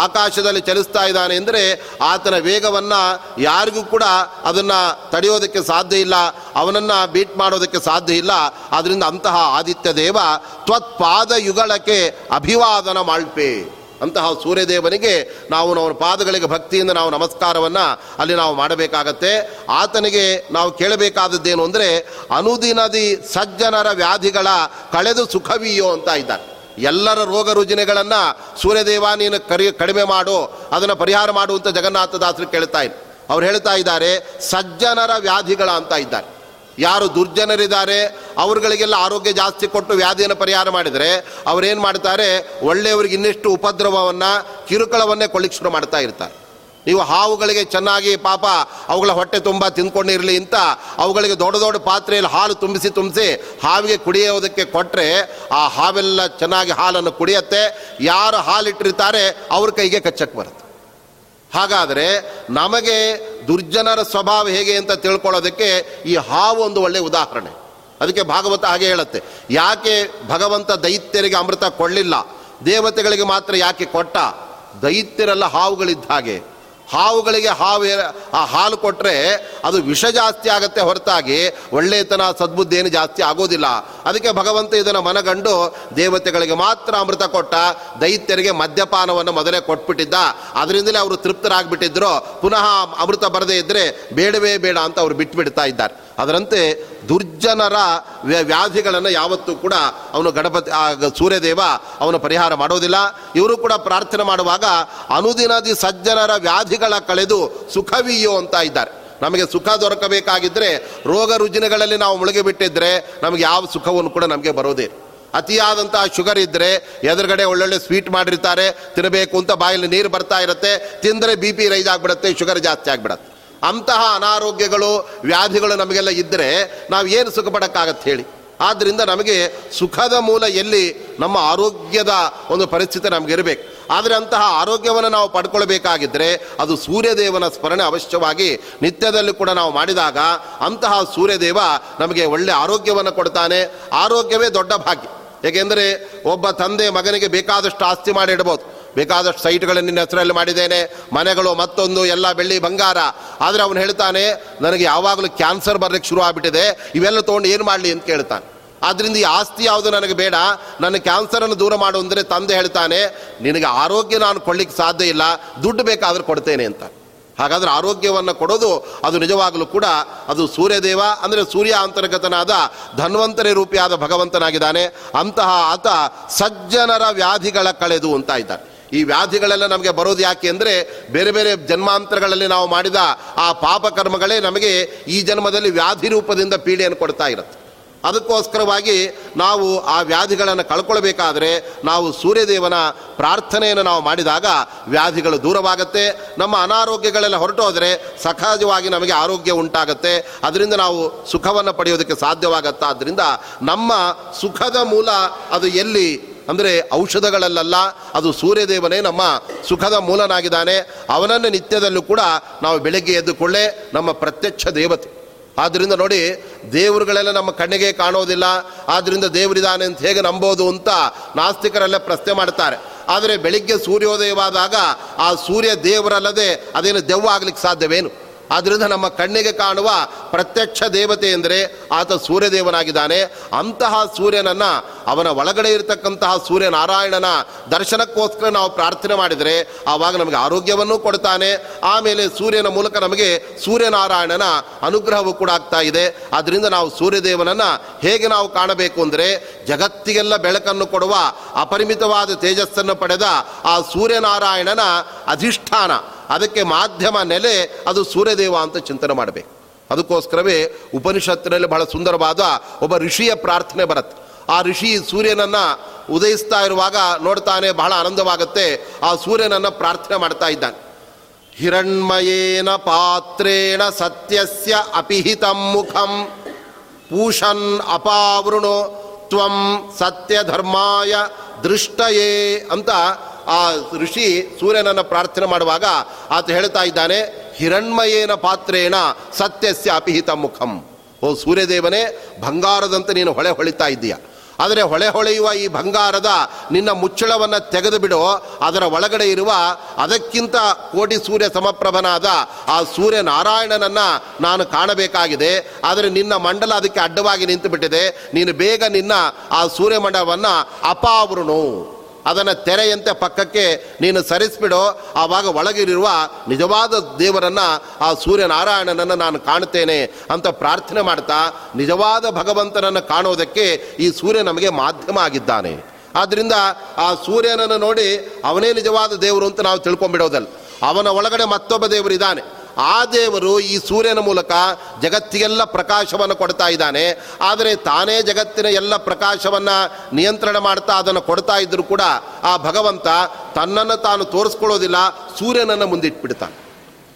ಆಕಾಶದಲ್ಲಿ ಚಲಿಸ್ತಾ ಇದ್ದಾನೆ ಅಂದರೆ ಆತನ ವೇಗವನ್ನು ಯಾರಿಗೂ ಕೂಡ ಅದನ್ನು ತಡೆಯೋದಕ್ಕೆ ಸಾಧ್ಯ ಇಲ್ಲ, ಅವನನ್ನು ಬೀಟ್ ಮಾಡೋದಕ್ಕೆ ಸಾಧ್ಯ ಇಲ್ಲ. ಆದ್ದರಿಂದ ಅಂತಹ ಆದಿತ್ಯ ದೇವ ತ್ವತ್ಪಾದ ಯುಗಳಕ್ಕೆ ಅಭಿವಾದನ ಮಾಡ್ಪೆ. ಅಂತಹ ಸೂರ್ಯದೇವನಿಗೆ ನಾವು ಅವನ ಪಾದಗಳಿಗೆ ಭಕ್ತಿಯಿಂದ ನಾವು ನಮಸ್ಕಾರವನ್ನು ಅಲ್ಲಿ ನಾವು ಮಾಡಬೇಕಾಗತ್ತೆ. ಆತನಿಗೆ ನಾವು ಕೇಳಬೇಕಾದದ್ದೇನು ಅಂದರೆ ಅನುದಿನದಿ ಸಜ್ಜನರ ವ್ಯಾಧಿಗಳ ಕಳೆದು ಸುಖವಿಯೋ ಅಂತ ಇದ್ದಾರೆ. ಎಲ್ಲರ ರೋಗ ರುಜಿನಗಳನ್ನು ಸೂರ್ಯದೇವ ನೀನು ಕರಿ, ಕಡಿಮೆ ಮಾಡು, ಅದನ್ನು ಪರಿಹಾರ ಮಾಡು ಅಂತ ಜಗನ್ನಾಥದಾಸರು ಕೇಳ್ತಾ ಇದ್ದ ಅವ್ರು ಹೇಳ್ತಾ ಇದ್ದಾರೆ, ಸಜ್ಜನರ ವ್ಯಾಧಿಗಳ ಅಂತ ಇದ್ದಾರೆ. ಯಾರು ದುರ್ಜನರಿದ್ದಾರೆ, ಅವ್ರಗಳಿಗೆಲ್ಲ ಆರೋಗ್ಯ ಜಾಸ್ತಿ ಕೊಟ್ಟು ವ್ಯಾಧಿಯನ್ನು ಪರಿಹಾರ ಮಾಡಿದರೆ, ಅವರೇನು ಮಾಡ್ತಾರೆ, ಒಳ್ಳೆಯವ್ರಿಗೆ ಇನ್ನಿಷ್ಟು ಉಪದ್ರವವನ್ನು ಕಿರುಕುಳವನ್ನೇ ಕೊಳ್ಳಿಕ್ ಶುರು ಮಾಡ್ತಾ ಇರ್ತಾರೆ. ನೀವು ಹಾವುಗಳಿಗೆ ಚೆನ್ನಾಗಿ ಪಾಪ ಅವುಗಳ ಹೊಟ್ಟೆ ತುಂಬ ತಿಂದ್ಕೊಂಡಿರಲಿ ಅಂತ ಅವುಗಳಿಗೆ ದೊಡ್ಡ ದೊಡ್ಡ ಪಾತ್ರೆಯಲ್ಲಿ ಹಾಲು ತುಂಬಿಸಿ ತುಂಬಿಸಿ ಹಾವಿಗೆ ಕುಡಿಯೋದಕ್ಕೆ ಕೊಟ್ಟರೆ ಆ ಹಾವೆಲ್ಲ ಚೆನ್ನಾಗಿ ಹಾಲನ್ನು ಕುಡಿಯತ್ತೆ. ಯಾರು ಹಾಲಿಟ್ಟಿರ್ತಾರೆ ಅವ್ರ ಕೈಗೆ ಕಚ್ಚಕ್ಕೆ ಬರುತ್ತೆ. ಹಾಗಾದರೆ ನಮಗೆ ದುರ್ಜನರ ಸ್ವಭಾವ ಹೇಗೆ ಅಂತ ತಿಳ್ಕೊಳ್ಳೋದಕ್ಕೆ ಈ ಹಾವು ಒಂದು ಒಳ್ಳೆಯ ಉದಾಹರಣೆ. ಅದಕ್ಕೆ ಭಾಗವತ ಹಾಗೆ ಹೇಳುತ್ತೆ. ಯಾಕೆ ಭಗವಂತ ದೈತ್ಯರಿಗೆ ಅಮೃತ ಕೊಡಲಿಲ್ಲ? ದೇವತೆಗಳಿಗೆ ಮಾತ್ರ ಯಾಕೆ ಕೊಟ್ಟ? ದೈತ್ಯರೆಲ್ಲ ಹಾವುಗಳಿದ್ದ ಹಾಗೆ. ಹಾವುಗಳಿಗೆ ಹಾವು ಆ ಹಾಲು ಕೊಟ್ಟರೆ ಅದು ವಿಷ ಜಾಸ್ತಿ ಆಗುತ್ತೆ ಹೊರತಾಗಿ ಒಳ್ಳೆಯತನ ಸದ್ಬುದ್ಧಿ ಏನು ಜಾಸ್ತಿ ಆಗೋದಿಲ್ಲ. ಅದಕ್ಕೆ ಭಗವಂತ ಇದನ್ನು ಮನಗಂಡು ದೇವತೆಗಳಿಗೆ ಮಾತ್ರ ಅಮೃತ ಕೊಟ್ಟ ದೈತ್ಯರಿಗೆ ಮದ್ಯಪಾನವನ್ನು ಮೊದಲೇ ಕೊಟ್ಬಿಟ್ಟಿದ್ದ. ಅದರಿಂದಲೇ ಅವರು ತೃಪ್ತರಾಗಿಬಿಟ್ಟಿದ್ರು. ಪುನಃ ಅಮೃತ ಬರದೇ ಇದ್ದರೆ ಬೇಡವೇ ಬೇಡ ಅಂತ ಅವರು ಬಿಟ್ಬಿಡ್ತಾ ಇದ್ದಾರೆ. ಅದರಂತೆ ದುರ್ಜನರ ವ್ಯಾಧಿಗಳನ್ನು ಯಾವತ್ತೂ ಕೂಡ ಅವನು ಗಣಪತಿ ಸೂರ್ಯದೇವ ಅವನು ಪರಿಹಾರ ಮಾಡೋದಿಲ್ಲ. ಇವರು ಕೂಡ ಪ್ರಾರ್ಥನೆ ಮಾಡುವಾಗ ಅನುದಿನದಿ ಸಜ್ಜನರ ವ್ಯಾಧಿಗಳ ಕಳೆದು ಸುಖವಿಯೋ ಅಂತ ಇದ್ದಾರೆ. ನಮಗೆ ಸುಖ ದೊರಕಬೇಕಾಗಿದ್ದರೆ ರೋಗ ರುಜಿನಗಳಲ್ಲಿ ನಾವು ಮುಳುಗಿ ಬಿಟ್ಟಿದ್ದರೆ ನಮಗೆ ಯಾವ ಸುಖವನ್ನು ಕೂಡ ನಮಗೆ ಬರೋದೇ ಅತಿಯಾದಂತಹ ಶುಗರ್ ಇದ್ದರೆ ಎದುರುಗಡೆ ಒಳ್ಳೊಳ್ಳೆ ಸ್ವೀಟ್ ಮಾಡಿರ್ತಾರೆ ತಿನ್ನಬೇಕು ಅಂತ ಬಾಯಲ್ಲಿ ನೀರು ಬರ್ತಾ ಇರುತ್ತೆ, ತಿಂದರೆ ಬಿ ಪಿ ರೈಸ್ ಆಗಿಬಿಡುತ್ತೆ, ಶುಗರ್ ಜಾಸ್ತಿ ಆಗಿಬಿಡತ್ತೆ. ಅಂತಹ ಅನಾರೋಗ್ಯಗಳು, ವ್ಯಾಧಿಗಳು ನಮಗೆಲ್ಲ ಇದ್ದರೆ ನಾವು ಏನು ಸುಖ ಪಡೋಕ್ಕಾಗತ್ತೆ ಹೇಳಿ. ಆದ್ದರಿಂದ ನಮಗೆ ಸುಖದ ಮೂಲ ಎಲ್ಲಿ? ನಮ್ಮ ಆರೋಗ್ಯದ ಒಂದು ಪರಿಸ್ಥಿತಿ ನಮಗಿರಬೇಕು. ಆದರೆ ಅಂತಹ ಆರೋಗ್ಯವನ್ನು ನಾವು ಪಡ್ಕೊಳ್ಬೇಕಾಗಿದ್ದರೆ ಅದು ಸೂರ್ಯದೇವನ ಸ್ಮರಣೆ ಅವಶ್ಯವಾಗಿ ನಿತ್ಯದಲ್ಲಿ ಕೂಡ ನಾವು ಮಾಡಿದಾಗ ಅಂತಹ ಸೂರ್ಯದೇವ ನಮಗೆ ಒಳ್ಳೆ ಆರೋಗ್ಯವನ್ನು ಕೊಡ್ತಾನೆ. ಆರೋಗ್ಯವೇ ದೊಡ್ಡ ಭಾಗ್ಯ. ಏಕೆಂದರೆ ಒಬ್ಬ ತಂದೆ ಮಗನಿಗೆ ಬೇಕಾದಷ್ಟು ಆಸ್ತಿ ಮಾಡಿ ಇಡ್ಬೋದು. ಬೇಕಾದಷ್ಟು ಸೈಟ್ಗಳನ್ನು ನಿನ್ನ ಹೆಸರಲ್ಲಿ ಮಾಡಿದ್ದೇನೆ. ಮನೆಗಳು ಮತ್ತೊಂದು, ಎಲ್ಲ ಬೆಳ್ಳಿ ಬಂಗಾರ. ಆದರೆ ಅವನು ಹೇಳ್ತಾನೆ, ನನಗೆ ಯಾವಾಗಲೂ ಕ್ಯಾನ್ಸರ್ ಬರಲಿಕ್ಕೆ ಶುರು ಆಗ್ಬಿಟ್ಟಿದೆ. ಇವೆಲ್ಲ ತೊಗೊಂಡು ಏನು ಮಾಡಲಿ ಅಂತ ಕೇಳ್ತಾನೆ. ಆದ್ದರಿಂದ ಈ ಆಸ್ತಿ ಯಾವುದು ನನಗೆ ಬೇಡ. ನನ್ನ ಕ್ಯಾನ್ಸರನ್ನು ದೂರ ಮಾಡು ಅಂದರೆ ತಂದೆ ಹೇಳ್ತಾನೆ, ನಿನಗೆ ಆರೋಗ್ಯ ನಾನು ಕೊಡ್ಲಿಕ್ಕೆ ಸಾಧ್ಯ ಇಲ್ಲ, ದುಡ್ಡು ಬೇಕಾದರೂ ಕೊಡ್ತೇನೆ ಅಂತ. ಹಾಗಾದರೆ ಆರೋಗ್ಯವನ್ನು ಕೊಡೋದು, ಅದು ನಿಜವಾಗಲೂ ಕೂಡ ಅದು ಸೂರ್ಯದೇವ, ಅಂದರೆ ಸೂರ್ಯ ಅಂತರ್ಗತನಾದ ಧನ್ವಂತರಿ ರೂಪಿಯಾದ ಭಗವಂತನಾಗಿದ್ದಾನೆ. ಅಂತಹ ಆತ ಸಜ್ಜನರ ವ್ಯಾಧಿಗಳ ಕಳೆದು ಅಂತ ಇದ್ದಾನೆ. ಈ ವ್ಯಾಧಿಗಳೆಲ್ಲ ನಮಗೆ ಬರೋದು ಯಾಕೆ ಅಂದರೆ ಬೇರೆ ಬೇರೆ ಜನ್ಮಾಂತರಗಳಲ್ಲಿ ನಾವು ಮಾಡಿದ ಆ ಪಾಪಕರ್ಮಗಳೇ ನಮಗೆ ಈ ಜನ್ಮದಲ್ಲಿ ವ್ಯಾಧಿ ರೂಪದಿಂದ ಪೀಡೆಯನ್ನು ಕೊಡ್ತಾ ಇರುತ್ತೆ. ಅದಕ್ಕೋಸ್ಕರವಾಗಿ ನಾವು ಆ ವ್ಯಾಧಿಗಳನ್ನು ಕಳ್ಕೊಳ್ಬೇಕಾದರೆ ನಾವು ಸೂರ್ಯದೇವನ ಪ್ರಾರ್ಥನೆಯನ್ನು ನಾವು ಮಾಡಿದಾಗ ವ್ಯಾಧಿಗಳು ದೂರವಾಗುತ್ತೆ. ನಮ್ಮ ಅನಾರೋಗ್ಯಗಳೆಲ್ಲ ಹೊರಟೋದರೆ ಸಹಜವಾಗಿ ನಮಗೆ ಆರೋಗ್ಯ ಉಂಟಾಗುತ್ತೆ. ಅದರಿಂದ ನಾವು ಸುಖವನ್ನು ಪಡೆಯೋದಕ್ಕೆ ಸಾಧ್ಯವಾಗುತ್ತಾ. ಆದ್ದರಿಂದ ನಮ್ಮ ಸುಖದ ಮೂಲ ಅದು ಎಲ್ಲಿ? ಅಂದರೆ ಔಷಧಗಳಲ್ಲ ಅದು ಸೂರ್ಯದೇವನೇ ನಮ್ಮ ಸುಖದ ಮೂಲನಾಗಿದ್ದಾನೆ. ಅವನನ್ನು ನಿತ್ಯದಲ್ಲೂ ಕೂಡ ನಾವು ಬೆಳಗ್ಗೆ ಎದ್ದುಕೊಳ್ಳೆ ನಮ್ಮ ಪ್ರತ್ಯಕ್ಷ ದೇವತೆ. ಆದ್ದರಿಂದ ನೋಡಿ, ದೇವರುಗಳೆಲ್ಲ ನಮ್ಮ ಕಣ್ಣಿಗೆ ಕಾಣೋದಿಲ್ಲ. ಆದ್ದರಿಂದ ದೇವರಿದ್ದಾನೆ ಅಂತ ಹೇಗೆ ನಂಬೋದು ಅಂತ ನಾಸ್ತಿಕರೆಲ್ಲ ಪ್ರಶ್ನೆ ಮಾಡ್ತಾರೆ. ಆದರೆ ಬೆಳಿಗ್ಗೆ ಸೂರ್ಯೋದಯವಾದಾಗ ಆ ಸೂರ್ಯ ದೇವರಲ್ಲದೆ ಅದೇನು ದೆವ್ವ ಆಗ್ಲಿಕ್ಕೆ ಸಾಧ್ಯವೇನು? ಆದ್ದರಿಂದ ನಮ್ಮ ಕಣ್ಣಿಗೆ ಕಾಣುವ ಪ್ರತ್ಯಕ್ಷ ದೇವತೆ ಎಂದರೆ ಆತ ಸೂರ್ಯದೇವನಾಗಿದ್ದಾನೆ. ಅಂತಹ ಸೂರ್ಯನನ್ನು ಅವನ ಒಳಗಡೆ ಇರತಕ್ಕಂತಹ ಸೂರ್ಯನಾರಾಯಣನ ದರ್ಶನಕ್ಕೋಸ್ಕರ ನಾವು ಪ್ರಾರ್ಥನೆ ಮಾಡಿದರೆ ಆವಾಗ ನಮಗೆ ಆರೋಗ್ಯವನ್ನು ಕೊಡ್ತಾನೆ. ಆಮೇಲೆ ಸೂರ್ಯನ ಮೂಲಕ ನಮಗೆ ಸೂರ್ಯನಾರಾಯಣನ ಅನುಗ್ರಹವು ಕೂಡ ಆಗ್ತಾ ಇದೆ. ಅದರಿಂದ ನಾವು ಸೂರ್ಯದೇವನನ್ನು ಹೇಗೆ ನಾವು ಕಾಣಬೇಕು ಅಂದರೆ ಜಗತ್ತಿಗೆಲ್ಲ ಬೆಳಕನ್ನು ಕೊಡುವ ಅಪರಿಮಿತವಾದ ತೇಜಸ್ಸನ್ನು ಪಡೆದ ಆ ಸೂರ್ಯನಾರಾಯಣನ ಅಧಿಷ್ಠಾನ ಅದಕ್ಕೆ ಮಾಧ್ಯಮ ನೆಲೆ, ಅದು ಸೂರ್ಯದೇವ ಅಂತ ಚಿಂತನೆ ಮಾಡಬೇಕು. ಅದಕ್ಕೋಸ್ಕರವೇ ಉಪನಿಷತ್ತಿನಲ್ಲಿ ಬಹಳ ಸುಂದರವಾದ ಒಬ್ಬ ಋಷಿಯ ಪ್ರಾರ್ಥನೆ ಬರುತ್ತೆ. ಆ ಋಷಿ ಸೂರ್ಯನನ್ನು ಉದಯಿಸ್ತಾ ಇರುವಾಗ ನೋಡ್ತಾನೆ, ಬಹಳ ಆನಂದವಾಗುತ್ತೆ. ಆ ಸೂರ್ಯನನ್ನು ಪ್ರಾರ್ಥನೆ ಮಾಡ್ತಾ ಇದ್ದಾನೆ. ಹಿರಣ್ಮಯೇನ ಪಾತ್ರೇಣ ಸತ್ಯಸ್ಯ ಅಪಿಹಿತ ಮುಖಂ. ಪೂಷನ್ ಅಪಾವೃಣೋ ತ್ವಂ ಸತ್ಯ ಧರ್ಮಾಯ ದೃಷ್ಟಯೇ ಅಂತ ಆ ಋಷಿ ಸೂರ್ಯನನ್ನು ಪ್ರಾರ್ಥನೆ ಮಾಡುವಾಗ ಆತ ಹೇಳ್ತಾ ಇದ್ದಾನೆ, ಹಿರಣ್ಮಯೇನ ಪಾತ್ರೇಣ ಸತ್ಯಸ್ಯ ಅಪಿಹಿತ ಮುಖಂ. ಓ ಸೂರ್ಯದೇವನೇ, ಬಂಗಾರದಂತೆ ನೀನು ಹೊಳೆ ಹೊಳಿತಾ ಇದ್ದೀಯ. ಆದರೆ ಹೊಳೆ ಹೊಳೆಯುವ ಈ ಬಂಗಾರದ ನಿನ್ನ ಮುಚ್ಚಳವನ್ನು ತೆಗೆದು ಬಿಡು ಅದರ ಒಳಗಡೆ ಇರುವ ಅದಕ್ಕಿಂತ ಕೋಟಿ ಸೂರ್ಯ ಸಮಪ್ರಭನಾದ ಆ ಸೂರ್ಯ ನಾರಾಯಣನನ್ನ ನಾನು ಕಾಣಬೇಕಾಗಿದೆ. ಆದರೆ ನಿನ್ನ ಮಂಡಲ ಅದಕ್ಕೆ ಅಡ್ಡವಾಗಿ ನಿಂತು ಬಿಟ್ಟಿದೆ ನೀನು ಬೇಗ ನಿನ್ನ ಆ ಸೂರ್ಯಮಂಡಲವನ್ನು ಅಪಾವೃಣು. ಅದನ್ನು ತೆರೆಯಂತೆ ಪಕ್ಕಕ್ಕೆ ನೀನು ಸರಿಸ್ಬಿಡು. ಆವಾಗ ಒಳಗಿರುವ ನಿಜವಾದ ದೇವರನ್ನು, ಆ ಸೂರ್ಯನಾರಾಯಣನನ್ನು ನಾನು ಕಾಣುತ್ತೇನೆ ಅಂತ ಪ್ರಾರ್ಥನೆ ಮಾಡ್ತಾ, ನಿಜವಾದ ಭಗವಂತನನ್ನು ಕಾಣೋದಕ್ಕೆ ಈ ಸೂರ್ಯ ನಮಗೆ ಮಾಧ್ಯಮ ಆಗಿದ್ದಾನೆ. ಆದ್ದರಿಂದ ಆ ಸೂರ್ಯನನ್ನು ನೋಡಿ ಅವನೇ ನಿಜವಾದ ದೇವರು ಅಂತ ನಾವು ತಿಳ್ಕೊಂಬಿಡೋದಲ್ಲ ಅವನ ಒಳಗಡೆ ಮತ್ತೊಬ್ಬ ದೇವರು ಇದ್ದಾನೆ ಆ ದೇವರು ಈ ಸೂರ್ಯನ ಮೂಲಕ ಜಗತ್ತಿಗೆಲ್ಲ ಪ್ರಕಾಶವನ್ನು ಕೊಡ್ತಾ ಇದ್ದಾನೆ. ಆದರೆ ತಾನೇ ಜಗತ್ತಿನ ಎಲ್ಲ ಪ್ರಕಾಶವನ್ನು ನಿಯಂತ್ರಣ ಮಾಡ್ತಾ ಅದನ್ನು ಕೊಡ್ತಾ ಇದ್ದರೂ ಕೂಡ ಆ ಭಗವಂತ ತನ್ನನ್ನು ತಾನು ತೋರಿಸ್ಕೊಳ್ಳೋದಿಲ್ಲ, ಸೂರ್ಯನನ್ನು ಮುಂದಿಟ್ಬಿಡ್ತಾನೆ.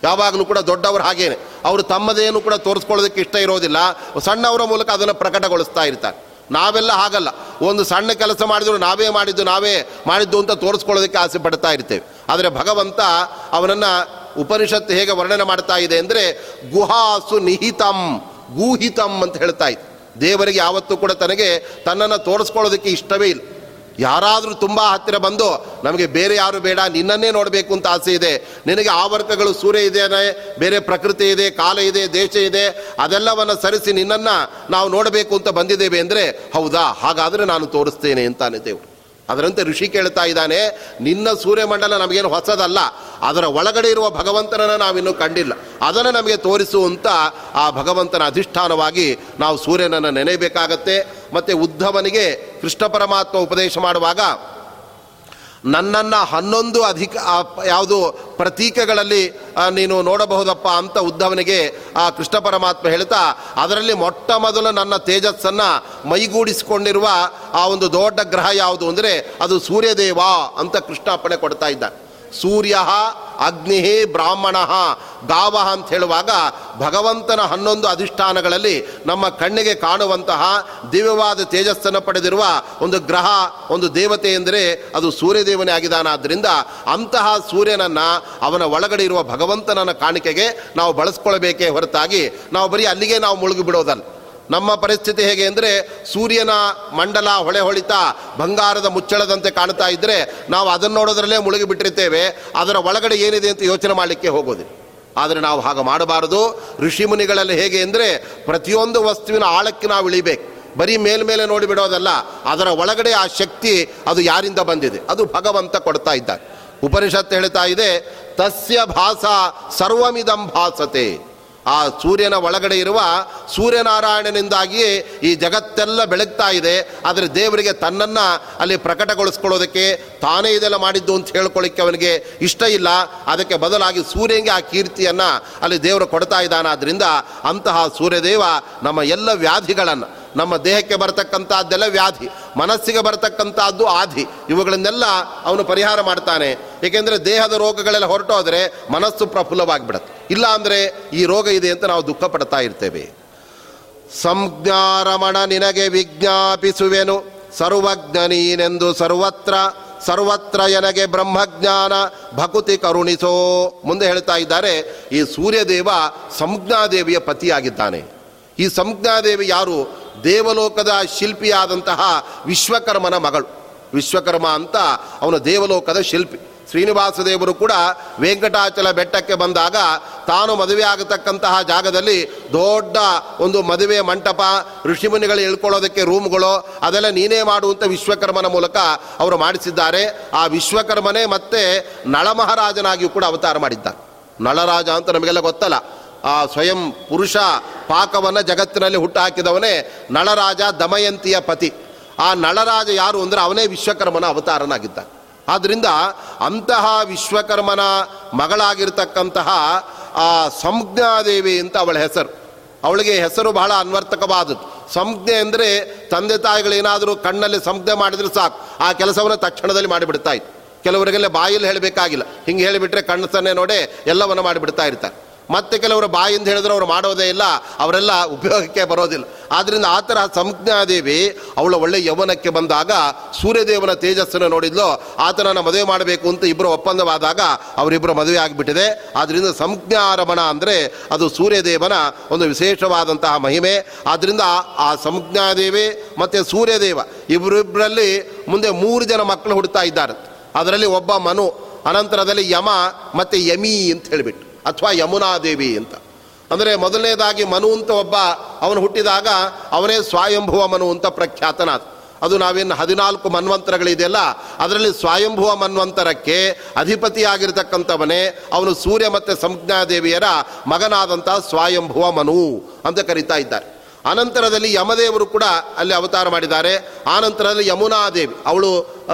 ಯಾವಾಗಲೂ ಕೂಡ ದೊಡ್ಡವರು ಹಾಗೇನೆ. ಅವರು ತಮ್ಮದೇನು ಕೂಡ ತೋರಿಸ್ಕೊಳ್ಳೋದಕ್ಕೆ ಇಷ್ಟ ಇರೋದಿಲ್ಲ. ಸಣ್ಣವರ ಮೂಲಕ ಅದನ್ನು ಪ್ರಕಟಗೊಳಿಸ್ತಾ ಇರ್ತಾರೆ. ನಾವೆಲ್ಲ ಹಾಗಲ್ಲ. ಒಂದು ಸಣ್ಣ ಕೆಲಸ ಮಾಡಿದ್ರು ನಾವೇ ಮಾಡಿದ್ದು ನಾವೇ ಮಾಡಿದ್ದು ಅಂತ ತೋರಿಸ್ಕೊಳ್ಳೋದಕ್ಕೆ ಆಸೆ ಪಡ್ತಾ ಇರ್ತೇವೆ. ಆದರೆ ಭಗವಂತ ಅವನನ್ನು ಉಪನಿಷತ್ತು ಹೇಗೆ ವರ್ಣನೆ ಮಾಡ್ತಾ ಇದೆ ಅಂದರೆ ಗುಹಾಸು ನಿಹಿತಂ, ಗೂಹಿತಂ ಅಂತ ಹೇಳ್ತಾ ಇತ್ತು ದೇವರಿಗೆ ಯಾವತ್ತೂ ಕೂಡ ತನಗೆ ತನ್ನನ್ನು ತೋರಿಸ್ಕೊಳ್ಳೋದಕ್ಕೆ ಇಷ್ಟವೇ ಇಲ್ಲ. ಯಾರಾದರೂ ತುಂಬ ಹತ್ತಿರ ಬಂದು ನಮಗೆ ಬೇರೆ ಯಾರು ಬೇಡ, ನಿನ್ನನ್ನೇ ನೋಡಬೇಕು ಅಂತ ಆಸೆ ಇದೆ, ನಿನಗೆ ಆವರ್ತಗಳು ಸೂರ್ಯ ಇದೆಯೇ ಬೇರೆ ಪ್ರಕೃತಿ ಇದೆ, ಕಾಲ ಇದೆ, ದೇಶ ಇದೆ, ಅದೆಲ್ಲವನ್ನು ಸರಿಸಿ ನಿನ್ನನ್ನು ನಾವು ನೋಡಬೇಕು ಅಂತ ಬಂದಿದ್ದೇವೆ ಅಂದರೆ ಹೌದಾ, ಹಾಗಾದರೆ ನಾನು ತೋರಿಸ್ತೇನೆ ಅಂತಾನೆ ದೇವರು. ಅದರಂತೆ ಋಷಿ ಕೇಳ್ತಾ ಇದ್ದಾನೆ, ನಿನ್ನ ಸೂರ್ಯಮಂಡಲ ನಮಗೇನು ಹೊಸದಲ್ಲ, ಅದರ ಒಳಗಡೆ ಇರುವ ಭಗವಂತನನ್ನು ನಾವಿನ್ನೂ ಕಂಡಿಲ್ಲ. ಅದನ್ನು ನಮಗೆ ತೋರಿಸುವಂಥ ಆ ಭಗವಂತನ ಅಧಿಷ್ಠಾನವಾಗಿ ನಾವು ಸೂರ್ಯನನ್ನು ನೆನೆಯಬೇಕಾಗತ್ತೆ. ಮತ್ತು ಉದ್ಧವನಿಗೆ ಕೃಷ್ಣ ಪರಮಾತ್ಮ ಉಪದೇಶ ಮಾಡುವಾಗ ನನ್ನನ್ನು ಹನ್ನೊಂದು ಅಧಿಕ ಯಾವುದು ಪ್ರತೀಕಗಳಲ್ಲಿ ನೀನು ನೋಡಬಹುದಪ್ಪ ಅಂತ ಉದ್ಧವನಿಗೆ ಆ, ಕೃಷ್ಣ ಪರಮಾತ್ಮ ಹೇಳ್ತಾ, ಅದರಲ್ಲಿ ಮೊಟ್ಟ ಮೊದಲು ನನ್ನ ತೇಜಸ್ಸನ್ನು ಮೈಗೂಡಿಸಿಕೊಂಡಿರುವ ಆ ಒಂದು ದೊಡ್ಡ ಗ್ರಹ ಯಾವುದು ಅಂದರೆ ಅದು ಸೂರ್ಯದೇವ ಅಂತ ಕೃಷ್ಣ ಅಪ್ಪಣೆ ಕೊಡ್ತಾ ಇದ್ದ ಸೂರ್ಯ ಅಗ್ನಿ ಬ್ರಾಹ್ಮಣ ಗಾವ ಅಂತ ಹೇಳುವಾಗ ಭಗವಂತನ ಹನ್ನೊಂದು ಅಧಿಷ್ಠಾನಗಳಲ್ಲಿ ನಮ್ಮ ಕಣ್ಣಿಗೆ ಕಾಣುವಂತಹ ದಿವ್ಯವಾದ ತೇಜಸ್ಸನ್ನು ಪಡೆದಿರುವ ಒಂದು ಗ್ರಹ, ಒಂದು ದೇವತೆ ಎಂದರೆ ಅದು ಸೂರ್ಯದೇವನೇ ಆಗಿದಾನಾದ್ದರಿಂದ ಅಂತಹ ಸೂರ್ಯನನ್ನು ಅವನ ಒಳಗಡೆ ಇರುವ ಭಗವಂತನನ್ನ ಕಾಣಿಕೆಗೆ ನಾವು ಬಳಸ್ಕೊಳ್ಬೇಕೇ ಹೊರತಾಗಿ ನಾವು ಬರೀ ಅಲ್ಲಿಗೆ ನಾವು ಮುಳುಗಿ ಬಿಡೋದಲ್ಲ ನಮ್ಮ ಪರಿಸ್ಥಿತಿ ಹೇಗೆ ಅಂದರೆ ಸೂರ್ಯನ ಮಂಡಲ ಹೊಳೆ ಹೊಳಿತಾ ಬಂಗಾರದ ಮುಚ್ಚಳದಂತೆ ಕಾಣ್ತಾ ಇದ್ದರೆ ನಾವು ಅದನ್ನು ನೋಡೋದ್ರಲ್ಲೇ ಮುಳುಗಿ ಬಿಟ್ಟಿರ್ತೇವೆ. ಅದರ ಒಳಗಡೆ ಏನಿದೆ ಅಂತ ಯೋಚನೆ ಮಾಡಲಿಕ್ಕೆ ಹೋಗೋದಿಲ್ಲ. ಆದರೆ ನಾವು ಹಾಗೆ ಮಾಡಬಾರದು. ಋಷಿಮುನಿಗಳಲ್ಲಿ ಹೇಗೆ ಅಂದರೆ ಪ್ರತಿಯೊಂದು ವಸ್ತುವಿನ ಆಳಕ್ಕೆ ನಾವು ಇಳಿಬೇಕು. ಬರೀ ಮೇಲ್ಮೇಲೆ ನೋಡಿಬಿಡೋದಲ್ಲ ಅದರ ಒಳಗಡೆ ಆ ಶಕ್ತಿ ಅದು ಯಾರಿಂದ ಬಂದಿದೆ? ಅದು ಭಗವಂತ ಕೊಡ್ತಾ ಇದ್ದಾರೆ ಉಪನಿಷತ್ತು ಹೇಳ್ತಾ ಇದೆ, ತಸ್ಯ ಭಾಸ ಸರ್ವಮಿದಂ ಭಾಸತೆ. ಆ ಸೂರ್ಯನ ಒಳಗಡೆ ಇರುವ ಸೂರ್ಯನಾರಾಯಣನಿಂದಾಗಿಯೇ ಈ ಜಗತ್ತೆಲ್ಲ ಬೆಳಗ್ತಾ ಇದೆ. ಆದರೆ ದೇವರಿಗೆ ತನ್ನನ್ನು ಅಲ್ಲಿ ಪ್ರಕಟಗೊಳಿಸ್ಕೊಳ್ಳೋದಕ್ಕೆ ತಾನೇ ಇದೆಲ್ಲ ಮಾಡಿದ್ದು ಅಂತ ಹೇಳ್ಕೊಳ್ಳಿಕ್ಕೆ ಅವನಿಗೆ ಇಷ್ಟ ಇಲ್ಲ. ಅದಕ್ಕೆ ಬದಲಾಗಿ ಸೂರ್ಯನಿಗೆ ಆ ಕೀರ್ತಿಯನ್ನು ಅಲ್ಲಿ ದೇವರು ಕೊಡ್ತಾ ಇದ್ದಾನಾದ್ರಿಂದ ಅಂತಹ ಸೂರ್ಯದೇವ ನಮ್ಮ ಎಲ್ಲ ವ್ಯಾಧಿಗಳನ್ನು ನಮ್ಮ ದೇಹಕ್ಕೆ ಬರತಕ್ಕಂಥದ್ದೆಲ್ಲ ವ್ಯಾಧಿ, ಮನಸ್ಸಿಗೆ ಬರತಕ್ಕಂಥದ್ದು ಆಧಿ ಇವುಗಳನ್ನೆಲ್ಲ ಅವನು ಪರಿಹಾರ ಮಾಡ್ತಾನೆ. ಏಕೆಂದರೆ ದೇಹದ ರೋಗಗಳೆಲ್ಲ ಹೊರಟೋದರೆ ಮನಸ್ಸು ಪ್ರಫುಲ್ಲವಾಗಿಬಿಡತ್ತೆ. ಇಲ್ಲ ಅಂದರೆ ಈ ರೋಗ ಇದೆ ಅಂತ ನಾವು ದುಃಖ ಪಡ್ತಾ ಇರ್ತೇವೆ. ಸಂಜ್ಞಾರಮಣ ನಿನಗೆ ವಿಜ್ಞಾಪಿಸುವೆನು, ಸರ್ವಜ್ಞನೀನೆಂದು ಸರ್ವತ್ರ ಸರ್ವತ್ರ ಎನಗೆ ಬ್ರಹ್ಮಜ್ಞಾನ, ಭಕುತಿ ಕರುಣಿಸೋ. ಮುಂದೆ ಹೇಳ್ತಾ ಇದ್ದಾರೆ, ಈ ಸೂರ್ಯದೇವ ಸಂಜ್ಞಾದೇವಿಯ ಪತಿಯಾಗಿದ್ದಾನೆ. ಈ ಸಂಜ್ಞಾದೇವಿ ಯಾರು? ದೇವಲೋಕದ ಶಿಲ್ಪಿಯಾದಂತಹ ವಿಶ್ವಕರ್ಮನ ಮಗಳು. ವಿಶ್ವಕರ್ಮ ಅಂತ ಅವನು ದೇವಲೋಕದ ಶಿಲ್ಪಿ. ಶ್ರೀನಿವಾಸ ದೇವರು ಕೂಡ ವೆಂಕಟಾಚಲ ಬೆಟ್ಟಕ್ಕೆ ಬಂದಾಗ ತಾನು ಮದುವೆ ಆಗತಕ್ಕಂತಹ ಜಾಗದಲ್ಲಿ ದೊಡ್ಡ ಒಂದು ಮದುವೆ ಮಂಟಪ ಋಷಿಮುನಿಗಳು ಇಳ್ಕೊಳ್ಳೋದಕ್ಕೆ ರೂಮ್ಗಳು ಅದೆಲ್ಲ ನೀನೇ ಮಾಡುವಂಥ ವಿಶ್ವಕರ್ಮನ ಮೂಲಕ ಅವರು ಮಾಡಿಸಿದ್ದಾರೆ. ಆ ವಿಶ್ವಕರ್ಮನೇ ಮತ್ತೆ ನಳಮಹಾರಾಜನಾಗಿಯೂ ಕೂಡ ಅವತಾರ ಮಾಡಿದ್ದ ನಳರಾಜ ಅಂತ ನಮಗೆಲ್ಲ ಗೊತ್ತಲ್ಲ. ಆ ಸ್ವಯಂ ಪುರುಷ ಪಾಕವನ್ನು ಜಗತ್ತಿನಲ್ಲಿ ಹುಟ್ಟುಹಾಕಿದವನೇ ನಳರಾಜ ದಮಯಂತಿಯ ಪತಿ. ಆ ನಳರಾಜ ಯಾರು ಅಂದರೆ ಅವನೇ ವಿಶ್ವಕರ್ಮನ ಅವತಾರನಾಗಿದ್ದ ಆದ್ದರಿಂದ ಅಂತಹ ವಿಶ್ವಕರ್ಮನ ಮಗಳಾಗಿರ್ತಕ್ಕಂತಹ ಆ ಸಂಜ್ಞಾದೇವಿ ಅಂತ ಅವಳ ಹೆಸರು. ಅವಳಿಗೆ ಹೆಸರು ಬಹಳ ಅನ್ವರ್ತಕವಾದದ್ದು. ಸಂಜ್ಞೆ ಅಂದರೆ ತಂದೆ ತಾಯಿಗಳೇನಾದರೂ ಕಣ್ಣಲ್ಲಿ ಸಂಜ್ಞೆ ಮಾಡಿದರೆ ಸಾಕು. ಆ ಕೆಲಸವನ್ನು ತಕ್ಷಣದಲ್ಲಿ ಮಾಡಿಬಿಡ್ತಾ ಇತ್ತು. ಕೆಲವರಿಗೆಲ್ಲ ಬಾಯಲ್ಲಿ ಹೇಳಬೇಕಾಗಿಲ್ಲ. ಹಿಂಗೆ ಹೇಳಿಬಿಟ್ರೆ ಕಣ್ಣಸನ್ನೇ ನೋಡೇ ಎಲ್ಲವನ್ನು ಮಾಡಿಬಿಡ್ತಾ ಇರ್ತಾರೆ. ಮತ್ತೆ ಕೆಲವರು ಬಾಯಿಂದ ಹೇಳಿದ್ರೆ ಅವರು ಮಾಡೋದೇ ಇಲ್ಲ, ಅವರೆಲ್ಲ ಉಪಯೋಗಕ್ಕೆ ಬರೋದಿಲ್ಲ. ಆದ್ದರಿಂದ ಆ ಥರ ಸಂಜ್ಞಾದೇವಿ ಅವಳ ಒಳ್ಳೆ ಯೌವನಕ್ಕೆ ಬಂದಾಗ ಸೂರ್ಯದೇವನ ತೇಜಸ್ಸನ್ನು ನೋಡಿದ್ಲು ಆತನನ್ನು ಮದುವೆ ಮಾಡಬೇಕು ಅಂತ ಇಬ್ಬರು ಒಪ್ಪಂದವಾದಾಗ ಅವರಿಬ್ಬರು ಮದುವೆ ಆಗಿಬಿಟ್ಟಿದೆ. ಆದ್ದರಿಂದ ಸಂಜ್ಞಾರಮಣ ಅಂದರೆ ಅದು ಸೂರ್ಯದೇವನ ಒಂದು ವಿಶೇಷವಾದಂತಹ ಮಹಿಮೆ. ಆದ್ದರಿಂದ ಆ ಸಂಜ್ಞಾದೇವಿ ಮತ್ತು ಸೂರ್ಯದೇವ ಇಬ್ಬರಿಬ್ಬರಲ್ಲಿ ಮುಂದೆ ಮೂರು ಜನ ಮಕ್ಕಳು ಹುಡ್ತಾ ಇದ್ದಾರೆ. ಅದರಲ್ಲಿ ಒಬ್ಬ ಮನು, ಅನಂತರದಲ್ಲಿ ಯಮ ಮತ್ತು ಯಮಿ ಅಂತ ಹೇಳಿಬಿಟ್ಟು. ಅಥವಾ ಯಮುನಾದೇವಿ ಅಂತ. ಅಂದರೆ ಮೊದಲನೇದಾಗಿ ಮನು ಅಂತ ಒಬ್ಬ ಅವನು ಹುಟ್ಟಿದಾಗ ಅವನೇ ಸ್ವಯಂಭುವ ಮನು ಅಂತ ಪ್ರಖ್ಯಾತನಾದ. ಅದು ನಾವೇನು ಹದಿನಾಲ್ಕು ಮನ್ವಂತರಗಳಿದೆಯಲ್ಲ, ಅದರಲ್ಲಿ ಸ್ವಯಂಭುವ ಮನ್ವಂತರಕ್ಕೆ ಅಧಿಪತಿಯಾಗಿರ್ತಕ್ಕಂಥವನೇ ಅವನು ಸೂರ್ಯ ಮತ್ತು ಸಂಜ್ಞಾದೇವಿಯರ ಮಗನಾದಂಥ ಸ್ವಯಂಭುವ ಮನು ಅಂತ ಕರೀತಾ ಇದ್ದಾರೆ. ಅನಂತರದಲ್ಲಿ ಯಮದೇವರು ಕೂಡ ಅಲ್ಲಿ ಅವತಾರ ಮಾಡಿದ್ದಾರೆ. ಆನಂತರದಲ್ಲಿ ಯಮುನಾದೇವಿ, ಅವಳು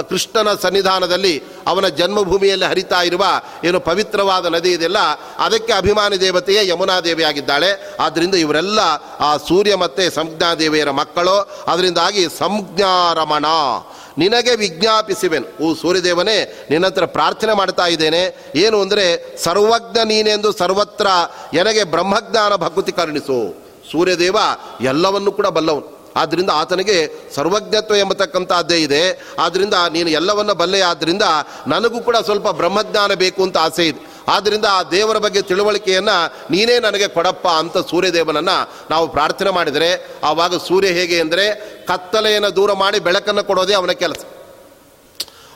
ಕೃಷ್ಣನ ಸನ್ನಿಧಾನದಲ್ಲಿ ಅವನ ಜನ್ಮಭೂಮಿಯಲ್ಲಿ ಹರಿತಾ ಇರುವ ಏನು ಪವಿತ್ರವಾದ ನದಿ ಇದೆಲ್ಲ, ಅದಕ್ಕೆ ಅಭಿಮಾನಿ ದೇವತೆಯೇ ಯಮುನಾದೇವಿ ಆಗಿದ್ದಾಳೆ. ಆದ್ದರಿಂದ ಇವರೆಲ್ಲ ಆ ಸೂರ್ಯ ಮತ್ತು ಸಂಜ್ಞಾದೇವಿಯರ ಮಕ್ಕಳು. ಅದರಿಂದಾಗಿ ಸಂಜ್ಞಾರಮಣ, ನಿನಗೆ ವಿಜ್ಞಾಪಿಸುವೆನು. ಓ ಸೂರ್ಯದೇವನೇ ನಿನ್ನ ಹತ್ರ ಪ್ರಾರ್ಥನೆ ಮಾಡ್ತಾ ಇದ್ದೇನೆ. ಏನು ಅಂದರೆ ಸರ್ವಜ್ಞ ನೀನೆಂದು ಸರ್ವತ್ರ ನನಗೆ ಬ್ರಹ್ಮಜ್ಞಾನ ಭಕ್ತಿ ಕರುಣಿಸು. ಸೂರ್ಯದೇವ ಎಲ್ಲವನ್ನು ಕೂಡ ಬಲ್ಲವನು. ಆದ್ದರಿಂದ ಆತನಿಗೆ ಸರ್ವಜ್ಞತ್ವ ಎಂಬತಕ್ಕಂಥದ್ದೇ ಇದೆ. ಆದ್ದರಿಂದ ನೀನು ಎಲ್ಲವನ್ನ ಬಲ್ಲೆ ಆದ್ದರಿಂದ ನನಗೂ ಕೂಡ ಸ್ವಲ್ಪ ಬ್ರಹ್ಮಜ್ಞಾನ ಬೇಕು ಅಂತ ಆಸೆ ಇದೆ. ಆದ್ದರಿಂದ ಆ ದೇವರ ಬಗ್ಗೆ ತಿಳುವಳಿಕೆಯನ್ನು ನೀನೇ ನನಗೆ ಕೊಡಪ್ಪ ಅಂತ ಸೂರ್ಯದೇವನನ್ನು ನಾವು ಪ್ರಾರ್ಥನೆ ಮಾಡಿದರೆ, ಆವಾಗ ಸೂರ್ಯ ಹೇಗೆ ಅಂದರೆ ಕತ್ತಲೆಯನ್ನು ದೂರ ಮಾಡಿ ಬೆಳಕನ್ನು ಕೊಡೋದೇ ಅವನ ಕೆಲಸ.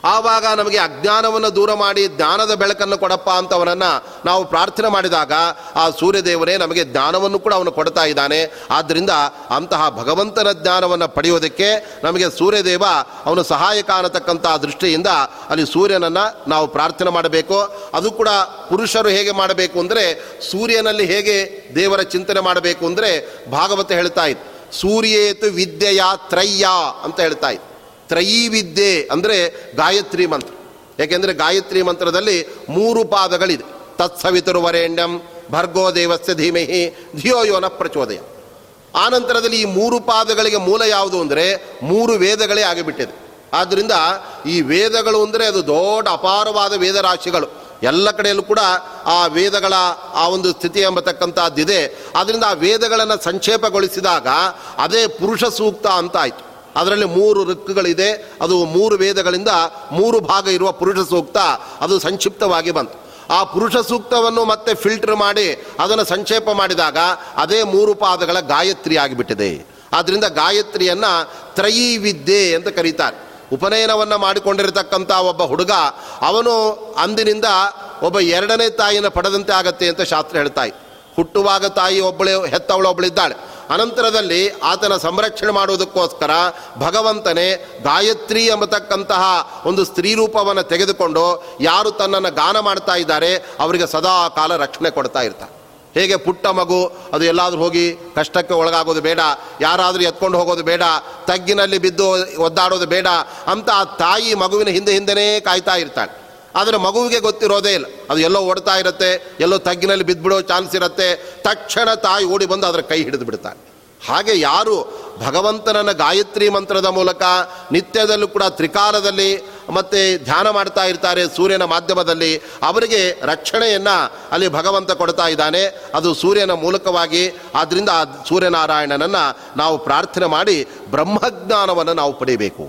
ಆವಾಗ ನಮಗೆ ಅಜ್ಞಾನವನ್ನು ದೂರ ಮಾಡಿ ಜ್ಞಾನದ ಬೆಳಕನ್ನು ಕೊಡಪ್ಪ ಅಂತ ಅವನನ್ನು ನಾವು ಪ್ರಾರ್ಥನೆ ಮಾಡಿದಾಗ ಆ ಸೂರ್ಯದೇವನೇ ನಮಗೆ ಜ್ಞಾನವನ್ನು ಕೂಡ ಅವನು ಕೊಡ್ತಾ ಇದ್ದಾನೆ. ಆದ್ದರಿಂದ ಅಂತಹ ಭಗವಂತನ ಜ್ಞಾನವನ್ನು ಪಡೆಯೋದಕ್ಕೆ ನಮಗೆ ಸೂರ್ಯದೇವ ಅವನು ಸಹಾಯಕ ಅನ್ನತಕ್ಕಂಥ ದೃಷ್ಟಿಯಿಂದ ಅಲ್ಲಿ ಸೂರ್ಯನನ್ನು ನಾವು ಪ್ರಾರ್ಥನೆ ಮಾಡಬೇಕು. ಅದು ಕೂಡ ಪುರುಷರು ಹೇಗೆ ಮಾಡಬೇಕು ಅಂದರೆ ಸೂರ್ಯನಲ್ಲಿ ಹೇಗೆ ದೇವರ ಚಿಂತನೆ ಮಾಡಬೇಕು ಅಂದರೆ ಭಾಗವತ ಹೇಳ್ತಾ ಇತ್ತು ಸೂರ್ಯೇತು ವಿದ್ಯೆಯ ತ್ರಯ್ಯ ಅಂತ ಹೇಳ್ತಾ ಇತ್ತು ತ್ರಯೀ ವಿದ್ಯೆ ಅಂದರೆ ಗಾಯತ್ರಿ ಮಂತ್ರ. ಏಕೆಂದರೆ ಗಾಯತ್ರಿ ಮಂತ್ರದಲ್ಲಿ ಮೂರು ಪಾದಗಳಿದೆ. ತತ್ಸವಿತುರ್ವರೇಣ್ಯಂ ಭರ್ಗೋ ದೇವಸ್ಯ ಧೀಮಹಿ ಧಿಯೋ ಯೋನ ಪ್ರಚೋದಯ. ಆನಂತರದಲ್ಲಿ ಈ ಮೂರು ಪಾದಗಳಿಗೆ ಮೂಲ ಯಾವುದು ಅಂದರೆ ಮೂರು ವೇದಗಳೇ ಆಗಿಬಿಟ್ಟಿದೆ. ಆದ್ದರಿಂದ ಈ ವೇದಗಳು ಅಂದರೆ ಅದು ದೊಡ್ಡ ಅಪಾರವಾದ ವೇದರಾಶಿಗಳು. ಎಲ್ಲ ಕಡೆಯಲ್ಲೂ ಕೂಡ ಆ ವೇದಗಳ ಆ ಒಂದು ಸ್ಥಿತಿ ಎಂಬತಕ್ಕಂಥದ್ದಿದೆ ಆದ್ದರಿಂದ ಆ ವೇದಗಳನ್ನು ಸಂಕ್ಷೇಪಗೊಳಿಸಿದಾಗ ಅದೇ ಪುರುಷ ಸೂಕ್ತ ಅಂತ ಆಯಿತು. ಅದರಲ್ಲಿ ಮೂರು ಋಕ್ಗಳಿದೆ ಅದು ಮೂರು ವೇದಗಳಿಂದ ಮೂರು ಭಾಗ ಇರುವ ಪುರುಷ ಸೂಕ್ತ, ಅದು ಸಂಕ್ಷಿಪ್ತವಾಗಿ ಬಂತು. ಆ ಪುರುಷ ಸೂಕ್ತವನ್ನು ಮತ್ತೆ ಫಿಲ್ಟರ್ ಮಾಡಿ, ಅದನ್ನು ಸಂಕ್ಷೇಪ ಮಾಡಿದಾಗ ಅದೇ ಮೂರು ಪಾದಗಳ ಗಾಯತ್ರಿ ಆಗಿಬಿಟ್ಟಿದೆ ಆದ್ದರಿಂದ ಗಾಯತ್ರಿಯನ್ನು ತ್ರಯೀ ವಿದ್ಯೆ ಅಂತ ಕರೀತಾರೆ. ಉಪನಯನವನ್ನು ಮಾಡಿಕೊಂಡಿರತಕ್ಕಂಥ ಒಬ್ಬ ಹುಡುಗ, ಅವನು ಅಂದಿನಿಂದ ಒಬ್ಬ ಎರಡನೇ ತಾಯಿಯನ್ನು ಪಡೆದಂತೆ ಆಗತ್ತೆ ಅಂತ ಶಾಸ್ತ್ರ ಹೇಳ್ತಾಯಿ ಹುಟ್ಟುವಾಗ ತಾಯಿ ಒಬ್ಬಳೇ, ಹೆತ್ತವಳು ಒಬ್ಬಳಿದ್ದಾಳೆ. ಅನಂತರದಲ್ಲಿ ಆತನ ಸಂರಕ್ಷಣೆ ಮಾಡುವುದಕ್ಕೋಸ್ಕರ ಭಗವಂತನೇ ಗಾಯತ್ರಿ ಎಂಬತಕ್ಕಂತಹ ಒಂದು ಸ್ತ್ರೀ ರೂಪವನ್ನು ತೆಗೆದುಕೊಂಡು ಯಾರು ತನ್ನನ್ನು ಗಾನ ಮಾಡ್ತಾ ಇದ್ದಾರೆ, ಅವರಿಗೆ ಸದಾ ಕಾಲ ರಕ್ಷಣೆ ಕೊಡ್ತಾ ಇರ್ತಾರೆ ಹೇಗೆ ಪುಟ್ಟ ಮಗು, ಅದು ಎಲ್ಲಾದರೂ ಹೋಗಿ ಕಷ್ಟಕ್ಕೆ ಒಳಗಾಗೋದು ಬೇಡ, ಯಾರಾದರೂ ಎತ್ಕೊಂಡು ಹೋಗೋದು ಬೇಡ, ತಗ್ಗಿನಲ್ಲಿ ಬಿದ್ದು ಒದ್ದಾಡೋದು ಬೇಡ ಅಂತ ಆ ತಾಯಿ ಮಗುವಿನ ಹಿಂದೆ ಹಿಂದೆನೇ ಕಾಯ್ತಾ ಇರ್ತಾಳೆ. ಆದರೆ ಮಗುವಿಗೆ ಗೊತ್ತಿರೋದೇ ಇಲ್ಲ. ಅದು ಎಲ್ಲೋ ಓಡ್ತಾ ಇರುತ್ತೆ, ಎಲ್ಲೋ ತಗ್ಗಿನಲ್ಲಿ ಬಿದ್ದುಬಿಡೋ ಚಾನ್ಸ್ ಇರುತ್ತೆ. ತಕ್ಷಣ ತಾಯಿ ಓಡಿ ಬಂದು ಅದರ ಕೈ ಹಿಡಿದು ಬಿಡ್ತಾನೆ ಹಾಗೆ ಯಾರು ಭಗವಂತನನ್ನು ಗಾಯತ್ರಿ ಮಂತ್ರದ ಮೂಲಕ ನಿತ್ಯದಲ್ಲೂ ಕೂಡ ತ್ರಿಕಾಲದಲ್ಲಿ ಮತ್ತು ಧ್ಯಾನ ಮಾಡ್ತಾ ಇರ್ತಾರೆ ಸೂರ್ಯನ ಮಾಧ್ಯಮದಲ್ಲಿ, ಅವರಿಗೆ ರಕ್ಷಣೆಯನ್ನು ಅಲ್ಲಿ ಭಗವಂತ ಕೊಡ್ತಾ ಇದ್ದಾನೆ. ಅದು ಸೂರ್ಯನ ಮೂಲಕವಾಗಿ ಆದ್ದರಿಂದ ಆ ಸೂರ್ಯನಾರಾಯಣನನ್ನು ನಾವು ಪ್ರಾರ್ಥನೆ ಮಾಡಿ ಬ್ರಹ್ಮಜ್ಞಾನವನ್ನು ನಾವು ಪಡಿಬೇಕು.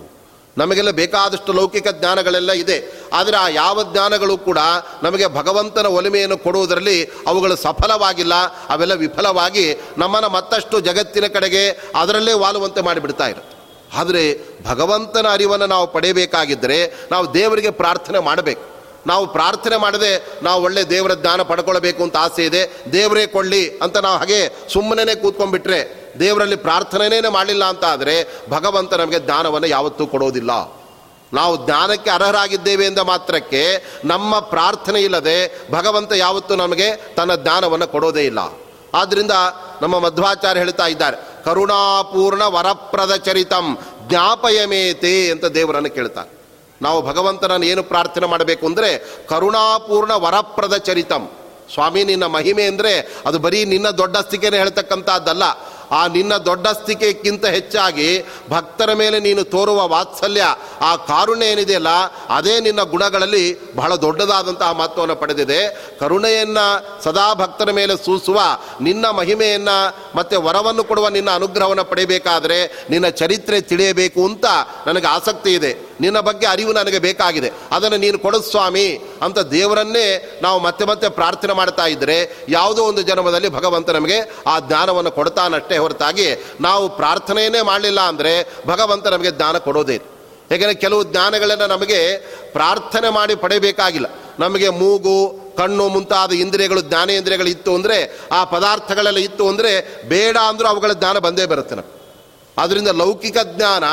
ನಮಗೆಲ್ಲ ಬೇಕಾದಷ್ಟು ಲೌಕಿಕ ಜ್ಞಾನಗಳೆಲ್ಲ ಇದೆ. ಆದರೆ ಆ ಯಾವ ಜ್ಞಾನಗಳು ಕೂಡ ನಮಗೆ ಭಗವಂತನ ಒಲಿಮೆಯನ್ನು ಕೊಡುವುದರಲ್ಲಿ ಅವುಗಳು ಸಫಲವಾಗಿಲ್ಲ. ಅವೆಲ್ಲ ವಿಫಲವಾಗಿ ನಮ್ಮನ್ನು ಮತ್ತಷ್ಟು ಜಗತ್ತಿನ ಕಡೆಗೆ ಅದರಲ್ಲೇ ವಾಲುವಂತೆ ಮಾಡಿಬಿಡ್ತಾ ಇರುತ್ತೆ. ಆದರೆ ಭಗವಂತನ ಅರಿವನ್ನು ನಾವು ಪಡೆಯಬೇಕಾಗಿದ್ದರೆ ನಾವು ದೇವರಿಗೆ ಪ್ರಾರ್ಥನೆ ಮಾಡಬೇಕು. ನಾವು ಪ್ರಾರ್ಥನೆ ಮಾಡದೆ ನಾವು ಒಳ್ಳೆ ದೇವರ ಜ್ಞಾನ ಪಡ್ಕೊಳ್ಬೇಕು ಅಂತ ಆಸೆ ಇದೆ. ದೇವರೇ ಕೊಳ್ಳಿ ಅಂತ ನಾವು ಹಾಗೆ ಸುಮ್ಮನೆ ಕೂತ್ಕೊಂಡ್ಬಿಟ್ರೆ ದೇವರಲ್ಲಿ ಪ್ರಾರ್ಥನೆನೇ ಮಾಡಲಿಲ್ಲ ಅಂತ ಆದರೆ ಭಗವಂತ ನಮಗೆ ಜ್ಞಾನವನ್ನು ಯಾವತ್ತೂ ಕೊಡೋದಿಲ್ಲ. ನಾವು ಜ್ಞಾನಕ್ಕೆ ಅರ್ಹರಾಗಿದ್ದೇವೆ ಎಂದ ಮಾತ್ರಕ್ಕೆ ನಮ್ಮ ಪ್ರಾರ್ಥನೆ ಇಲ್ಲದೆ ಭಗವಂತ ಯಾವತ್ತೂ ನಮಗೆ ತನ್ನ ಜ್ಞಾನವನ್ನು ಕೊಡೋದೇ ಇಲ್ಲ. ಆದ್ದರಿಂದ ನಮ್ಮ ಮಧ್ವಾಚಾರ್ಯ ಹೇಳ್ತಾ ಇದ್ದಾರೆ, ಕರುಣಾಪೂರ್ಣ ವರಪ್ರದ ಚರಿತಂ ಜ್ಞಾಪಯಮೇತೆ ಅಂತ ದೇವರನ್ನು ಕೇಳ್ತಾರೆ. ನಾವು ಭಗವಂತನನ್ನು ಏನು ಪ್ರಾರ್ಥನೆ ಮಾಡಬೇಕು ಅಂದರೆ ಕರುಣಾಪೂರ್ಣ ವರಪ್ರದ ಚರಿತಂ. ಸ್ವಾಮಿ, ನಿನ್ನ ಮಹಿಮೆ ಅಂದರೆ ಅದು ಬರೀ ನಿನ್ನ ದೊಡ್ಡಸ್ತಿಕೆನೇ ಹೇಳ್ತಕ್ಕಂಥದ್ದಲ್ಲ ಆ ನಿನ್ನ ದೊಡ್ಡಸ್ತಿಕೆಗಿಂತ ಹೆಚ್ಚಾಗಿ ಭಕ್ತರ ಮೇಲೆ ನೀನು ತೋರುವ ವಾತ್ಸಲ್ಯ, ಆ ಕಾರುಣ್ಯ ಏನಿದೆಯಲ್ಲ, ಅದೇ ನಿನ್ನ ಗುಣಗಳಲ್ಲಿ ಬಹಳ ದೊಡ್ಡದಾದಂತಹ ಮಹತ್ವವನ್ನು ಪಡೆದಿದೆ. ಕರುಣೆಯನ್ನು ಸದಾ ಭಕ್ತರ ಮೇಲೆ ಸೂಸುವ, ನಿನ್ನ ಮಹಿಮೆಯನ್ನು ಮತ್ತು ವರವನ್ನು ಕೊಡುವ ನಿನ್ನ ಅನುಗ್ರಹವನ್ನು ಪಡೆಯಬೇಕಾದರೆ ನಿನ್ನ ಚರಿತ್ರೆ ತಿಳಿಯಬೇಕು ಅಂತ ನನಗೆ ಆಸಕ್ತಿ ಇದೆ. ನಿನ್ನ ಬಗ್ಗೆ ಅರಿವು ನನಗೆ ಬೇಕಾಗಿದೆ. ಅದನ್ನು ನೀನು ಕೊಡು ಸ್ವಾಮಿ ಅಂತ ದೇವರನ್ನೇ ನಾವು ಮತ್ತೆ ಮತ್ತೆ ಪ್ರಾರ್ಥನೆ ಮಾಡ್ತಾ ಇದ್ದರೆ ಯಾವುದೋ ಒಂದು ಜನ್ಮದಲ್ಲಿ ಭಗವಂತ ನಮಗೆ ಆ ಜ್ಞಾನವನ್ನು ಕೊಡ್ತಾನಷ್ಟೇ. ಹೊರತಾಗಿ ನಾವು ಪ್ರಾರ್ಥನೆಯೇ ಮಾಡಲಿಲ್ಲ ಅಂದರೆ ಭಗವಂತ ನಮಗೆ ಜ್ಞಾನ ಕೊಡೋದೇ ಏಕೆಂದರೆ ಕೆಲವು ಜ್ಞಾನಗಳನ್ನು ನಮಗೆ ಪ್ರಾರ್ಥನೆ ಮಾಡಿ ಪಡೆಯಬೇಕಾಗಿಲ್ಲ. ನಮಗೆ ಮೂಗು, ಕಣ್ಣು ಮುಂತಾದ ಇಂದ್ರಿಯಗಳು ಜ್ಞಾನೇಂದ್ರಿಯಗಳು ಇತ್ತು ಅಂದರೆ, ಆ ಪದಾರ್ಥಗಳೆಲ್ಲ ಇತ್ತು ಅಂದರೆ ಬೇಡ ಅಂದರೂ ಅವುಗಳ ಜ್ಞಾನ ಬಂದೇ ಬರುತ್ತೆ ನಮಗೆ. ಅದರಿಂದ ಲೌಕಿಕ ಜ್ಞಾನ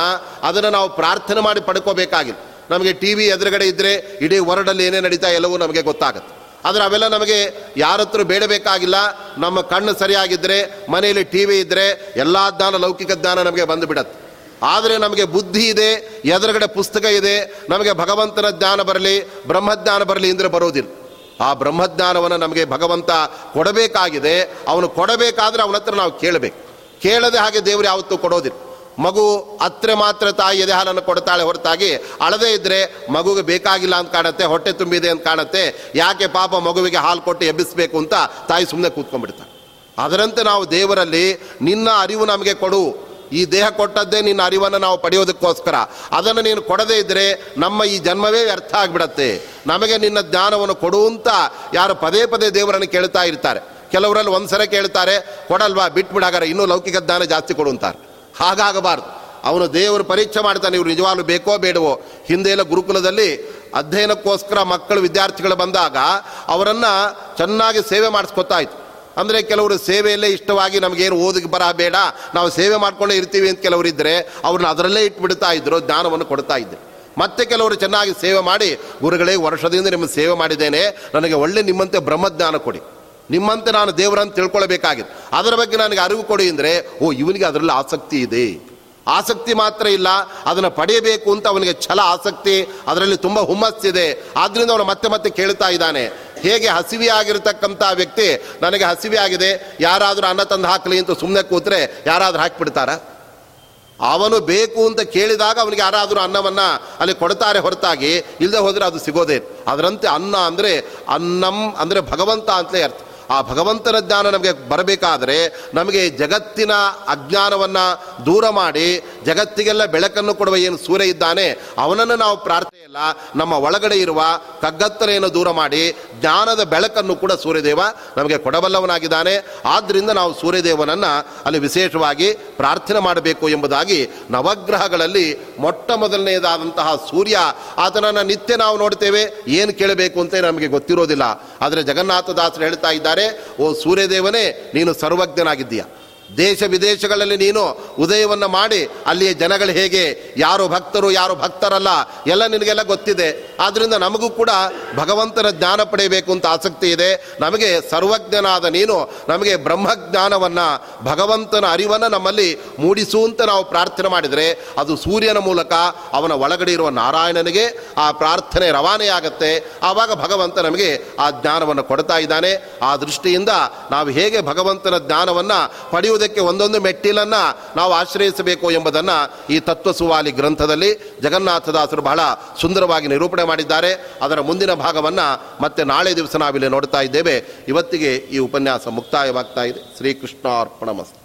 ಅದನ್ನು ನಾವು ಪ್ರಾರ್ಥನೆ ಮಾಡಿ ಪಡ್ಕೋಬೇಕಾಗಿಲ್ಲ. ನಮಗೆ ಟಿ ವಿ ಎದುರುಗಡೆ ಇದ್ದರೆ ಇಡೀ ವರ್ಲ್ಡಲ್ಲಿ ಏನೇ ನಡೀತಾ ಎಲ್ಲವೂ ನಮಗೆ ಗೊತ್ತಾಗುತ್ತೆ. ಆದರೆ ಅವೆಲ್ಲ ನಮಗೆ ಯಾರತ್ರ ಬೇಡಬೇಕಾಗಿಲ್ಲ. ನಮ್ಮ ಕಣ್ಣು ಸರಿಯಾಗಿದ್ದರೆ ಮನೆಯಲ್ಲಿ ಟಿ ವಿ ಇದ್ದರೆ ಎಲ್ಲ ಜ್ಞಾನ, ಲೌಕಿಕ ಜ್ಞಾನ ನಮಗೆ ಬಂದು ಬಿಡತ್ತೆ. ಆದರೆ ನಮಗೆ ಬುದ್ಧಿ ಇದೆ, ಎದುರುಗಡೆ ಪುಸ್ತಕ ಇದೆ, ನಮಗೆ ಭಗವಂತನ ಜ್ಞಾನ ಬರಲಿ, ಬ್ರಹ್ಮಜ್ಞಾನ ಬರಲಿ ಅಂದರೆ ಬರೋದಿಲ್ಲ. ಆ ಬ್ರಹ್ಮಜ್ಞಾನವನ್ನು ನಮಗೆ ಭಗವಂತ ಕೊಡಬೇಕಾಗಿದೆ, ಅವನು ಕೊಡಬೇಕಾದ್ರೆ ಅವನ ಹತ್ರ ನಾವು ಕೇಳಬೇಕು. ಕೇಳದೆ ಹಾಗೆ ದೇವರು ಯಾವತ್ತೂ ಕೊಡೋದಿಲ್ಲ. ಮಗು ಅತ್ರೆ ಮಾತ್ರ ತಾಯಿ ಎದೆ ಹಾಲನ್ನು ಕೊಡ್ತಾಳೆ ಹೊರತಾಗಿ, ಅಳದೇ ಇದ್ದರೆ ಮಗುಗೆ ಬೇಕಾಗಿಲ್ಲ ಅಂತ ಕಾಣುತ್ತೆ, ಹೊಟ್ಟೆ ತುಂಬಿದೆ ಅಂತ ಕಾಣುತ್ತೆ, ಯಾಕೆ ಪಾಪ ಮಗುವಿಗೆ ಹಾಲು ಕೊಟ್ಟು ಎಬ್ಬಿಸಬೇಕು ಅಂತ ತಾಯಿ ಸುಮ್ಮನೆ ಕೂತ್ಕೊಂಡ್ಬಿಡ್ತಾಳೆ. ಅದರಂತೆ ನಾವು ದೇವರಲ್ಲಿ ನಿನ್ನ ಅರಿವು ನಮಗೆ ಕೊಡು. ಈ ದೇಹ ಕೊಟ್ಟದ್ದೇ ನಿನ್ನ ಅರಿವನ್ನು ನಾವು ಪಡೆಯೋದಕ್ಕೋಸ್ಕರ. ಅದನ್ನು ನೀನು ಕೊಡದೇ ಇದ್ದರೆ ನಮ್ಮ ಈ ಜನ್ಮವೇ ವ್ಯರ್ಥ ಆಗಿಬಿಡತ್ತೆ. ನಮಗೆ ನಿನ್ನ ಜ್ಞಾನವನ್ನು ಕೊಡುವಂತ ಯಾರು ಪದೇ ಪದೇ ದೇವರನ್ನು ಕೇಳ್ತಾ ಇರ್ತಾರೆ. ಕೆಲವರಲ್ಲಿ ಒಂದ್ಸಲ ಕೇಳ್ತಾರೆ, ಕೊಡಲ್ವಾ ಬಿಟ್ಬಿಡಾಗಾರೆ ಇನ್ನೂ ಲೌಕಿಕ ಜ್ಞಾನ ಜಾಸ್ತಿ ಕೊಡುವಂತಾರೆ ಹಾಗಾಗಬಾರ್ದು. ಅವನು ದೇವರು ಪರೀಕ್ಷೆ ಮಾಡ್ತಾನೆ ಇವರು ನಿಜವಾಗ್ಲೂ ಬೇಕೋ ಬೇಡವೋ? ಹಿಂದೆ ಎಲ್ಲ ಗುರುಕುಲದಲ್ಲಿ ಅಧ್ಯಯನಕ್ಕೋಸ್ಕರ ಮಕ್ಕಳು, ವಿದ್ಯಾರ್ಥಿಗಳು ಬಂದಾಗ ಅವರನ್ನು ಚೆನ್ನಾಗಿ ಸೇವೆ ಮಾಡಿಸ್ಕೊತಾ ಇತ್ತು ಅಂದರೆ ಕೆಲವರು ಸೇವೆಯಲ್ಲೇ ಇಷ್ಟವಾಗಿ ನಮಗೇನು ಓದಿಗೆ ಬರ ಬೇಡ, ನಾವು ಸೇವೆ ಮಾಡ್ಕೊಂಡೇ ಇರ್ತೀವಿ ಅಂತ ಕೆಲವರು ಇದ್ದರೆ ಅವ್ರನ್ನ ಅದರಲ್ಲೇ ಇಟ್ಬಿಡ್ತಾ ಇದ್ದರು ಜ್ಞಾನವನ್ನು ಕೊಡ್ತಾ ಇದ್ರು. ಮತ್ತೆ ಕೆಲವರು ಚೆನ್ನಾಗಿ ಸೇವೆ ಮಾಡಿ, ಗುರುಗಳೇ, ವರ್ಷದಿಂದ ನಿಮ್ಮ ಸೇವೆ ಮಾಡಿದ್ದೇನೆ, ನನಗೆ ಒಳ್ಳೆ ನಿಮ್ಮಂತೆ ಬ್ರಹ್ಮಜ್ಞಾನ ಕೊಡಿ. ನಿಮ್ಮಂತೆ ನಾನು ದೇವರನ್ನು ತಿಳ್ಕೊಳ್ಬೇಕಾಗಿತ್ತು. ಅದರ ಬಗ್ಗೆ ನನಗೆ ಅರಿವು ಕೊಡಿ ಅಂದರೆ, ಓ, ಇವನಿಗೆ ಅದರಲ್ಲಿ ಆಸಕ್ತಿ ಇದೆ. ಆಸಕ್ತಿ ಮಾತ್ರ ಇಲ್ಲ, ಅದನ್ನು ಪಡೆಯಬೇಕು ಅಂತ ಅವನಿಗೆ ಛಲ ಆಸಕ್ತಿ, ಅದರಲ್ಲಿ ತುಂಬ ಹುಮ್ಮಸ್ಸಿದೆ. ಆದ್ದರಿಂದ ಅವನು ಮತ್ತೆ ಮತ್ತೆ ಕೇಳ್ತಾ ಇದ್ದಾನೆ. ಹೇಗೆ ಹಸಿವೆ ಆಗಿರತಕ್ಕಂಥ ವ್ಯಕ್ತಿ ನನಗೆ ಹಸಿವೆ ಆಗಿದೆ, ಯಾರಾದರೂ ಅನ್ನ ತಂದು ಹಾಕಲಿ ಅಂತ ಸುಮ್ಮನೆ ಕೂತ್ರೆ ಯಾರಾದರೂ ಹಾಕಿಬಿಡ್ತಾರ? ಅವನು ಬೇಕು ಅಂತ ಕೇಳಿದಾಗ ಅವನಿಗೆ ಯಾರಾದರೂ ಅನ್ನವನ್ನು ಅಲ್ಲಿ ಕೊಡ್ತಾರೆ ಹೊರತಾಗಿ ಇಲ್ಲದೆ ಹೋದರೆ ಅದು ಸಿಗೋದೇ ಅದರಂತೆ ಅನ್ನ ಅಂದರೆ, ಅನ್ನಂ ಅಂದರೆ ಭಗವಂತ ಅಂತಲೇ ಅರ್ಥ. ಆ ಭಗವಂತನ ಜ್ಞಾನ ನಮಗೆ ಬರಬೇಕಾದರೆ ನಮಗೆ ಜಗತ್ತಿನ ಅಜ್ಞಾನವನ್ನು ದೂರ ಮಾಡಿ ಜಗತ್ತಿಗೆಲ್ಲ ಬೆಳಕನ್ನು ಕೊಡುವ ಏನು ಸೂರ್ಯ ಇದ್ದಾನೆ, ಅವನನ್ನು ನಾವು ಪ್ರಾರ್ಥನೆಯಲ್ಲ ನಮ್ಮ ಒಳಗಡೆ ಇರುವ ಕಗ್ಗತ್ತಲೆಯನ್ನು ದೂರ ಮಾಡಿ ಜ್ಞಾನದ ಬೆಳಕನ್ನು ಕೂಡ ಸೂರ್ಯದೇವ ನಮಗೆ ಕೊಡಬಲ್ಲವನಾಗಿದ್ದಾನೆ. ಆದ್ದರಿಂದ ನಾವು ಸೂರ್ಯದೇವನನ್ನು ಅಲ್ಲಿ ವಿಶೇಷವಾಗಿ ಪ್ರಾರ್ಥನೆ ಮಾಡಬೇಕು ಎಂಬುದಾಗಿ ನವಗ್ರಹಗಳಲ್ಲಿ ಮೊಟ್ಟ ಮೊದಲನೆಯದಾದಂತಹ ಸೂರ್ಯ, ಆತನನ್ನು ನಿತ್ಯ ನಾವು ನೋಡ್ತೇವೆ. ಏನು ಕೇಳಬೇಕು ಅಂತ ನಮಗೆ ಗೊತ್ತಿರೋದಿಲ್ಲ. ಆದರೆ ಜಗನ್ನಾಥದಾಸರು ಹೇಳ್ತಾ ಇದ್ದಾರೆ ಓ ಸೂರ್ಯದೇವನೇ ನೀನು ಸರ್ವಜ್ಞನಾಗಿದ್ದೀಯ. ದೇಶ ವಿದೇಶಗಳಲ್ಲಿ ನೀನು ಉದಯವನ್ನು ಮಾಡಿ, ಅಲ್ಲಿಯ ಜನಗಳು ಹೇಗೆ, ಯಾರು ಭಕ್ತರು, ಯಾರು ಭಕ್ತರಲ್ಲ, ಎಲ್ಲ ನಿನಗೆಲ್ಲ ಗೊತ್ತಿದೆ. ಆದ್ದರಿಂದ ನಮಗೂ ಕೂಡ ಭಗವಂತನ ಜ್ಞಾನ ಪಡೆಯಬೇಕು ಅಂತ ಆಸಕ್ತಿ ಇದೆ. ನಮಗೆ ಸರ್ವಜ್ಞನಾದ ನೀನು, ನಮಗೆ ಬ್ರಹ್ಮಜ್ಞಾನವನ್ನು, ಭಗವಂತನ ಅರಿವನ್ನು ನಮ್ಮಲ್ಲಿ ಮೂಡಿಸು ಅಂತ ನಾವು ಪ್ರಾರ್ಥನೆ ಮಾಡಿದರೆ, ಅದು ಸೂರ್ಯನ ಮೂಲಕ ಅವನ ಒಳಗಡೆ ಇರುವ ನಾರಾಯಣನಿಗೆ ಆ ಪ್ರಾರ್ಥನೆ ರವಾನೆಯಾಗತ್ತೆ. ಆವಾಗ ಭಗವಂತ ನಮಗೆ ಆ ಜ್ಞಾನವನ್ನು ಕೊಡ್ತಾ ಇದ್ದಾನೆ. ಆ ದೃಷ್ಟಿಯಿಂದ ನಾವು ಹೇಗೆ ಭಗವಂತನ ಜ್ಞಾನವನ್ನು ಪಡೆಯುವುದಕ್ಕೆ ಒಂದೊಂದು ಮೆಟ್ಟಿಲನ್ನು ನಾವು ಆಶ್ರಯಿಸಬೇಕು ಎಂಬುದನ್ನು ಈ ತತ್ವಸುವಾಲಿ ಗ್ರಂಥದಲ್ಲಿ ಜಗನ್ನಾಥದಾಸರು ಬಹಳ ಸುಂದರವಾಗಿ ನಿರೂಪಣೆ ಮಾಡಿದ್ದಾರೆ. ಅದರ ಮುಂದಿನ ಭಾಗವನ್ನು ಮತ್ತೆ ನಾಳೆ ದಿವಸ ನಾವಿಲ್ಲಿ ನೋಡ್ತಾ ಇದ್ದೇವೆ. ಇವತ್ತಿಗೆ ಈ ಉಪನ್ಯಾಸ ಮುಕ್ತಾಯವಾಗ್ತಾ ಇದೆ. ಶ್ರೀಕೃಷ್ಣ ಅರ್ಪಣಮಸ್ತು